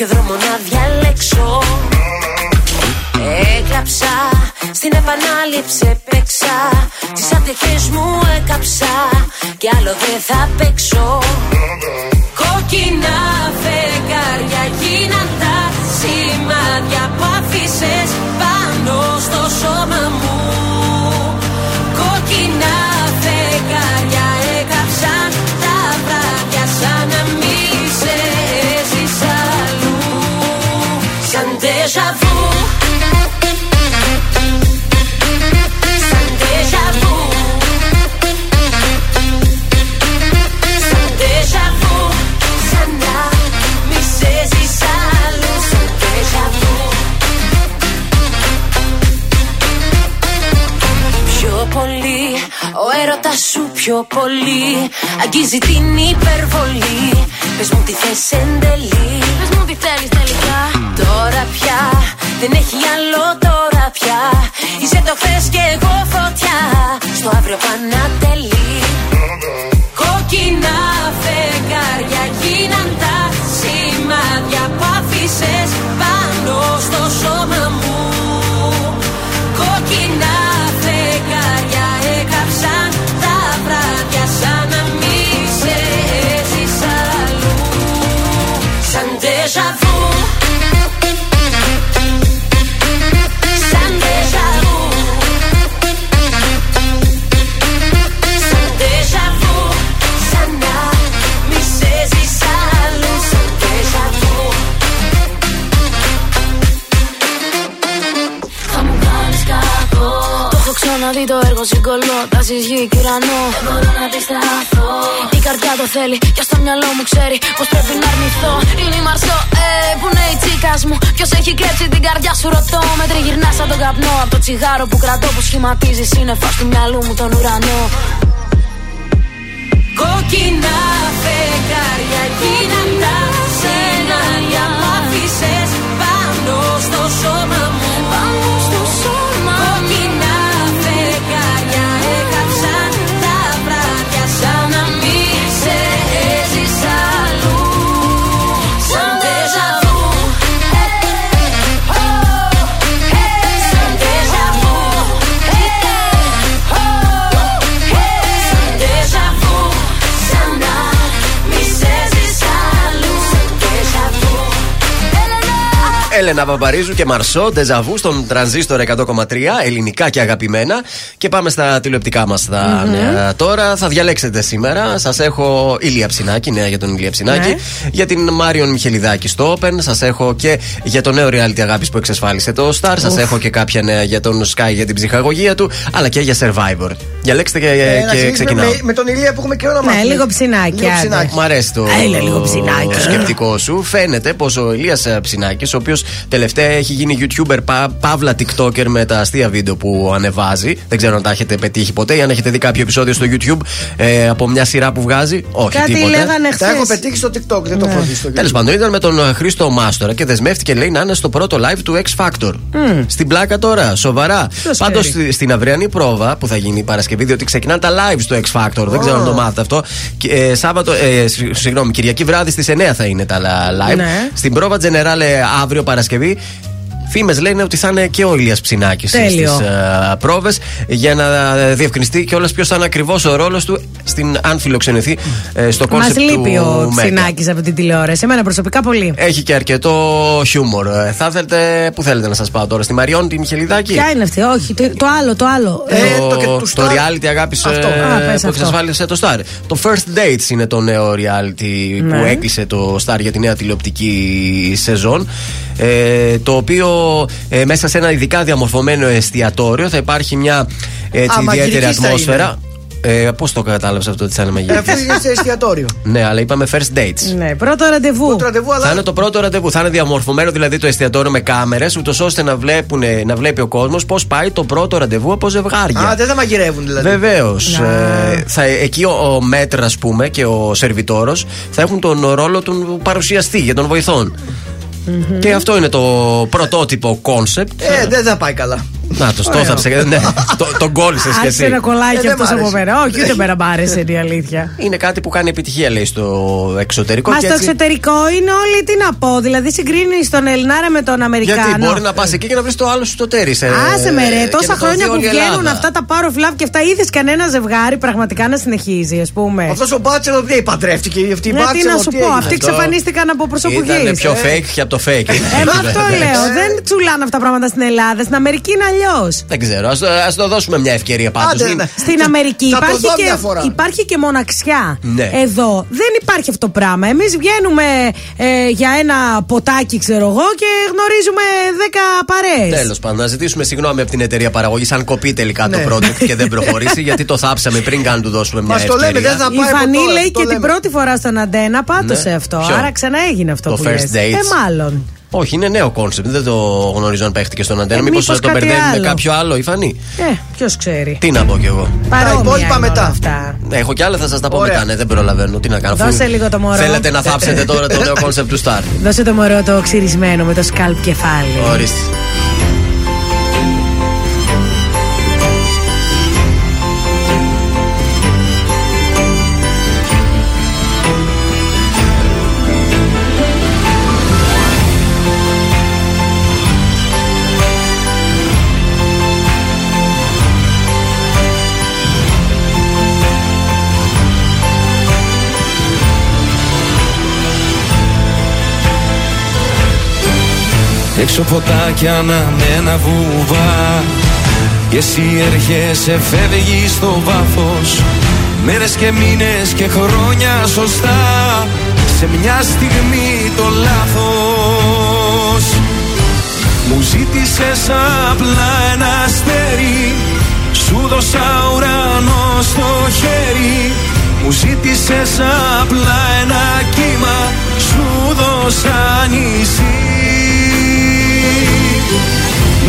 Ποιο δρόμο να διαλέξω. Έκλαψα, στην επανάληψη παίξα Τις ατυχές μου έκαψα Κι άλλο δεν θα παίξω. Κόκκινα φεγγάρια γίναν τα σημάδια που άφησες πάνω στο σώμα μου. Κόκκινα φεγγάρια déjà vu. Σαν déjà vu. Σαν déjà vu. Σαν να μη σε έζεις αλλού Σαν déjà vu. Πιο πολύ, ο έρωτας σου πιο πολύ. Αγγίζει την υπερβολή. Πες μου τι θες εν τέλει. Πες μου τι θέλεις τελικά Τώρα πια, δεν έχει άλλο τώρα πια. Είσαι το χθες και εγώ φωτιά. Στο αύριο πανατελεί Κόκκινα φεγγάρια γίναν τα σημάδια που άφησες πάνω στο σώμα μου θέλει και στο μυαλό μου ξέρει Πως πρέπει να αρνηθώ. Είναι η Μαρσό, ε, που είναι η τσίκας μου. Ποιος έχει κλέψει την καρδιά σου ρωτώ. Με τριγυρνάς σαν τον καπνό Από το τσιγάρο που κρατώ που σχηματίζει σύννεφα του μυαλού μου τον ουρανό. Κόκκινα φεγγάρια γίναν τα σενάρια που άφησες πάνω στο σώμα μου Έλενα Παπαρίζου και Μαρσό, Ντεζαβού στον τρανζίστορ 100,3, ελληνικά και αγαπημένα. Και πάμε στα τηλεοπτικά μας τα Μμμ. νέα τώρα. Θα διαλέξετε σήμερα. Σας έχω Ηλία Ψινάκη, νέα για τον Ηλία Ψινάκη. Ναι. Για την Μάριον Μιχελιδάκη στο Open. Σας έχω και για το νέο reality αγάπης που εξασφάλισε το Star. Σας Ουφ. έχω και κάποια νέα για τον Sky για την ψυχαγωγία του. Αλλά και για Survivor. Διαλέξτε και, Ε, να και ξεκινήσουμε ξεκινάω. Με, με τον Ηλία που έχουμε καιρό να Ναι, μάθουμε. λίγο ψινάκι, Λίγο άντε. ψινάκι. Μ' αρέσει το, Έλα λίγο ψινάκι. το σκεπτικό σου. Φαίνεται πως ο Ηλίας Ψινάκης, ο οποίος τελευταία έχει γίνει YouTuber, πα, παύλα TikToker με τα αστεία βίντεο που ανεβάζει. Δεν ξέρω αν τα έχετε πετύχει ποτέ ή αν έχετε δει κάποιο επεισόδιο στο YouTube ε, από μια σειρά που βγάζει. Όχι, Κάτι τίποτα. λέγανε Τα έχω χθες. πετύχει στο TikTok, δεν το έχω δει στο YouTube. Τέλος πάντων, ήταν με τον ε, Χρήστο Μάστορα και δεσμεύτηκε, λέει, να είναι στο πρώτο live του X Factor. Στην πλάκα τώρα, σοβαρά. Ποιος Πάντως ξέρει. στην αυριανή πρόβα που θα γίνει η Παρασκευή, διότι ξεκινάνε τα live στο X Factor. Δεν ξέρω αν το μάθετε αυτό. Και, ε, Σάββατο, ε, συγ- συγγνώμη, Κυριακή βράδυ στις 9 θα είναι τα live. Ναι. Στην πρόβα τζενεράλε αύριο Παρασκευή. Παρασκευή. Φήμες λένε ότι θα είναι και ο Ηλίας Ψινάκης στις Τέλειο. πρόβες για να διευκρινιστεί κιόλας ποιος θα είναι ακριβώς ο ρόλος του στην, αν φιλοξενηθεί ε, στο Μας κόνσεπτ του λείπει ο Μέγκα. Ψινάκης από την τηλεόραση. Εμένα προσωπικά πολύ. Έχει και αρκετό χιούμορ. Ε, Θα θέλετε, πού θέλετε να σας πάω τώρα, στη Μαριόν, τη Μιχελιδάκη. Ποια είναι αυτή, όχι, το, το άλλο, το άλλο. Ε, το και τους το Star. reality αγάπης Αυτό. Α, πες που αυτό. εξασφάλισε το Star. Το First Dates είναι το νέο reality που Ναι. έκλεισε το Star για τη νέα τηλεοπτική σεζόν. Ε, το οποίο ε, μέσα σε ένα ειδικά διαμορφωμένο εστιατόριο θα υπάρχει μια έτσι, Α, ιδιαίτερη μαγειρικής θα ατμόσφαιρα. είναι. Ε, Πώς το κατάλαβες αυτό ότι θα είναι Ε, μαγική. Αφού είναι σε εστιατόριο. ναι, αλλά είπαμε first dates. Ναι, πρώτο ραντεβού. Ραντεβού, αλλά Θα είναι το πρώτο ραντεβού. Θα είναι διαμορφωμένο δηλαδή το εστιατόριο με κάμερες, ούτως ώστε να, βλέπουν, να βλέπει ο κόσμος πώς πάει το πρώτο ραντεβού από ζευγάρια. Α, δεν θα μαγειρεύουν δηλαδή. Βεβαίως. εκεί ο, ο μέτρας, ας πούμε, και ο σερβιτόρος θα έχουν τον ρόλο του παρουσιαστή για τον βοηθών. Και αυτό είναι το πρωτότυπο κόνσεπτ. Ε, δεν θα πάει καλά. Να το Ωραίο. στόθαψε. ναι, το, τον κόλλησε και Άρχισε εσύ. ένα κολλάκι Ε, δεν αυτός μ' από άρεσε. μένα. Όχι, ούτε μένα μ' άρεσε είναι η αλήθεια. Είναι κάτι που κάνει επιτυχία, λέει, στο εξωτερικό. Μα και στο έτσι- εξωτερικό είναι όλοι, τι να πω, δηλαδή συγκρίνει τον Ελληνάρα με τον Αμερικάνο. Γιατί μπορεί να πας εκεί και να βρεις το άλλο σου το τέρι. σε- Άσε με ρε, και τόσα να το χρόνια δει που όλη η βγαίνουν Ελλάδα. αυτά τα Power of Love και αυτά. Είδες κανένα ζευγάρι πραγματικά να συνεχίζει, ας πούμε; Αυτός ο μπάτσελο δεν παντρεύτηκε. Αυτή η Ναι, τι μπάτσελο. να σου πω, αυτοί Αυτό; εξαφανίστηκαν από προσωπική. Ήταν πιο fake και από το fake. Ε, μα αυτό λέω. Δεν τσουλάνε αυτά τα πράγματα στην Ελλάδα. Στην Αμερική είναι αλλιώς. Δεν ξέρω. Α το δώσουμε μια ευκαιρία πάντως. Άντε, ναι. Στην Αμερική Θα το υπάρχει δω και, μια φορά. υπάρχει και μοναξιά. Ναι. Εδώ δεν υπάρχει αυτό το πράγμα. Εμείς βγαίνουμε ε, για ένα ποτάκι, ξέρω εγώ, και γνωρίζουμε 10 παρέες. Τέλος πάντων, να ζητήσουμε συγγνώμη από την εταιρεία παραγωγής αν κοπεί τελικά Ναι. το project και δεν προχωρήσει, γιατί το θάψαμε πριν καν του δώσουμε μια Μας το λέμε, ευκαιρία. δεν θα Η πάει από Φανή τώρα, λέει το και την λέμε. πρώτη φορά στον Αντένα πάτωσε Ναι. αυτό. Ποιο; Άρα ξαναέγινε αυτό Το που first λες. dates. Ε, μάλλον. Όχι, είναι νέο κόνσεπτ. Δεν το γνωρίζω αν παίχτηκε στον Αντένα. Ε, Μήπως μήπως το κάτι μπερδεύει με άλλο. κάποιο άλλο η Φανή; Ε, ποιος ξέρει. Τι να πω κι εγώ. Παρόμοια υπόλοιπα είναι όλα μετά. Αυτά. Ναι, Έχω κι άλλα, θα σας τα πω Ωραία. μετά. Ναι, δεν προλαβαίνω. Τι να κάνω. Δώσε αφού λίγο το μωρό. Θέλετε να θάψετε τώρα το νέο κόνσεπτ του Star. Δώσε το μωρό το ξυρισμένο με το σκάλπ κεφάλι. Ορίστε. Έξω φωτάκια αναμένα βουβά Και εσύ έρχεσαι φεύγεις στο βάθος. Μέρες και μήνες και χρόνια σωστά. Σε μια στιγμή το λάθος. Μου ζήτησες απλά ένα αστέρι. Σου δώσα ουρανό στο χέρι. Μου ζήτησες απλά ένα κύμα. Σου δώσα νησί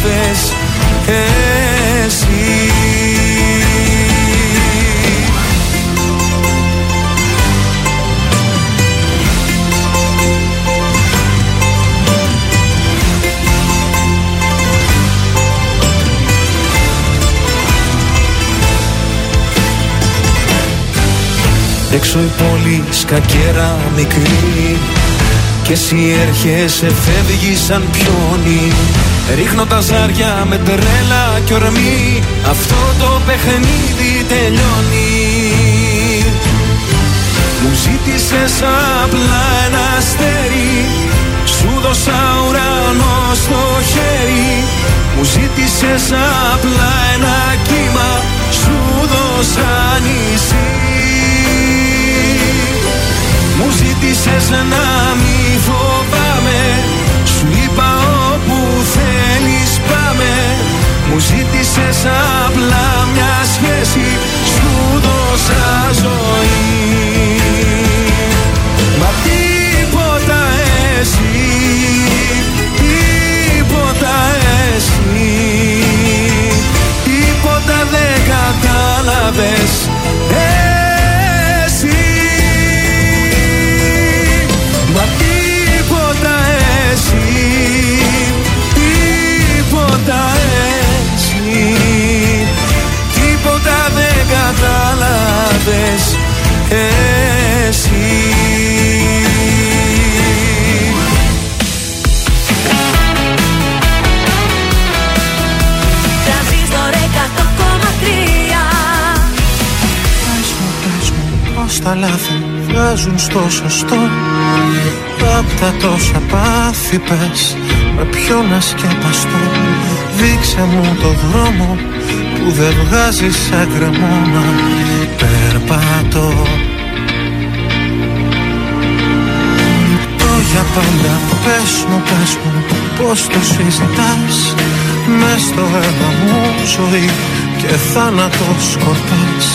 κατάλαβες Εσύ. Έξω η πόλη σκακέρα μικρή Και εσύ έρχεσαι φεύγεις σαν πιόνι Ρίχνω τα ζάρια με τρέλα και ορμή. Αυτό το παιχνίδι τελειώνει. Μου ζήτησες απλά ένα αστέρι. Σου δώσα ουρανό στο χέρι. Μου ζήτησες απλά ένα κύμα. Σου δώσα νησί. Μου ζήτησες να μη φοβάμαι ζήτησες απλά μια σχέση Σου δώσα ζωή. Μα τίποτα εσύ Τίποτα εσύ Τίποτα δεν κατάλαβες Εσύ. Μα τίποτα εσύ Τίποτα θες εσύ. Τρανζίστορ 100,3 Πώς τα λάθη βγάζουν στο σωστό. Απ' τα τόσα πάθη πες Με ποιο να σκεπαστώ. Δείξε μου το δρόμο Που δεν βγάζεις σαν κρεμόνα περπατώ. Το για πάντα πες μου, πες μου Πώς το συζητάς. Μες στο αίμα μου ζωή Και θάνατος σκορπάς.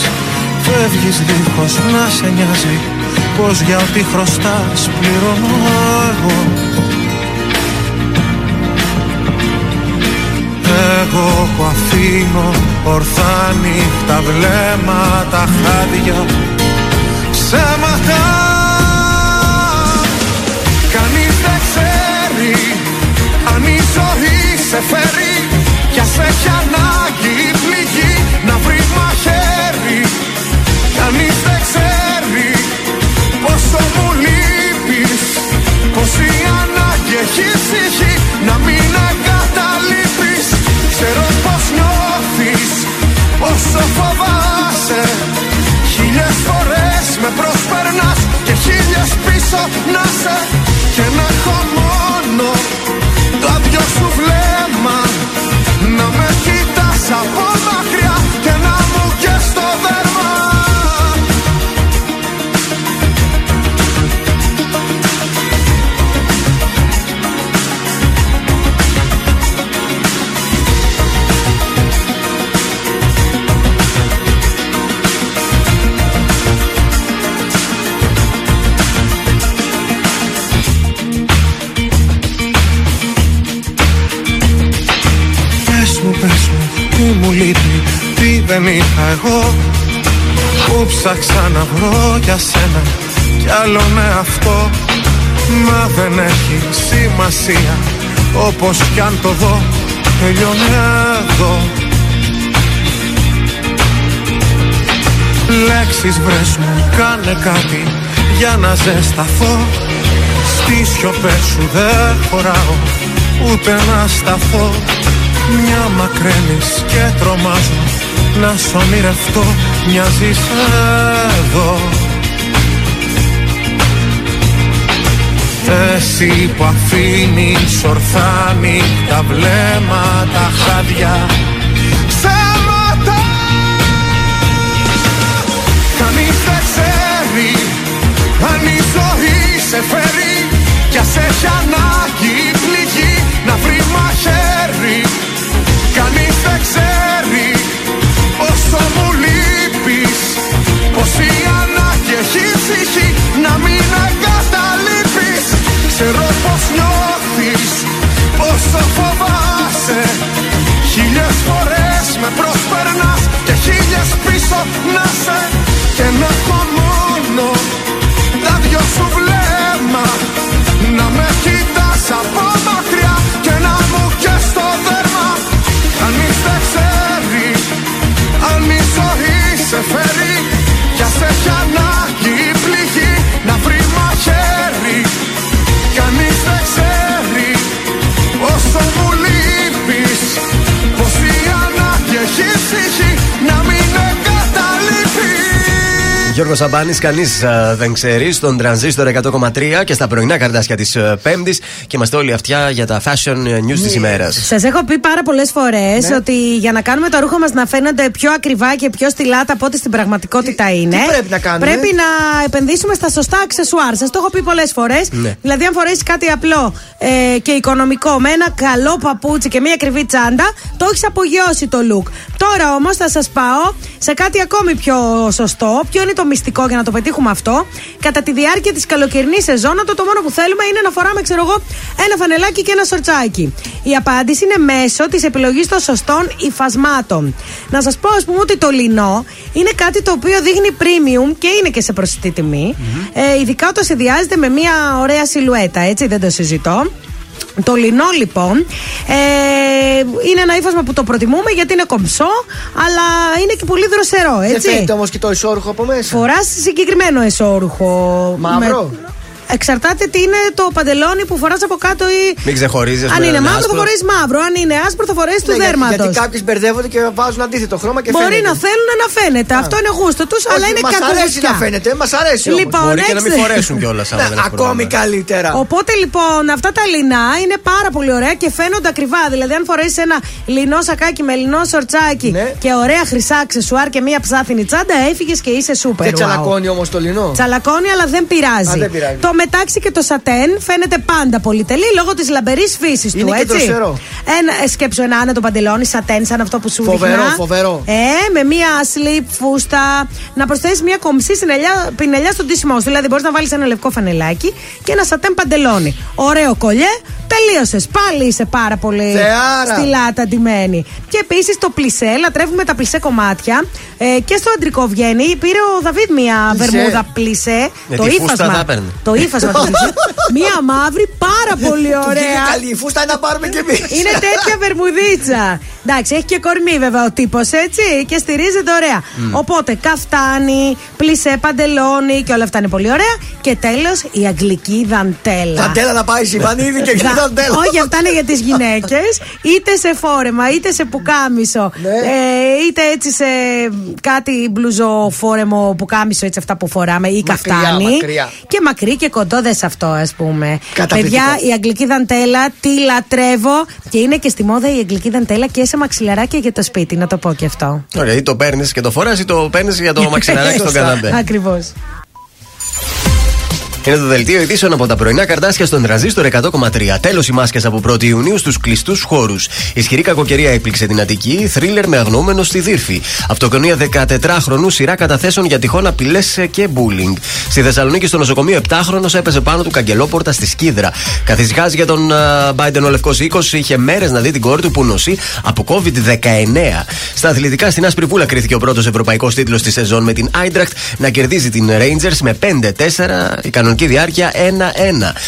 Φεύγεις δίχως να σε νοιάζει Πως για ό,τι χρωστάς πληρώνω εγώ Εγώ που αφήνω ορθά νύχτα βλέμματα χάδια. Ψέματα Κανείς δεν ξέρει αν η ζωή σε φέρει. Κι ας έχει ανάγκη η πληγή να βρει μαχαίρι. Κανείς δεν ξέρει πόσο μου λείπεις Πως η ανάγκη έχει ψυχή να μην εγκαταλείπεις Ξέρω πως νιώθεις όσο φοβάσαι. Χίλιες φορές με προσπερνάς και χίλιες πίσω να σε. Και να έχω μόνο το άδειο σου βλέμμα. Να με κοιτάς από μακριά τι δεν είχα εγώ Που ψάξα να βρω για σένα. Κι άλλο με αυτό Μα δεν έχει σημασία, όπως κι αν το δω Τελειώνει εδώ. Λέξεις βρες μου, κάνε κάτι για να ζεσταθώ. Στις σιωπές σου δεν χωράω ούτε να σταθώ. Μια μακραίνεις και τρομάζω να σ' ονειρευτώ Μοιάζεις εδώ. Εσύ που αφήνεις ορθά τα βλέμματα χάδια. Ψέματα. Κανείς δεν ξέρει αν η ζωή σε φέρει Κι ας έχει ανάγκη η πληγή να βρει μαχαίρι. Κανείς δεν ξέρει πόσο μου λείπεις Πως η ανάγκη έχει ψυχή να μην εγκαταλείπεις. Ξέρω πως νιώθεις πόσο φοβάσαι. Χίλιες φορές με προσπερνάς και χίλιες πίσω να σε. Και να έχω μόνο τα δυο σου βλέμμα Να με ψυχή να μην εγκαταλείπει Γιώργος Σαμπάνης, κανείς δεν ξέρει, στον τρανζίστορ 100,3 και στα πρωινά καρδάσια της Πέμπτης. Και είμαστε όλοι αυτιά για τα fashion news της ημέρας. Σας έχω πει πάρα πολλές φορές Ναι. ότι για να κάνουμε τα ρούχα μας να φαίνονται πιο ακριβά και πιο στυλάτα από ό,τι στην πραγματικότητα είναι. πρέπει να κάνουμε; Πρέπει να επενδύσουμε στα σωστά αξεσουάρ. Σας το έχω πει πολλές φορές. Ναι. Δηλαδή, αν φορέσεις κάτι απλό ε, και οικονομικό με ένα καλό παπούτσι και μια ακριβή τσάντα, το έχεις απογειώσει το look. Τώρα όμως θα σας πάω σε κάτι ακόμη πιο σωστό. Ποιο είναι το μυστικό για να το πετύχουμε αυτό. Κατά τη διάρκεια της καλοκαιρινής σεζόν, το, το μόνο που θέλουμε είναι να φοράμε, ξέρω εγώ, ένα φανελάκι και ένα σορτσάκι. Η απάντηση είναι μέσω της επιλογής των σωστών υφασμάτων. Να σας πω, ας πούμε, ότι το λινό είναι κάτι το οποίο δείχνει premium και είναι και σε προσιτή τιμή. Ε, ειδικά όταν συνδυάζεται με μια ωραία σιλουέτα, έτσι, δεν το συζητώ. Το λινό λοιπόν ε, είναι ένα ύφασμα που το προτιμούμε γιατί είναι κομψό αλλά είναι και πολύ δροσερό Δεν έτσι. φαίνεται όμως και το ισόρουχο από μέσα. Φοράς συγκεκριμένο εσόρουχο. Μαύρο. Εξαρτάται τι είναι το παντελόνι που φοράς από κάτω ή. Μην ξεχωρίζεις. Αν είναι μαύρο θα φορέσει μαύρο. Αν είναι άσπρο θα φορέσει του Ναι, για- δέρματος. Γιατί κάποιοι μπερδεύονται και βάζουν αντίθετο χρώμα και Μπορεί φαίνεται. να θέλουν να φαίνεται. Αυτό είναι γούστο τους, αλλά είναι μας αρέσει κακογουστιά. να φαίνεται, μας αρέσει. όμως. Λοιπόν, Μπορεί και να μην έξι- φορέσουν κιόλας. Ακόμη καλύτερα. Οπότε λοιπόν αυτά τα λινά είναι πάρα πολύ ωραία και φαίνονται ακριβά. Δηλαδή, αν φορέσεις ένα λινό σακάκι με λινό σορτσάκι Ναι. και ωραία χρυσά αξεσουάρ και μία ψάθινη τσάντα, έφυγες και είσαι σούπερ. Και wow. τσαλακώνει όμως το λινό. Τσαλακώνει, αλλά δεν πειράζει. Α, δεν πειράζει. Το μετάξι και το σατέν φαίνεται πάντα πολυτελή λόγω της λαμπερής φύσης του. Είναι και έτσι. δροσερό. Ένα, ε, σκέψου ένα άνετο παντελόνι σατέν, σαν αυτό που σου Φοβερό, δείχνα. φοβερό. Ε, με μία slip φούστα. Να προσθέσεις μία κομψή συνελιά, πινελιά στον τίσιμό σου. Δηλαδή, μπορείς να βάλεις ένα λευκό φανελάκι και ένα σατέν παντελόνι. Ωραίο κολλιέ, τελείωσες. Πάλι είσαι πάρα πολύ Θεάρα. στυλάτα ντυμένη. Και επίσης το πλισέ, λατρεύουμε τα πλισέ κομμάτια. Ε, και στο αντρικό βγαίνει. Πήρε ο Δαβίδ μία Πλισέ. βερμούδα πλισέ. Γιατί το η φούστα ύφασμα. θα έπαιρνε. Το ύφασμα του πλισέ. Μία μαύρη, πάρα πολύ Του βγήκε ωραία. καλή η φούστα να πάρουμε κι εμείς. Είναι τέτοια βερμουδίτσα. Εντάξει, έχει και κορμί βέβαια ο τύπος έτσι και στηρίζεται ωραία. Οπότε καφτάνι, πλισέ παντελόνι και όλα αυτά είναι πολύ ωραία. Και τέλος η αγγλική δαντέλα. Δαντέλα να πάει Σιβανίδη και Δα- δαντέλα. Όχι, αυτά είναι για τις γυναίκες. Είτε σε φόρεμα, είτε σε πουκάμισο, Ναι. ε, είτε έτσι σε κάτι μπλουζο φόρεμο πουκάμισο, έτσι αυτά που φοράμε, ή Μακριά, καφτάνι. μακριά. Και μακρύ και κοντό δε σε αυτό, ας πούμε. Καταπληκτικό. Παιδιά, η αγγλική δαντέλα τη λατρεύω και είναι και στη μόδα η αγγλική δαντέλα και σε μαξιλαράκια για το σπίτι, να το πω και αυτό. Ωραία, ή το παίρνεις και το φοράς ή το παίρνεις για το μαξιλαράκι στον καναπέ. Ακριβώς. Είναι το δελτίο ειδήσεων από τα πρωινά καρτάσια στον τραζίστορ 100,3. Τέλος οι μάσκες από 1η Ιουνίου στους κλειστούς χώρους. Ισχυρή κακοκαιρία έπληξε την Αττική, θρίλερ με αγνοούμενο στη Δύρφη. Αυτοκονία 14χρονου, σειρά καταθέσεων για τυχόν απειλές και bullying. Στη Θεσσαλονίκη, στο νοσοκομείο, 7χρονο έπεσε πάνω του καγκελόπορτα στη Σκίδρα. Καθησυχάζει για τον α, Biden ο Λευκός Οίκος, είχε μέρες να δει την κόρη του που νοσεί από COVID-19. Στα αθλητικά, στην Άσπρη Βούλα κρίθηκε ο πρώτος ευρωπαϊκός τίτλος τη σεζόν με την Eintracht να κερδίζει την Rangers με 5-4, η κανονική διάρκεια 1-1.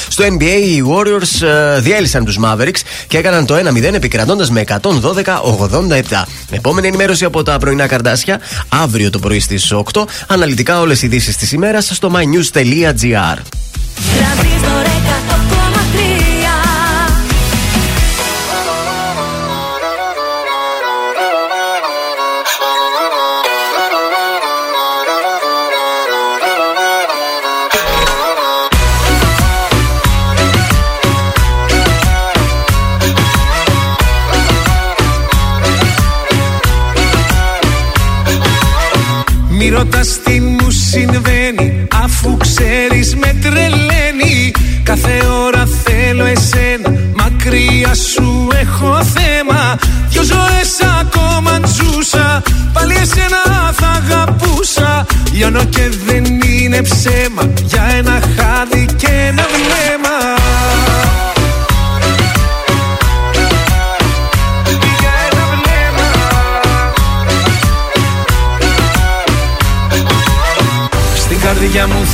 Στο NBA οι Warriors ε, διέλυσαν τους Mavericks και έκαναν το 1-0 επικρατώντας με 112-87. Επόμενη ενημέρωση από τα πρωινά καρτάσια αύριο το πρωί στις 8. Αναλυτικά όλες οι ειδήσεις της ημέρας στο mynews.gr. Λιώνω και δεν είναι ψέμα Για ένα χάδι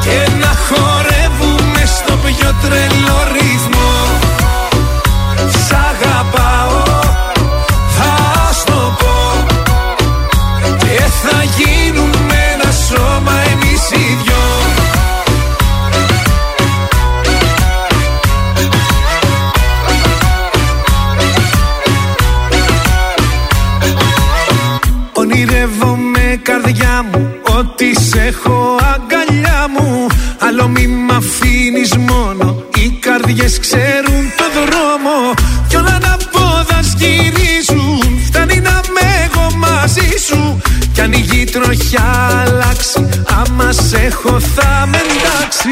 και να χορεύουμε στο πιο τρελό ρυθμό. Σ' αγαπάω, θα στο πω. Και θα γίνουμε ένα σώμα εμείς οι δυο. Ονειρεύομαι καρδιά μου Ότι σε έχω. αγκαλιά μου Άλλο μη μ' αφήνεις μόνο. Οι καρδιές ξέρουν το δρόμο Κι όλα να πόδας γυρίζουν Φτάνει να με εγώ μαζί σου. Κι αν η γη τροχιά αλλάξει Άμα σε έχω θα με εντάξει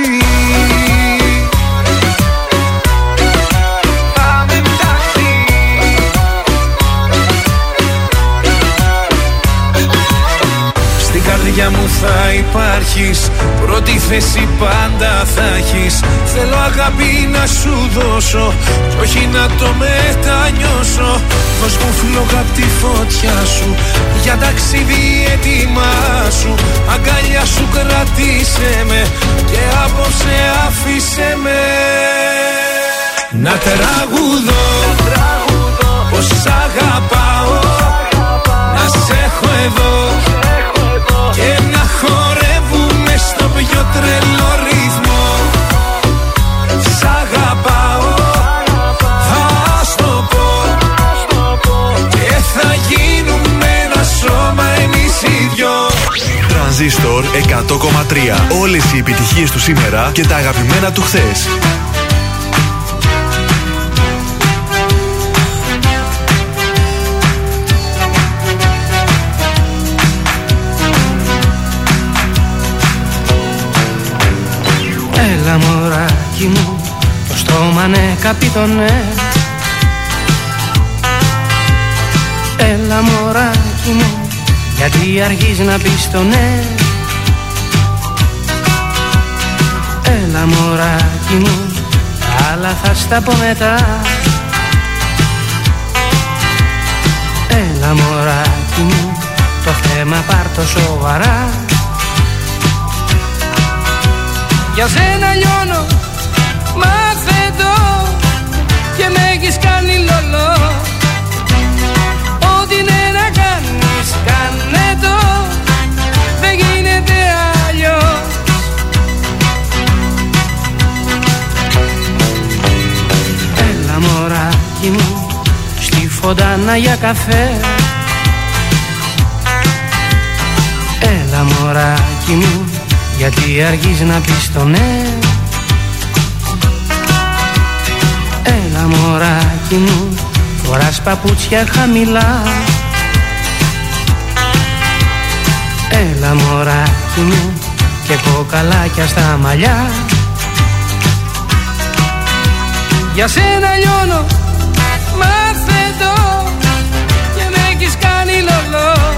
Στην καρδιά καρδιά μου θα υπάρχεις. Πρώτη θέση πάντα θα έχεις. Θέλω αγάπη να σου δώσω Κι όχι να το μετανιώσω. Δώσ' μου φλόγα απ' τη φωτιά σου. Για ταξίδι έτοιμά σου. Αγκαλιά σου κρατήσε με Και απόψε άφησε με. Να τραγουδώ. Πως σ' αγαπάω. Να σε έχω εδώ Και να χορεύουμε στο πιο τρελό ρυθμό Σ' αγαπάω Θα στο πω Και θα γίνουμε ένα σώμα εμείς οι δυο Τρανζίστορ 100,3. Όλες οι επιτυχίες του σήμερα και τα αγαπημένα του χθες. Έλα μωράκι μου Το στόμα ναι καπιτονέ. Έλα μωράκι μου Γιατί αργείς να πεις το ναι. Έλα μωράκι μου Τα άλλα θα στα πω μετά. Έλα μωράκι μου Το θέμα πάρ' το σοβαρά Για σένα λιώνω Μάθε το Και με έχεις κάνει λολό. Ό,τι ναι να κάνεις Κάνε το Δεν γίνεται αλλιώς. Έλα μωράκι μου Στη φωντάνα για καφέ. Έλα μωράκι μου γιατί αργείς να πεις το ναι. Έλα μωράκι μου Φοράς παπούτσια χαμηλά. Έλα μωράκι μου Και κοκαλάκια στα μαλλιά. Για σένα λιώνω Μάθε το Και με έχεις κάνει λολό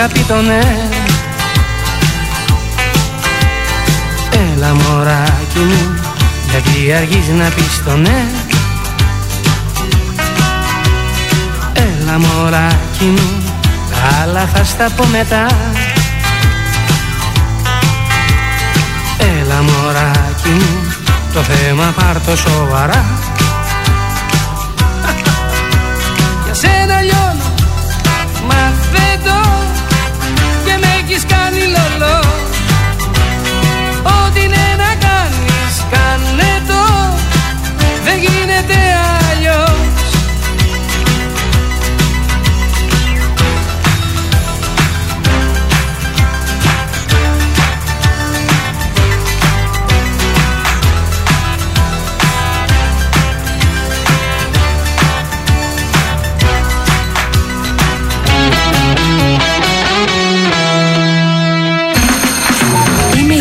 καπιτονέ. Έλα μωράκι μου Γιατί αργείς να πεις το ναι. Έλα μωράκι μου Τα άλλα θα στα πω μετά. Έλα μωράκι μου Το θέμα πάρ' το σοβαρά Δεν γίνεται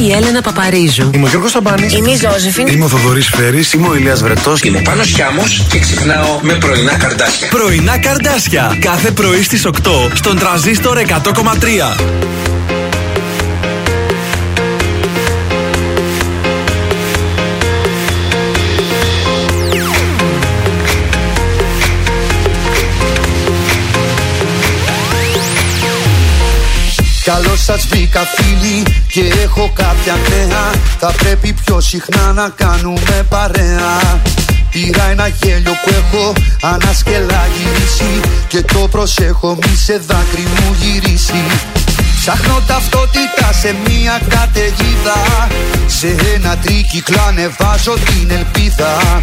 η Έλενα Παπαρίζου. Είμαι ο Γιώργος Σαμπάνης. Είμαι η Ζώζεφιν. Είμαι ο Θοδωρής Φέρης. Είμαι ο Ηλίας Βρετός. Είμαι ο Πάνος Χιάμος και ξυπνάω με πρωινά καρδάσια. Πρωινά καρδάσια. Κάθε πρωί στις 8 στον τραζίστορ 100,3. Βρήκα φίλοι και έχω κάποια νέα. Θα πρέπει πιο συχνά να κάνουμε παρέα. Πήρα ένα γέλιο που έχω ανασκελά γυρίσει Και το προσέχω μη σε δάκρυ μου γυρίσει Ψάχνω ταυτότητα σε μια καταιγίδα Σε ένα τρίκυκλο ανεβάζω την ελπίδα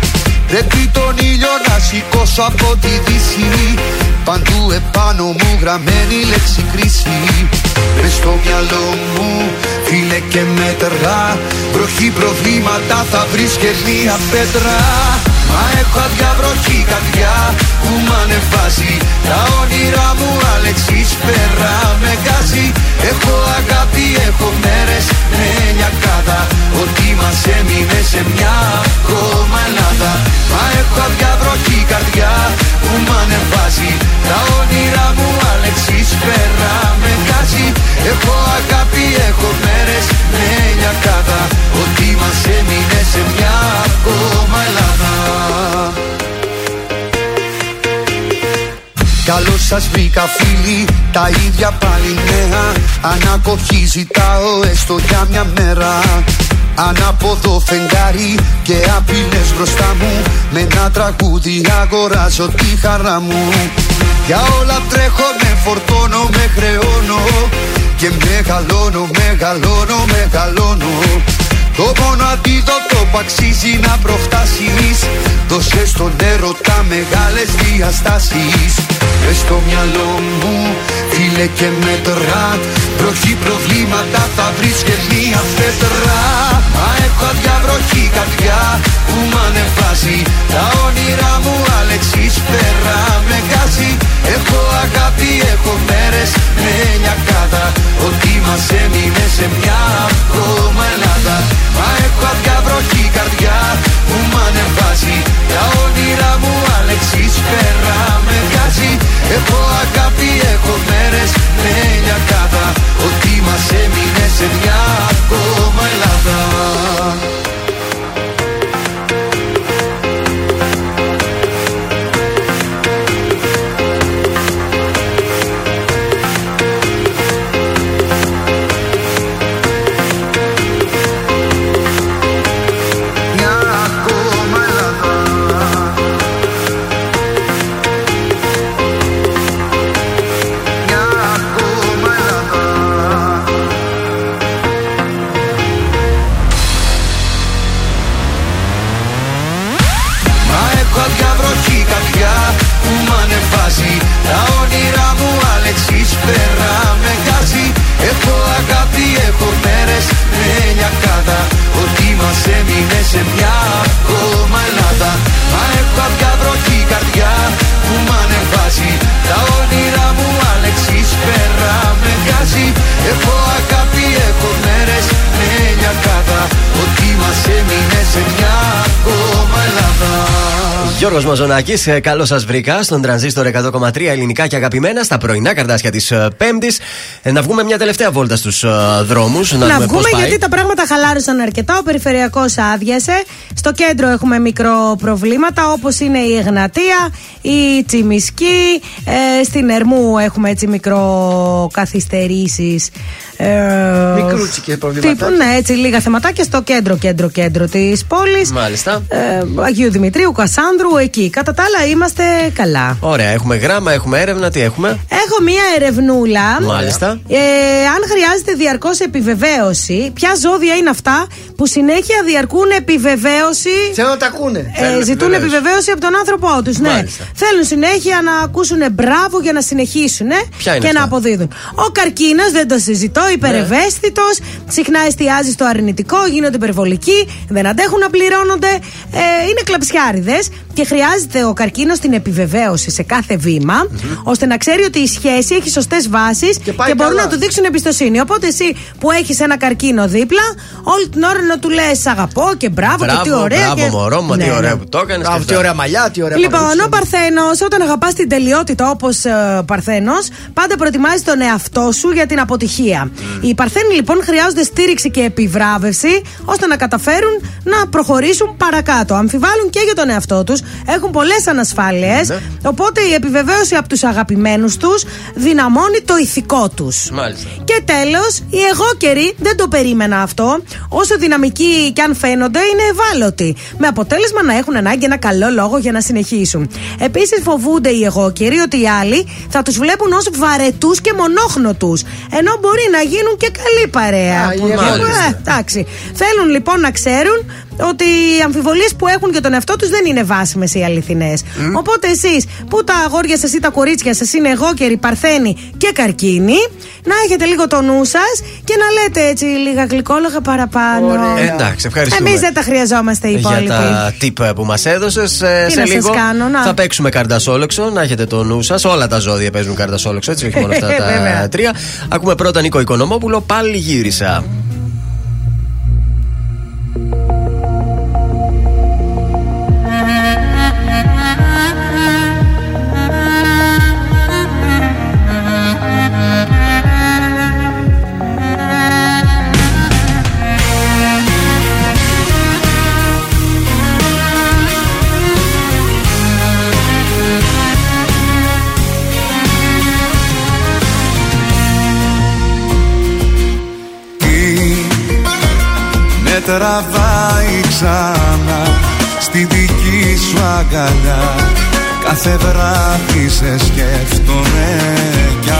Πρέπει τον ήλιο να σηκώσω από τη δύση. Παντού επάνω μου γραμμένη λέξη κρίση. Μες στο μυαλό μου φίλε και μέτρα Βροχή προβλήματα θα βρεις και μία πέτρα. Μα έχω αδιαβροχή καρδιά που μ' ανεβάζει. Τα όνειρά μου Αλεξής πέρα με γκάζει Έχω αγάπη με λιακάδα Ότι μας έμεινε σε μια ακόμα Ελλάδα Μα έχω αδιαβροχή καρδιά που μ' ανεβάζει. Τα όνειρά μου Αλέξης πέρα με βγάζει Έχω αγάπη, έχω μέρες με λιακάδα Ότι μας έμεινε σε μια ακόμα Ελλάδα σας βρήκα φίλοι. Τα ίδια πάλι νέα Ανακοχή ζητάω έστω για μια μέρα. Ανάποδο φεγγάρι και απειλές μπροστά μου. Με ένα τραγούδι αγοράζω τη χαρά μου. Για όλα τρέχω, με φορτώνω, με χρεώνω. Και μεγαλώνω, μεγαλώνω, μεγαλώνω. Το μόνο αντίδοτο που αξίζει να προφτάσεις. Δώσε στον έρωτα μεγάλες διαστάσεις Μες στο μυαλό μου φίλε και μέτρα Βροχή προβλήματα θα βρεις και μία φέτρα Μα έχω αδιαβροχή καρδιά που μ' ανεβάζει. Τα όνειρά μου Αλεξής πέρα με γκάζει Έχω αγάπη, έχω μέρες με νιακάδα Ότι μας έμεινε σε μια ακόμα Ελλάδα Μα έχω αδιαβροχή καρδιά που μ' ανεβάζει. Τα όνειρά μου Αλεξής πέρα με γκάζει Έχω αγάπη, έχω μέρες με νιακάδα Ότι μας έμεινε σε μια ακόμα Ελλάδα Γιώργος Μαζονάκης, ε, καλώς σας βρήκα στον τρανζίστορ 100,3 ελληνικά και αγαπημένα στα πρωινά καρδάσια της Πέμπτης. Να βγούμε μια τελευταία βόλτα στους δρόμους. Να, Να, δούμε βγούμε πώς πάει. γιατί τα πράγματα χαλάρωσαν αρκετά. Ο περιφερειακός άδειασε. Στο κέντρο έχουμε μικρό προβλήματα όπως είναι η Εγνατία, η Τσιμισκή. Ε, στην Ερμού έχουμε έτσι μικρό καθυστερήσεις. Ε, Μικρούτσικες προβλήματα. τύπου, ναι, έτσι λίγα θεματάκια στο κέντρο, κέντρο, κέντρο της πόλης. Μάλιστα. Ε, Αγίου Δημητρίου, Κασάνδρου, εκεί. Κατά τα άλλα είμαστε καλά. Ωραία, έχουμε γράμμα, έχουμε έρευνα, τι έχουμε; Έχω μία ερευνούλα. Μάλιστα. Ε, αν χρειάζεται διαρκώς επιβεβαίωση, ποια ζώδια είναι αυτά που συνέχεια διαρκούν επιβεβαίωση; Θέλω να τα ακούνε. Ε, ζητούν επιβεβαίωση από τον άνθρωπό τους. Ναι. Μάλιστα. Θέλουν συνέχεια να ακούσουν μπράβο για να συνεχίσουν Ποια είναι και αυτά; να αποδίδουν. Ο καρκίνο, δεν το συζητώ, υπερευαίσθητος, συχνά εστιάζει στο αρνητικό, γίνονται υπερβολικοί, δεν αντέχουν να πληρώνονται. Ε, είναι κλαψιάριδες και χρειάζεται ο καρκίνος την επιβεβαίωση σε κάθε βήμα, ώστε να ξέρει ότι η σχέση έχει σωστές βάσεις και, πάει μπορούν καλά. να του δείξουν εμπιστοσύνη. Οπότε εσύ που έχεις ένα καρκίνο δίπλα, όλη την ώρα να του λες αγαπώ και μπράβο, και τι ωραία. μπράβο, και... μωρό μου, τι Ναι, ωραία ναι. που το έκανες. Μπράβο, τι ωραία μαλλιά, τι ωραία Λοιπόν, παπούτσια. ο Παρθένος, όταν αγαπάς την τελειότητα όπως ε, Παρθένος, πάντα προετοιμάζεις τον εαυτό σου για την αποτυχία. Οι Παρθένοι λοιπόν χρειάζονται στήριξη και επιβράβευση ώστε να καταφέρουν να προχωρήσουν παρακάτω. Αμφιβάλλουν και για τον εαυτό τους, έχουν πολλές ανασφάλειες. Ναι. Οπότε η επιβεβαίωση από τους αγαπημένους τους δυναμώνει το ηθικό τους. Μάλιστα. Και τέλος, οι εγώκεροι δεν το περίμενα αυτό. Όσο δυναμικοί κι αν φαίνονται, είναι ευάλωτοι. Με αποτέλεσμα να έχουν ανάγκη ένα καλό λόγο για να συνεχίσουν. Επίσης, φοβούνται οι εγώκεροι ότι οι άλλοι θα τους βλέπουν ως βαρετούς και μονόχνοτου. Ενώ μπορεί να γίνουν και καλή παρέα. Α, οι Που- εγώκεροι. Ε, εντάξει. Θέλουν λοιπόν να ξέρουν ότι οι αμφιβολίες που έχουν για τον εαυτό τους δεν είναι βάσιμες ή αληθινές. Οπότε εσείς που τα αγόρια σας ή τα κορίτσια σας είναι εγώκεροι, παρθένοι και καρκίνοι, να έχετε λίγο το νου σας και να λέτε έτσι λίγα γλυκόλογα παραπάνω. Ε, εντάξει, ευχαριστούμε. Εμείς δεν τα χρειαζόμαστε οι Για υπόλοιποι. τα tip που μας έδωσες. Τι σε να σας λίγο κάνω, να. θα παίξουμε καρτασόλοξο. Να έχετε το νου σας. Όλα τα ζώδια παίζουν καρτασόλοξο, έτσι, όχι μόνο αυτά τα Βέβαια. τρία. Ακούμε πρώτα Νίκο Οικονομόπουλο. Πάλι γύρισα. τραβάει ξανά Στη δική σου αγκαλιά. Κάθε βράδυ σε σκέφτομαι κι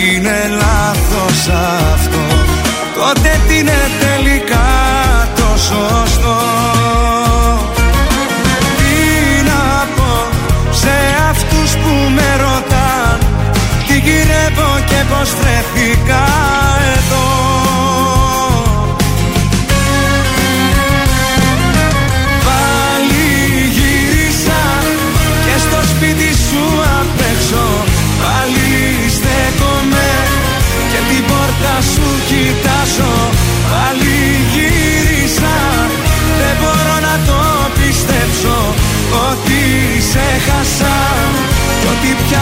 Είναι λάθος αυτό. Τότε την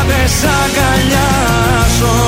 να σ' αγκαλιάσω.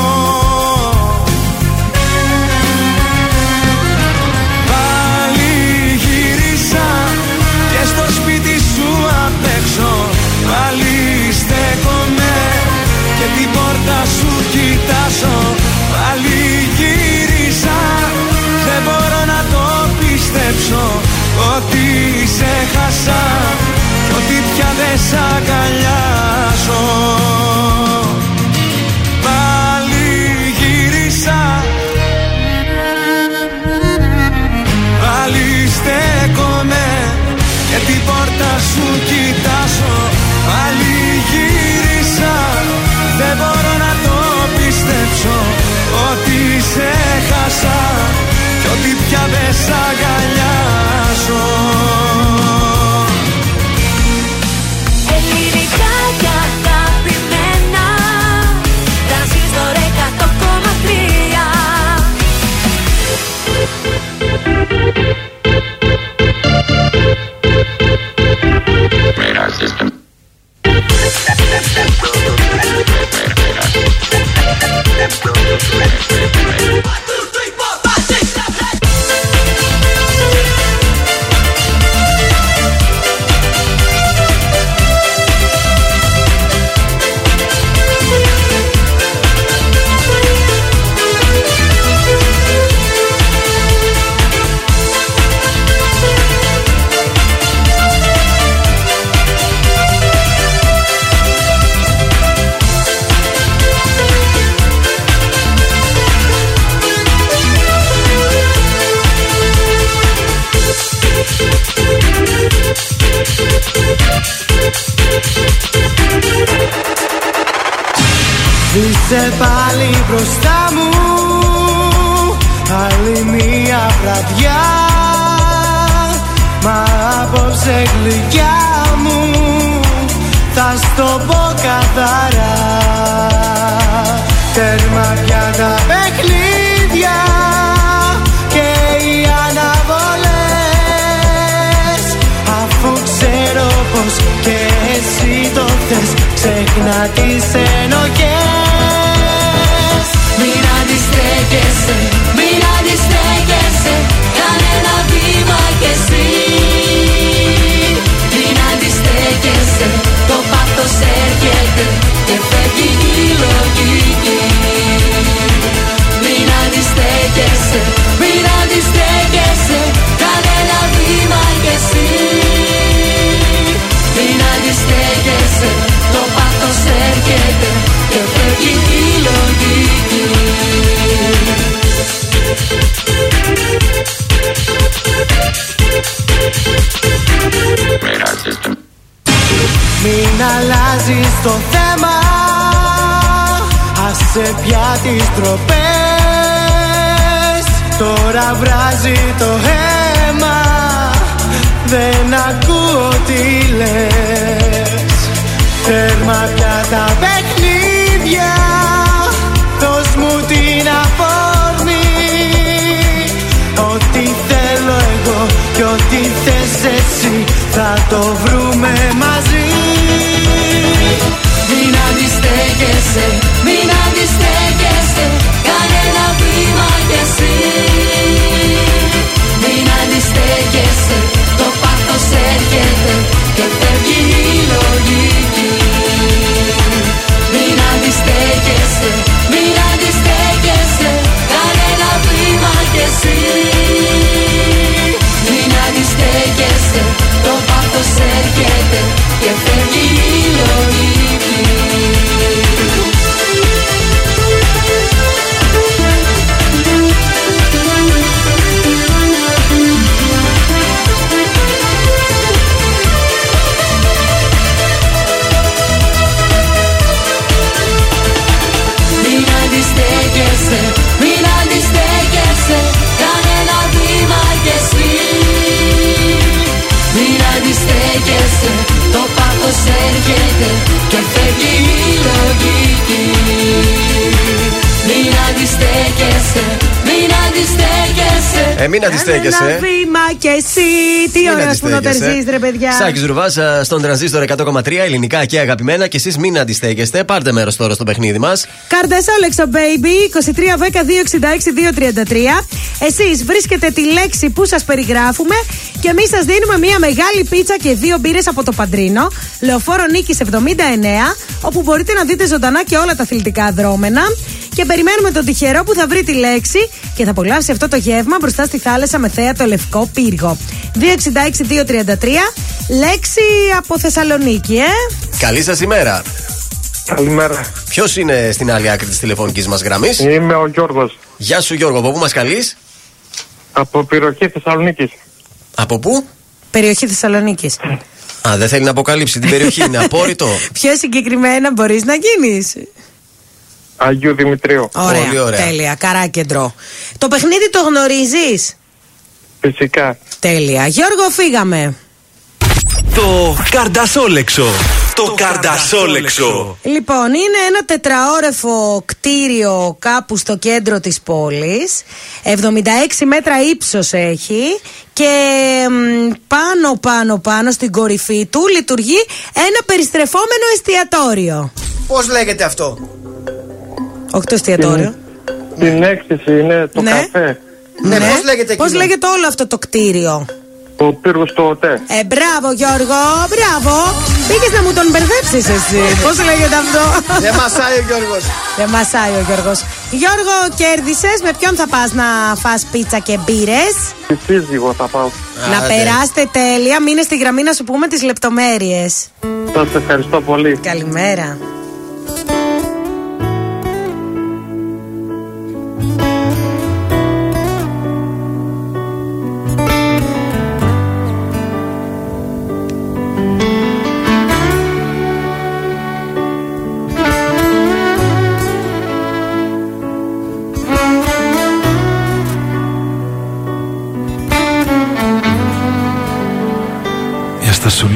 Παιδιά. Σάκης Ρουβά στον τρανζίστορ 100,3 ελληνικά και αγαπημένα. Και εσείς μην αντιστέκεστε. Πάρτε μέρος τώρα στο παιχνίδι μας. Καρτεσόλεξο, baby. 2310-266-233. Εσείς βρίσκετε τη λέξη που σας περιγράφουμε και εμείς σας δίνουμε μια μεγάλη πίτσα και δύο μπύρες από το Παντρίνο. Λεωφόρο Νίκης 79, όπου μπορείτε να δείτε ζωντανά και όλα τα αθλητικά δρόμενα. Και περιμένουμε τον τυχερό που θα βρει τη λέξη και θα απολαύσει αυτό το γεύμα μπροστά στη θάλασσα με θέα το λευκό πύργο. 266-233, λέξη από Θεσσαλονίκη, ε. Καλή σας ημέρα. Καλημέρα. Ποιος είναι στην άλλη άκρη της τηλεφωνικής μας γραμμής, Είμαι ο Γιώργος Γεια σου Γιώργο, από πού μας καλείς, από περιοχή Θεσσαλονίκης. Από πού; Περιοχή Θεσσαλονίκης. Α, δεν θέλει να αποκαλύψει την περιοχή, είναι απόρριτο. Πιο συγκεκριμένα μπορείς να γίνεις. Αγίου Δημητρίου. Ωραία, Πολύ ωραία. τέλεια, καράκεντρο. Το παιχνίδι το γνωρίζεις; Φυσικά. Τέλεια. Γιώργο, φύγαμε. Το καρδασόλεξο. Το καρδασόλεξο. Λοιπόν, είναι ένα τετραόρεφο κτίριο κάπου στο κέντρο της πόλης 76 μέτρα ύψος έχει και μ, πάνω πάνω πάνω στην κορυφή του λειτουργεί ένα περιστρεφόμενο εστιατόριο Πώς λέγεται αυτό, Όχι το εστιατόριο Την έκθεση είναι το Ναι. καφέ. Ναι, πώς λέγεται Πώς εκείνο; λέγεται όλο αυτό το κτίριο; Το πύργο στο ΟΤΕ. Ε, μπράβο Γιώργο, μπράβο Πήγες να μου τον μπερδέψεις εσύ Πώς λέγεται αυτό; Δεν μασάει ο Γιώργος Δεν μασάει ο Γιώργος Γιώργο, κέρδισες Με ποιον θα πας να φας πίτσα και μπύρες; Τη σύζυγο θα πάω. Να περάσετε τέλεια. Μείνε στη γραμμή να σου πούμε τις λεπτομέρειες Σας ευχαριστώ πολύ. Καλημέρα.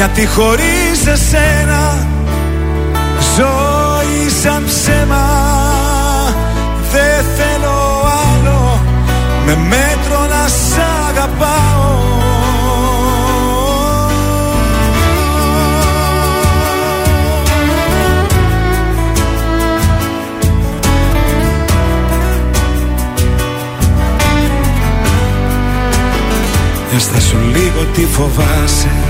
Γιατί χωρίς εσένα Ζωή σαν ψέμα Δεν θέλω άλλο. Με μέτρο να σ' αγαπάω. Έστα σου λίγο τι φοβάσαι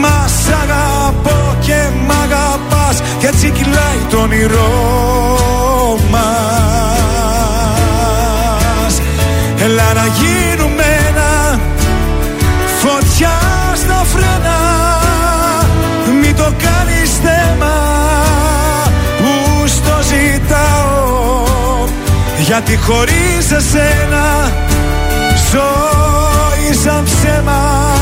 Μας αγαπώ και μ' αγαπάς Και έτσι κυλάει το όνειρό μας. Έλα να γίνουμε ένα Φωτιά στα φρένα. Μην το κάνεις θέμα Που στο ζητάω. Γιατί χωρίς εσένα Ζωή σαν ψέμα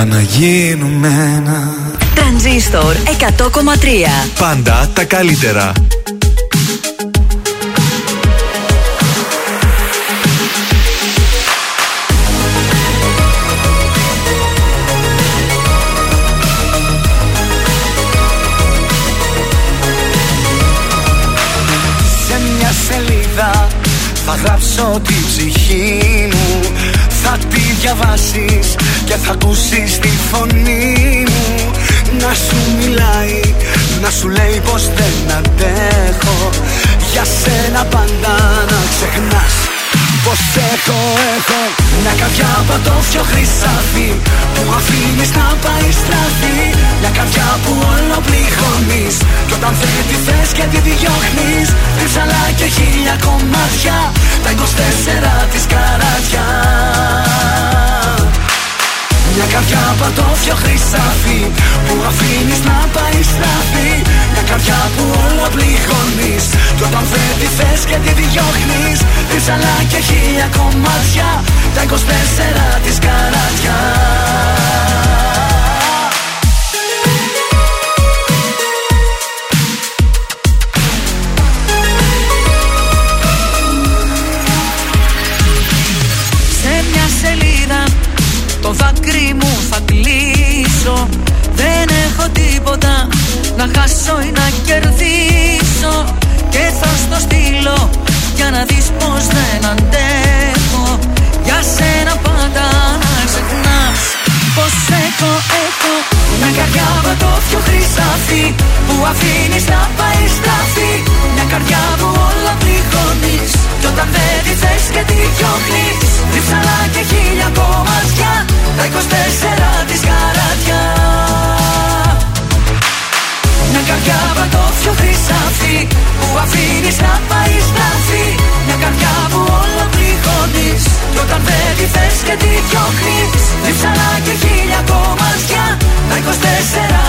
Έλα να γίνουμε ένα Τρανζίστορ 100,3 Πάντα τα καλύτερα. Σε μια σελίδα θα γράψω τη ψυχή μου Θα τη διαβάσεις και θα ακούσεις τη φωνή μου. Να σου μιλάει, να σου λέει πως δεν αντέχω. Για σένα πάντα να ξεχνάς πως έχω, έχω Μια καρδιά πατώφιο χρυσάφι Που αφήνεις να πάει στραφή. Μια καρδιά που όλο πληγώνεις Κι όταν δεν τη θες και τη διώχνεις Τρίψαλα και χίλια κομμάτια Τα 24 της καράτια μια καρδιά πατώφιο χρυσάφι Που αφήνεις να πάει στραφή Μια καρδιά που όλο πληγώνεις Κι όταν δεν τη θες και τη διώχνεις. Τρίψαλα και χίλια κομμάτια Τα 24 της καράτια να χάσω ή να κερδίσω Και θα στο στείλω για να δεις πως δεν αντέχω. Για σένα πάντα να ξεχνάς πως έχω, έχω Μια καρδιά πατώφιο χρυσάφι Που αφήνεις να πάει στραφή. Μια καρδιά που όλα πληγώνεις Κι όταν δεν τη θες και τη διώχνεις. Τρίψαλα και χίλια κομμάτια Τα 24 της καράτια μια καρδιά πατώφιο χρυσάφι Που αφήνεις να πάει στραφή Μια καρδιά που όλα πληγώνεις Κι όταν δεν τη θες και τη διώχνεις. Διψαλά και χίλια κομμάτια Τα 24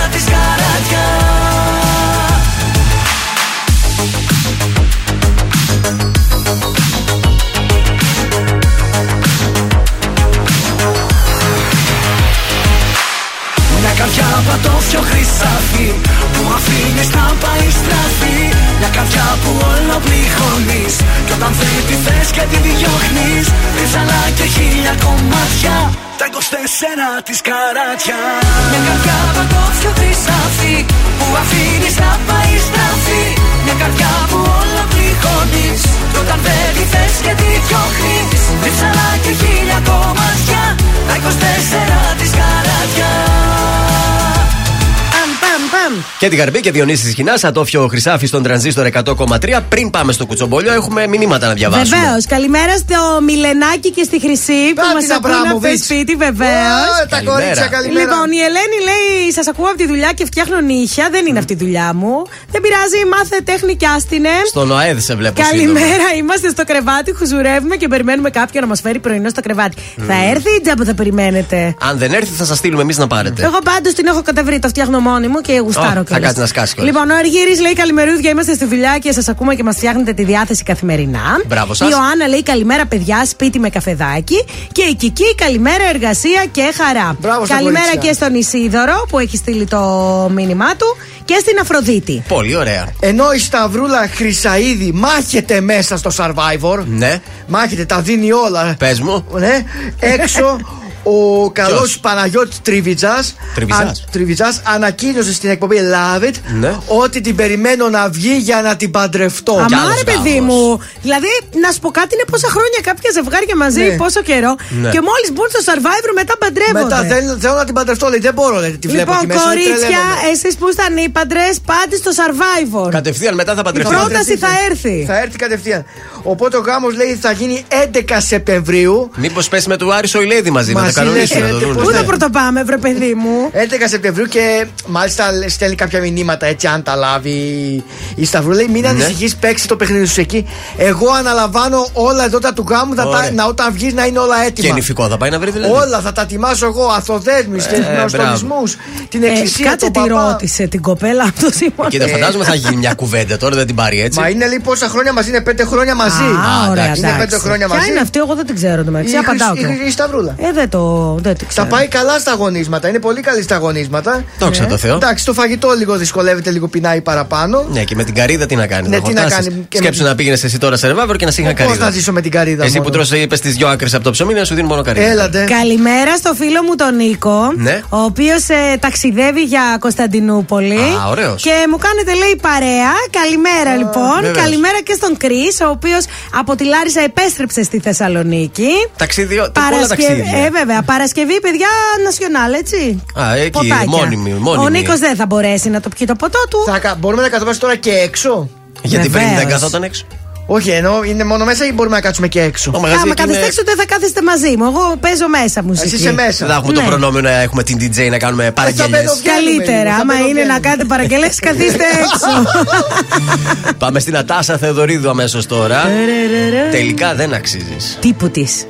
από πιο χρυσάφι Που αφήνεις να πάει στραφή. Μια καρδιά που όλο πληγώνεις Κι όταν θέλει τη θες και τη διώχνεις Ρίζαλα και χίλια κομμάτια. Τα 24 της καράτια. Μια καρδιά από πιο χρυσάφι Που αφήνεις να πάει στραφή. Μια καρδιά που όλο πληγώνεις Κι όταν δεν τη θες και τη διώχνεις Ρίζαλα και χίλια κομμάτια. Τα 24 της καράτια. Και την Καρμπή και Διονύσης της Χινά, ατόφιο χρυσάφι στον τρανζίστορ 100,3. Πριν πάμε στο κουτσομπολιό, έχουμε μηνύματα να διαβάσουμε. Βεβαίως. Καλημέρα στο Μιλενάκι και στη Χρυσή που Α, μας την ακούνε από το Αβράμοβιτς. σπίτι, βεβαίως. Α, τα κορίτσια, καλημέρα. Λοιπόν, η Ελένη λέει: Σας ακούω από τη δουλειά και φτιάχνω νύχια. Δεν είναι αυτή η δουλειά μου. Δεν πειράζει, μάθε τέχνη και άστινε. Στον ΟΑΕΔ σε βλέπω σύντομα. Καλημέρα, είμαστε στο κρεβάτι, χουζουρεύουμε και περιμένουμε κάποιον να μας φέρει πρωινό στο κρεβάτι. Θα έρθει ή τζάμπο θα περιμένετε; Αν δεν έρθει, θα σας στείλουμε εμείς να πάρετε. Εγώ πάντως την έχω καταβρει, το φτιάχνω μόνη μου και γουστάρω Ω, θα κιόλας. κάτσεις να σκάσεις κιόλας. Λοιπόν, ο Αργύρης λέει καλημερούδια, είμαστε στη δουλειά και σας ακούμε και μας φτιάχνετε τη διάθεση καθημερινά. Μπράβο σας. Η Ιωάννα λέει καλημέρα, παιδιά, σπίτι με καφεδάκι. Και η Κική, καλημέρα, εργασία και χαρά. Μπράβο στα καλημέρα κορίτσια. και στον Ισίδωρο που έχει στείλει το μήνυμά του και στην Αφροδίτη. Πολύ ωραία. Ενώ η Σταυρούλα Χρυσαίδη μάχεται μέσα στο Survivor. Ναι. Μάχεται, τα δίνει όλα. Πες μου. Ναι, έξω ο καλός Ποιος; Παναγιώτη Τριβιτζά. Τριβιτζάς. Τριβιτζάς ανακοίνωσε στην εκπομπή Love It Ναι. ότι την περιμένω να βγει για να την παντρευτώ. Αμά άλλος ρε παιδί γάμος. μου. Δηλαδή, να σου πω κάτι, είναι πόσα χρόνια κάποια ζευγάρια μαζί, Ναι. πόσο καιρό. Ναι. Και μόλις μπουν στο survivor μετά παντρεύονται. Μετά θέλω, θέλω να την παντρευτώ, λέει. Δεν μπορώ, λέει. Τη βλέπω Λοιπόν, εκεί μέσα. κορίτσια, τρελαίνομαι. εσείς που ήσταν ύπαντρε, πάτε στο survivor. Κατευθείαν μετά θα Η παντρευτεί. πρόταση θα έρθει. Θα έρθει κατευθείαν. Οπότε ο γάμος λέει θα γίνει 11 Σεπτεμβρίου. Μήπως πέσει με του Άρη Σοηλέδη μαζί, να τα Μαζί κανονίσουν λες, να το ε, δουν. Πού ναι. θα πρωτοπάμε, βρε παιδί μου; 11 Σεπτεμβρίου και μάλιστα στέλνει κάποια μηνύματα έτσι αν τα λάβει η Σταυρού. Λέει Ναι. μην ανησυχείς, παίξει το παιχνίδι σου εκεί. Εγώ αναλαμβάνω όλα εδώ τα του γάμου θα τα, Ωραία. να όταν βγεις να είναι όλα Και έτοιμα. νηφικό θα πάει να βρει δηλαδή. Όλα θα τα ετοιμάσω εγώ, αθοδέσμου και Ε, νοστολισμού, την Ε, εκκλησία, κάτσε τον τη παπά. ρώτησε την κοπέλα αυτό σήμερα. Κοίτα, φαντάζομαι θα γίνει μια κουβέντα τώρα, δεν την πάρει έτσι. Μα είναι λέει πόσα χρόνια μαζί, είναι πέντε χρόνια μαζί. Α, ωραία, εντάξει. Είναι εντάξει. πέντε χρόνια Ποια μαζί. είναι αυτή, εγώ δεν την ξέρω το μεταξύ. Η Απαντάω Χρυσ- και. η- η Σταυρούλα. Ε, δεν το, δεν την Τα ξέρω. πάει καλά στα αγωνίσματα, είναι πολύ καλή στα αγωνίσματα. Δόξα τω Θεώ. Εντάξει, το φαγητό λίγο δυσκολεύεται, λίγο πεινάει παραπάνω. Ναι, και με την καρίδα τι να κάνει. Ναι, να τι να χορτάσεις. κάνει και με Σκέψου την- να πήγαινες εσύ τώρα σε ρεβάβερ και να σε είχαν Πώς καρίδα. να ζήσω με την καρίδα Εσύ μόνο. που τρως είπες τις δυο άκρες από το ψωμί να σου δίνει μόνο καρίδα. Έλατε. Καλημέρα στο φίλο μου τον Νίκο, Ναι. ο οποίος ταξιδεύει για Κωνσταντινούπολη. Α, ωραίος. Και μου κάνετε λέει παρέα. Καλημέρα λοιπόν. βεβαίως. Καλημέρα και στον Κρι, ο οποίος από τη Λάρισα επέστρεψε στη Θεσσαλονίκη. Ταξίδιο, πολλά ταξίδια. Ε, βέβαια. Παρασκευή, παιδιά, νασιονάλ, έτσι. Α, εκεί, Ποτάκια. μόνιμη, μόνιμη. Ο Νίκος δεν θα μπορέσει να το πιει το ποτό του. Θα, κα- μπορούμε να καθόμαστε τώρα και έξω; Γιατί πριν Βεβαίως. δεν καθόταν έξω. Όχι, ενώ είναι μόνο μέσα ή μπορούμε να κάτσουμε και έξω; Το μαγαζί Άμα εκεί καθίστε είναι- έξω, δεν θα κάθεστε μαζί μου. Εγώ παίζω μέσα μουσική. Εσύ είσαι μέσα. Δεν θα έχουμε το Ναι. προνόμιο να έχουμε την DJ να κάνουμε παραγγελίες. μπαίνω- Καλύτερα, Βγαίνουμε, άμα θα είναι να μπαίνουμε. κάνετε παραγγελίες καθίστε έξω. Πάμε στην Ατάσα Θεοδωρίδου αμέσως τώρα. Τελικά δεν αξίζεις. Τύπου της.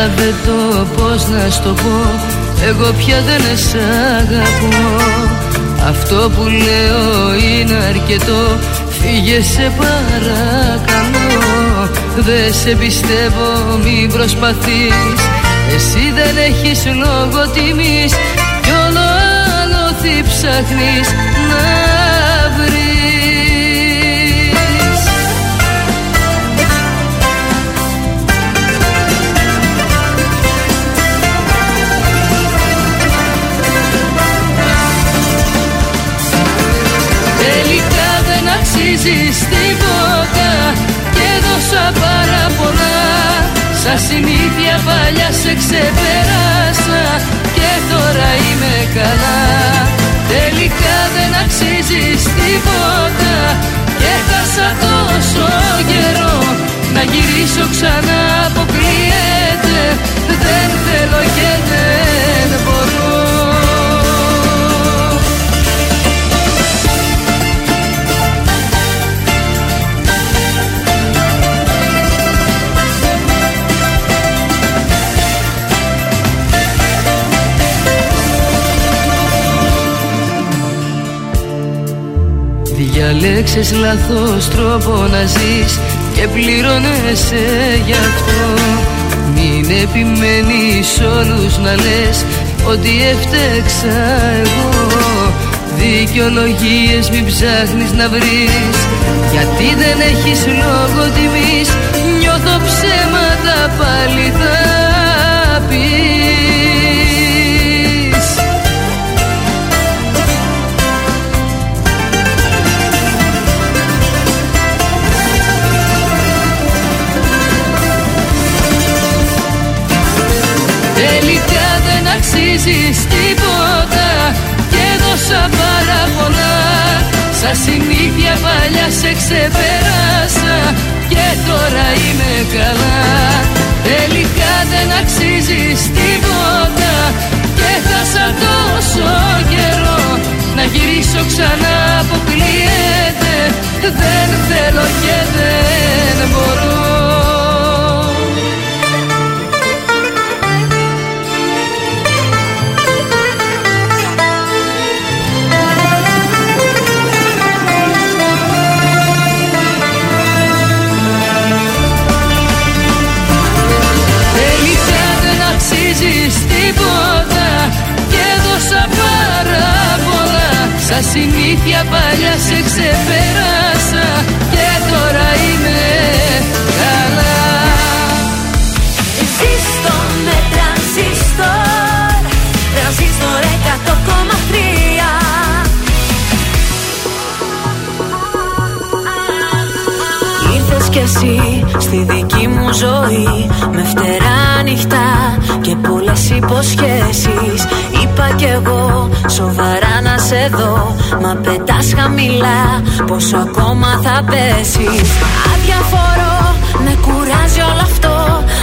Κατάλαβε το πώς να στο πω. Εγώ πια δεν σ' αγαπώ. Αυτό που λέω είναι αρκετό. Φύγε σε παρακαλώ. Δεν σε πιστεύω μην προσπαθείς. Εσύ δεν έχεις λόγο τιμής. Κι όλο άλλο τι ψάχνεις. Να αξίζεις τίποτα Και δώσα πάρα πολλά Σαν συνήθεια παλιά σε ξεπεράσα Και τώρα είμαι καλά. Τελικά δεν αξίζεις τίποτα Και χάσα τόσο καιρό. Να γυρίσω ξανά αποκλείεται. Δεν θέλω και δεν Διαλέξες λάθος τρόπο να ζεις Και πληρώνεσαι γι' αυτό. Μην επιμένεις όλους να λες Ότι έφτεξα εγώ. Δικαιολογίες μην ψάχνεις να βρεις Γιατί δεν έχεις λόγο τιμής. Νιώθω ψέματα πάλι θα αξίζεις τίποτα Και δώσα πάρα πολλά Σαν συνήθεια παλιά σε ξεπεράσα Και τώρα είμαι καλά. Τελικά δεν αξίζεις τίποτα Και χάσα τόσο καιρό Να γυρίσω ξανά αποκλείεται Δεν θέλω και δεν μπορώ Σαν συνήθεια παλιά σε ξεπεράσα Και τώρα είμαι καλά. Ζήστο με τρανζίστορ Τρανζίστορ 100,3 Ήρθες κι εσύ στη δική μου ζωή Με φτερά νυχτά και πολλές υποσχέσεις. Είπα κι εγώ. Σοβαρά να σε δω Μα πετάς χαμηλά. Πόσο ακόμα θα πέσεις. Αδιαφορώ με κουράζει όλο αυτό.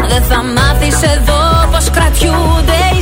Δεν θα μάθεις εδώ πως κρατιούνται οι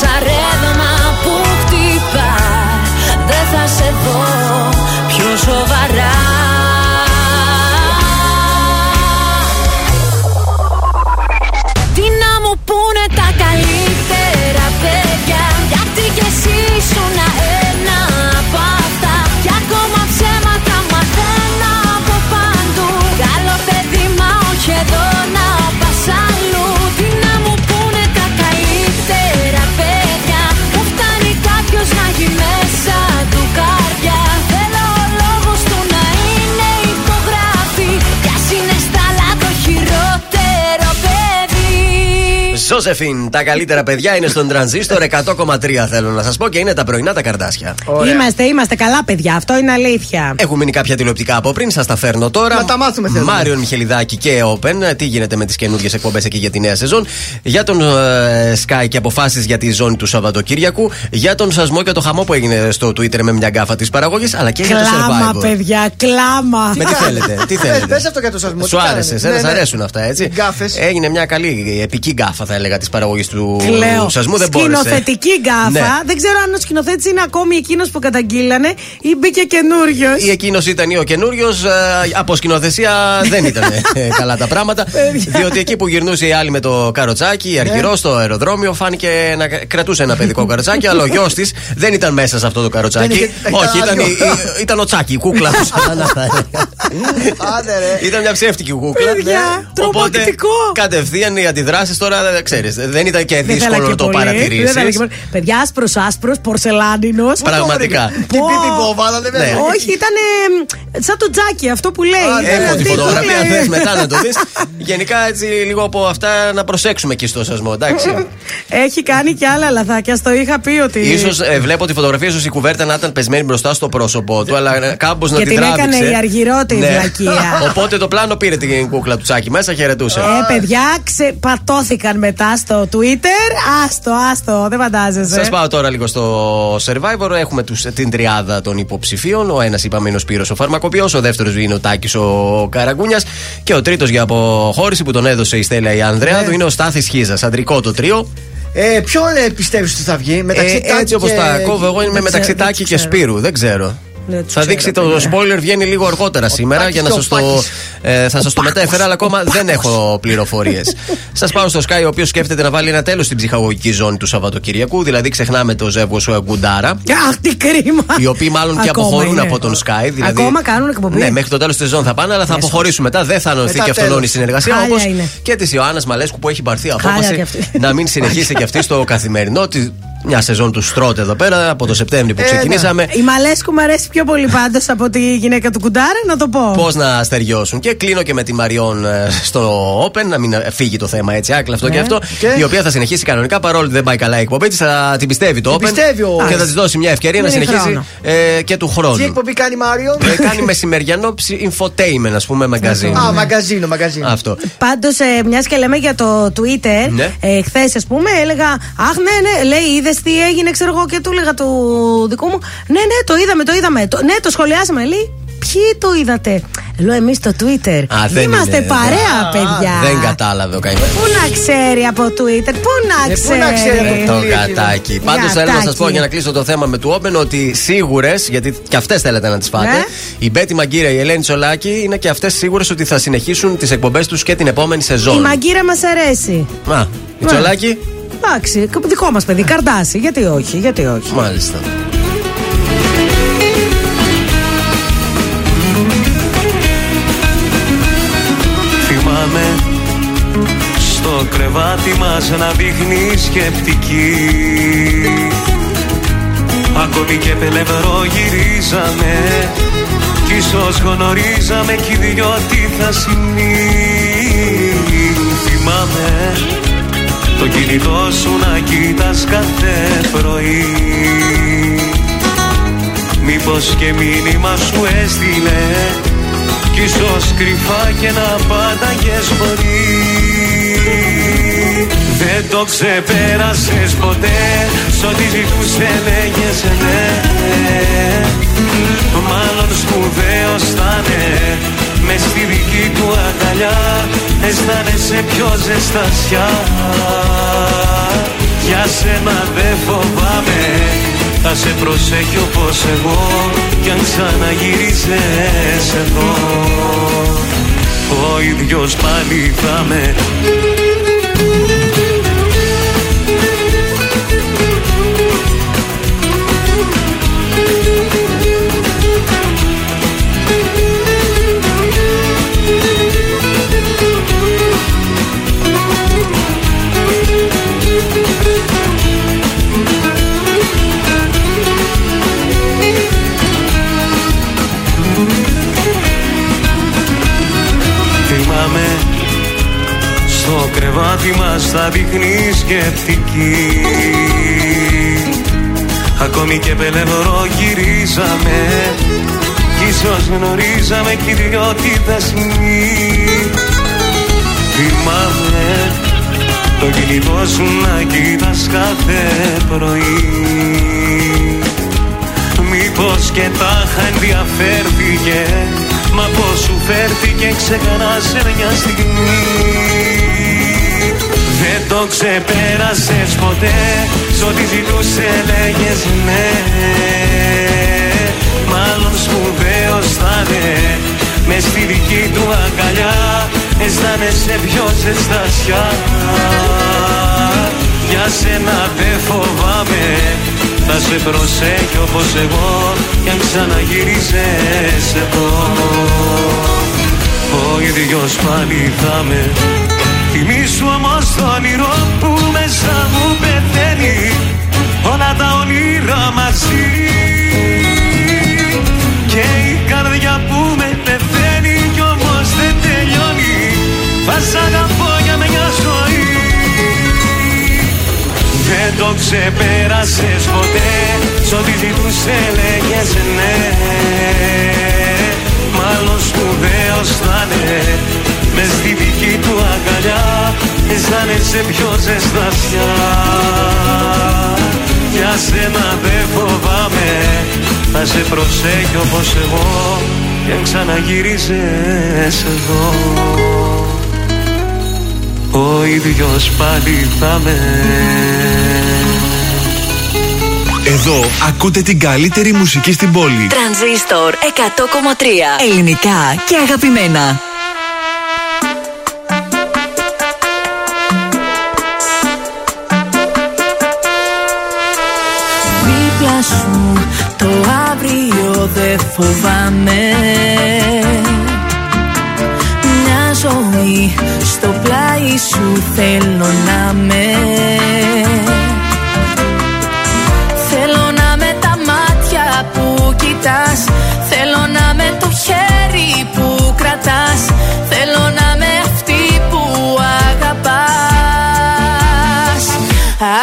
pasaré. Ζώσεφιν, τα καλύτερα παιδιά είναι στον τρανζίστορ 100,3 θέλω να σας πω και είναι τα πρωινά τα καρδάσια. Είμαστε, είμαστε καλά, παιδιά. Αυτό είναι αλήθεια. Έχουν μείνει κάποια τηλεοπτικά από πριν, σας τα φέρνω τώρα. Να τα μάθουμε, θέλουμε. Μάριον Μιχελιδάκη και Open. Τι γίνεται με τις καινούργιες εκπομπές εκεί για τη νέα σεζόν. Για τον ε, Sky και αποφάσεις για τη ζώνη του Σαββατοκύριακου. Για τον σασμό και το χαμό που έγινε στο Twitter με μια γκάφα της παραγωγής. Αλλά και για το Κλάμα, survivor. παιδιά, κλάμα. Με τι θέλετε, τι θέλετε; Πες αυτό για το σασμό. Σου άρεσε, σε αρέσουν αυτά, έτσι; Γκάφες. Έγινε μια καλή επική γκάφα, θα έλεγα, της παραγωγής του Κλαίω. Σασμού. Δεν μπόρεσε. Σκηνοθετική γκάφα. Ναι. Δεν ξέρω αν ο σκηνοθέτης είναι ακόμη εκείνος που καταγγείλανε ή μπήκε καινούριος. Ή εκείνος ήταν ή ο καινούριος. από σκηνοθεσία δεν ήταν ε, καλά τα πράγματα. διότι εκεί που γυρνούσε η άλλη με το καροτσάκι, η Αργυρώ στο αεροδρόμιο, φάνηκε να κρατούσε ένα παιδικό καροτσάκι, αλλά ο γιος της δεν ήταν μέσα σε αυτό το καροτσάκι. Δεν είχε- Όχι, ήταν ήταν, άλλο. η- η- ήταν ο Τσάκι, η κούκλα. σαν να θα έλεγα. Άντε ρε. Ήταν μια ψεύτικη κούκλα. Παιδιά, Ναι. Οπότε τρομακτικό. κατευθείαν οι αντιδράσεις τώρα ξέρεις. Δεν ήταν και Δεν θέλα δύσκολο και να το πολύ. Δεν θέλα και παρατηρήσει. πολύ. Παιδιά, άσπρος άσπρος, πορσελάνινος. Πραγματικά. Την πίτη που βάλατε Ναι. μέσα. Όχι, ήταν σαν το τζάκι, αυτό που λέει. Ήταν Έχω τη αυτή η φωτογραφία, κούκλα. θες μετά να το δεις. Γενικά έτσι λίγο από αυτά να προσέξουμε εκεί στο σασμό, εντάξει. Έχει κάνει και άλλα λαθάκια. Στο είχα πει ότι. σω βλέπω τη φωτογραφία, ίσως η κουβέρτα να ήταν πεσμένη μπροστά στο πρόσωπό του, αλλά κάπως να Και την την τράβηξε. έκανε η αργυρότη Ναι. βλακεία. Οπότε το πλάνο πήρε την κούκλα του τσάκι μέσα, χαιρετούσε. Ε, παιδιά, ξεπατώθηκαν μετά στο Twitter. Άστο, άστο, δεν φαντάζεσαι. Σας πάω τώρα λίγο στο Survivor. Έχουμε τους, την τριάδα των υποψηφίων. Ο ένας είπαμε είναι ο Σπύρος ο Φαρμακοποιός, ο δεύτερος είναι ο Τάκης ο Καραγκούνιας και ο τρίτος για αποχώρηση που τον έδωσε η Στέλλα η Ανδρέαδου είναι ο Στάθης Χίζα. Αντρικό το τρίο. Ε, ποιον ε, πιστεύεις ότι θα βγει, μεταξύ Ε, Τάκη έτσι όπως και- τα κόβω, εγώ είμαι Δεν μεταξύ ξέρω, Τάκη δεν και ξέρω. Σπύρου. Δεν ξέρω. Δεν τους Θα ξέρω, δείξει το παιδιά. spoiler βγαίνει λίγο αργότερα σήμερα Τάκης για να και ο σας το, Πάκης. ε, θα σας το μετέφερα, αλλά ακόμα δεν έχω πληροφορίες. Σας πάω στο Sky, ο οποίος σκέφτεται να βάλει ένα τέλος στην ψυχαγωγική ζώνη του Σαββατοκυριακού. Δηλαδή, ξεχνάμε το ζεύγο σου Γκουντάρα. Αχ, τι κρίμα. Οι οποίοι μάλλον και Ακόμα αποχωρούν είναι. από τον Sky. Δηλαδή, Ακόμα κάνουν εκπομπή. Ναι, μέχρι το τέλος της σεζόν θα πάνε, αλλά θα αποχωρήσουν μετά. Δεν θα ενωθεί Μετά και αυτόν τέλος. η συνεργασία. Χάλια Όπως είναι. και της Ιωάννας Μαλέσκου που έχει πάρθει Χάλια απόφαση κι αυτή. να μην συνεχίσει και αυτή στο καθημερινό. Τη- Μια σεζόν του στρώτε εδώ πέρα από το Σεπτέμβριο που Ε, ναι. ξεκινήσαμε. Η Μαλέσκου μου αρέσει πιο πολύ πάντως από τη γυναίκα του Κουντάρα, να το πω. Πώς να στεριώσουν. Και κλείνω και με τη Μαριόν ε, στο Open, να μην ε, φύγει το θέμα έτσι, άκλα αυτό Ναι. και αυτό. Και; Η οποία θα συνεχίσει κανονικά παρόλο που δεν πάει καλά η εκπομπή της. Θα την πιστεύει το Την Open. πιστεύει ο- Και θα της δώσει μια ευκαιρία να Μείνει συνεχίσει χρόνο. ε, και του χρόνου. Τι εκπομπή κάνει Μάριο. Ε, κάνει μεσημεριανό ψι- infotainment, ας πούμε, μαγκαζίνο. Α, μαγκαζίνο, μαγκαζίνο. Αυτό. Πάντως, ε, μιας και λέμε για το Twitter, Ναι. ε, χθες ας πούμε έλεγα Αχ, ναι, ναι, λέει, είδες τι έγινε, ξέρω εγώ, και του έλεγα του δικού μου. Ναι, ναι, το είδαμε, το είδαμε. Το, ναι, το σχολιάσαμε. Λέει, Ποιοι το είδατε. Λέω εμείς στο Twitter. Α, δεν Είμαστε είναι, παρέα, δεν- παιδιά. Δεν κατάλαβε ο καημένο. Πού να ξέρει από Twitter, πού να Ε, πού να ξέρει. ξέρει. Το Πολύ κατάκι. Πάντως θέλω να σας πω για να κλείσω το θέμα με του Open ότι σίγουρες, γιατί και αυτές θέλετε να τις φάτε, Ναι. η Μπέτη Μαγκύρα, η Ελένη Τσολάκη είναι και αυτές σίγουρες ότι θα συνεχίσουν τις εκπομπές τους και την επόμενη Η σεζόν. μαγκύρα μας αρέσει. Α, η Ναι. Τσολάκη. Εντάξει, δικό μας παιδί, καρδάσι. Γιατί όχι, γιατί όχι. Μάλιστα. Θυμάμαι στο κρεβάτι μας να δείχνει σκεπτική Ακόμη και πελευρό γυρίζαμε Κι ίσως γνωρίζαμε κι οι δυο τι θα συμβεί Θυμάμαι το κινητό σου να κοίτας κάθε πρωί. Μήπως και μήνυμα σου έστειλε κι ίσως κρυφά και να πάνταγες μπορεί Δεν το ξεπέρασες ποτέ Σ' ό,τι ζητούσε λέγες ναι. Μάλλον σπουδαίος θα είναι Μες στη δική του αγκαλιά Αισθάνεσαι πιο ζεστασιά. Για σένα δεν φοβάμαι θα σε προσέχει όπως εγώ Κι αν ξαναγυρίζεις εδώ. Ο ίδιος πάλι θα με κρεβάτι μας θα δείχνει σκεπτική. Ακόμη και πελευρό γυρίζαμε Κι ίσως γνωρίζαμε κι οι δυο τη δεσμή Θυμάμαι το κινητό σου να κοίτας κάθε πρωί. Μήπως και τάχα ενδιαφέρθηκε Μα πως σου φέρθηκε ξεχνά σε μια στιγμή Δεν το ξεπέρασες ποτέ. Σ' ό,τι ζητούσε λέγες ναι. Μάλλον σπουδαίος θα είναι Μες στη δική του αγκαλιά Αισθάνεσαι πιο ζεστασιά. Για σένα δεν φοβάμαι. Θα σε προσέχει όπως εγώ Κι αν ξαναγυρίζεις εδώ. Ο ίδιος πάλι θα με Θυμήσου όμως το όνειρο που μέσα μου πεθαίνει. Όλα τα όνειρα μαζί. Και η καρδιά που με πεθαίνει Κι όμως δεν τελειώνει. Θα σ' αγαπώ για μια ζωή. Δεν το ξεπέρασες ποτέ. Σ' ό,τι ζητούσε λέγες ναι. Μάλλον σπουδαίος θα είναι. Μες στη δική του αγκαλιά Αισθάνεσαι πιο ζεστασιά Για σένα δεν φοβάμαι. Θα σε προσέχει όπως εγώ Και αν ξαναγυρίζεις εδώ. Ο ίδιος πάλι θα με. Εδώ ακούτε την καλύτερη μουσική στην πόλη. Τρανζίστορ 100,3 Ελληνικά και αγαπημένα. Φοβάμαι. Μια ζωή στο πλάι σου θέλω να με Θέλω να με τα μάτια που κοιτάς. Θέλω να με το χέρι που κρατάς. Θέλω να με αυτή που αγαπάς.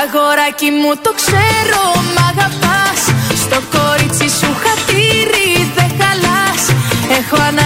Αγοράκι μου το ξέρω μ' αγαπάς Έχω ανάγκη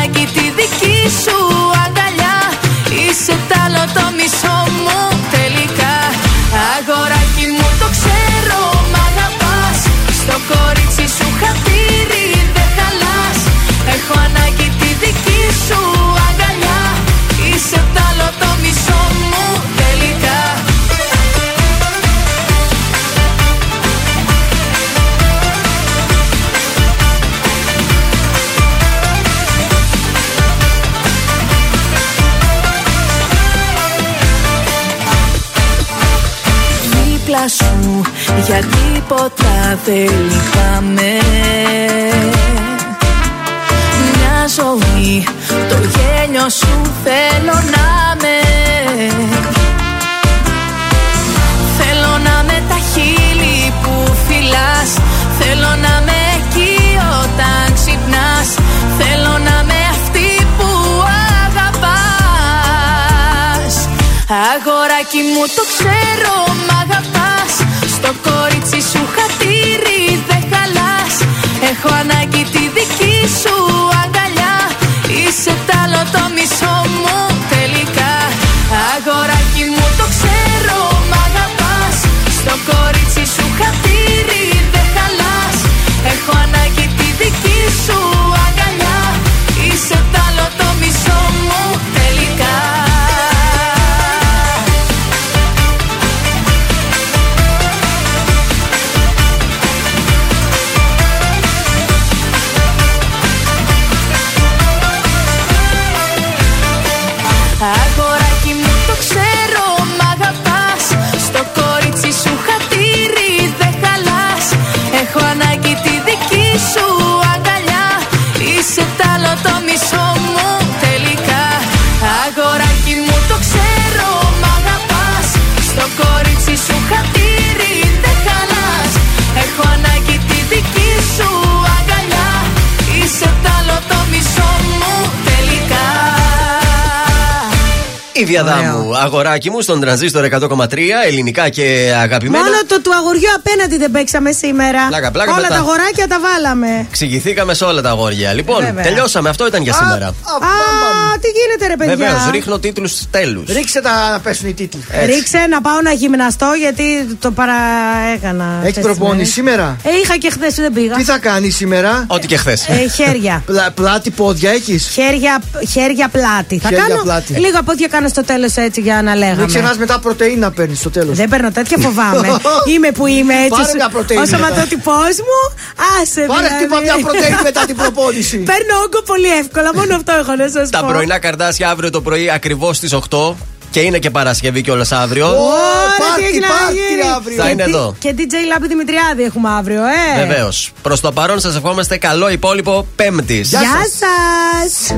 τίποτα δεν λυπάμαι Μια ζωή το γέλιο σου θέλω να με Θέλω να με τα χείλη που φυλάς. Θέλω να με εκεί όταν ξυπνάς. Θέλω να με αυτή που αγαπάς. Αγοράκι μου το ξέρω σου αγκαλιά. Είσαι τ' άλλο το μισό μου τελικά. Αγοράκι μου το ξέρω μ' αγαπάς. Στο κορίτσι σου χατήρι Είσαι τ' άλλο το μισό μου τελικά Η Βιαδάμου, αγοράκι μου, στον τρανζίστορ 100,3, ελληνικά και αγαπημένα. Μόνο το του αγοριού απέναντι δεν παίξαμε σήμερα. Πλάκα, πλάκα, Όλα μετά. τα αγοράκια τα βάλαμε. Εξηγηθήκαμε σε όλα τα αγόρια. Λοιπόν, Βέβαια. τελειώσαμε. Αυτό ήταν για σήμερα. Α, τι γίνεται ρε παιδιά; Βεβαίως, ρίχνω τίτλους τέλους. Ρίξε τα να πέσουν οι τίτλοι. Ρίξε να πάω να γυμναστώ γιατί το παραέκανα. Έχει αυτές τις προπόνηση μέρες. σήμερα; Ε, είχα και χθες, δεν πήγα. Τι θα κάνει σήμερα; Ό,τι και χθες. Ε, χέρια. πλάτη, πόδια έχεις; Χέρια, χέρια πλάτη. Θα Χέρια κάνω πλάτη. λίγα πόδια κάνω στο τέλος έτσι για να λέγαμε. Μην ξεχνάς μετά πρωτενη να παίρνεις στο τέλος. Δεν παίρνω τέτοια φοβάμαι. είμαι που είμαι έτσι. Πάρε σου- μια πρωτεΐνη Ο μετά. σωματότυπό μου. Άσε Πάρε δηλαδή. χτύπα μια πρωτενη μετά την προπόνηση. Παίρνω όγκο πολύ εύκολα. Μόνο αυτό έχω να σας πω. Τα πρωινά καρτάσια αύριο το πρωί ακριβώς στις 8. Και είναι και Παρασκευή κιόλας αύριο. Ωραία, πάρτι, τι έχει να πάρτι γίνει. αύριο. Θα Και είναι τι- εδώ. Και DJ Λάμπη Δημητριάδη έχουμε αύριο, ε. Βεβαίως. Προς το παρόν σας ευχόμαστε καλό υπόλοιπο Πέμπτης. Γεια σας.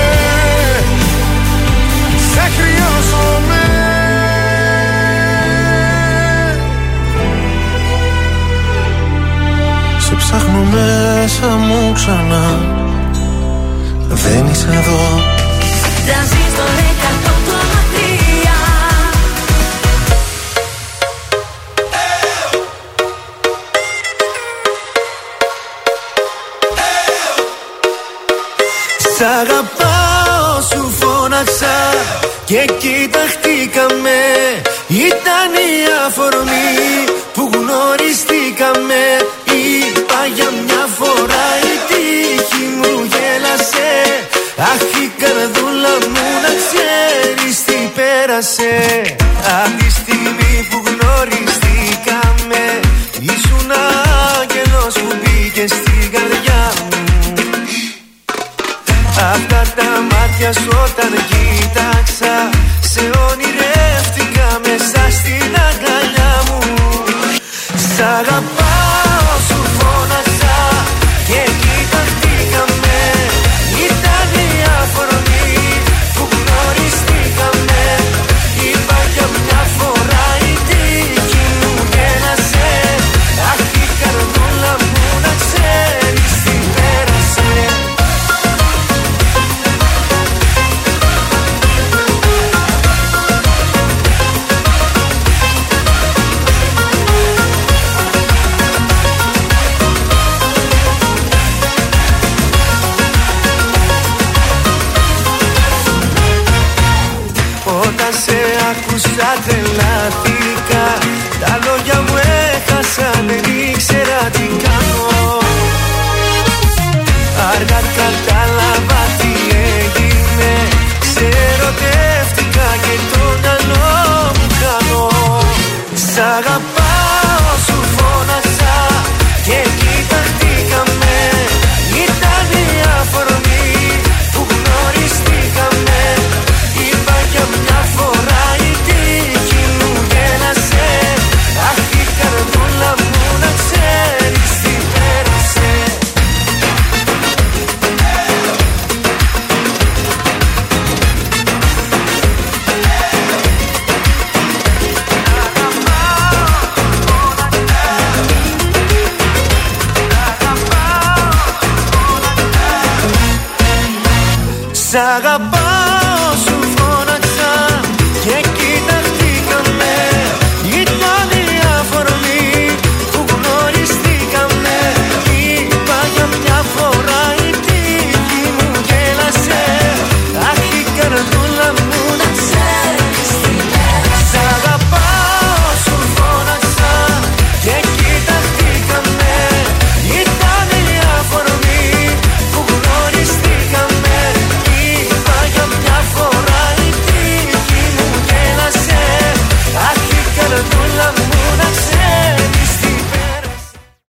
Σε χρειάζομαι Σε ψάχνω μέσα μου ξανά. Δεν είσαι εδώ. Τρανζίστορ 100,3 Σ' αγαπάω σου φώναξα και κοιταχτήκαμε Ήταν η αφορμή που γνωριστήκαμε. Είπα για μια φορά η τύχη μου γέλασε Αχ η καρδούλα μου να ξέρεις τι πέρασε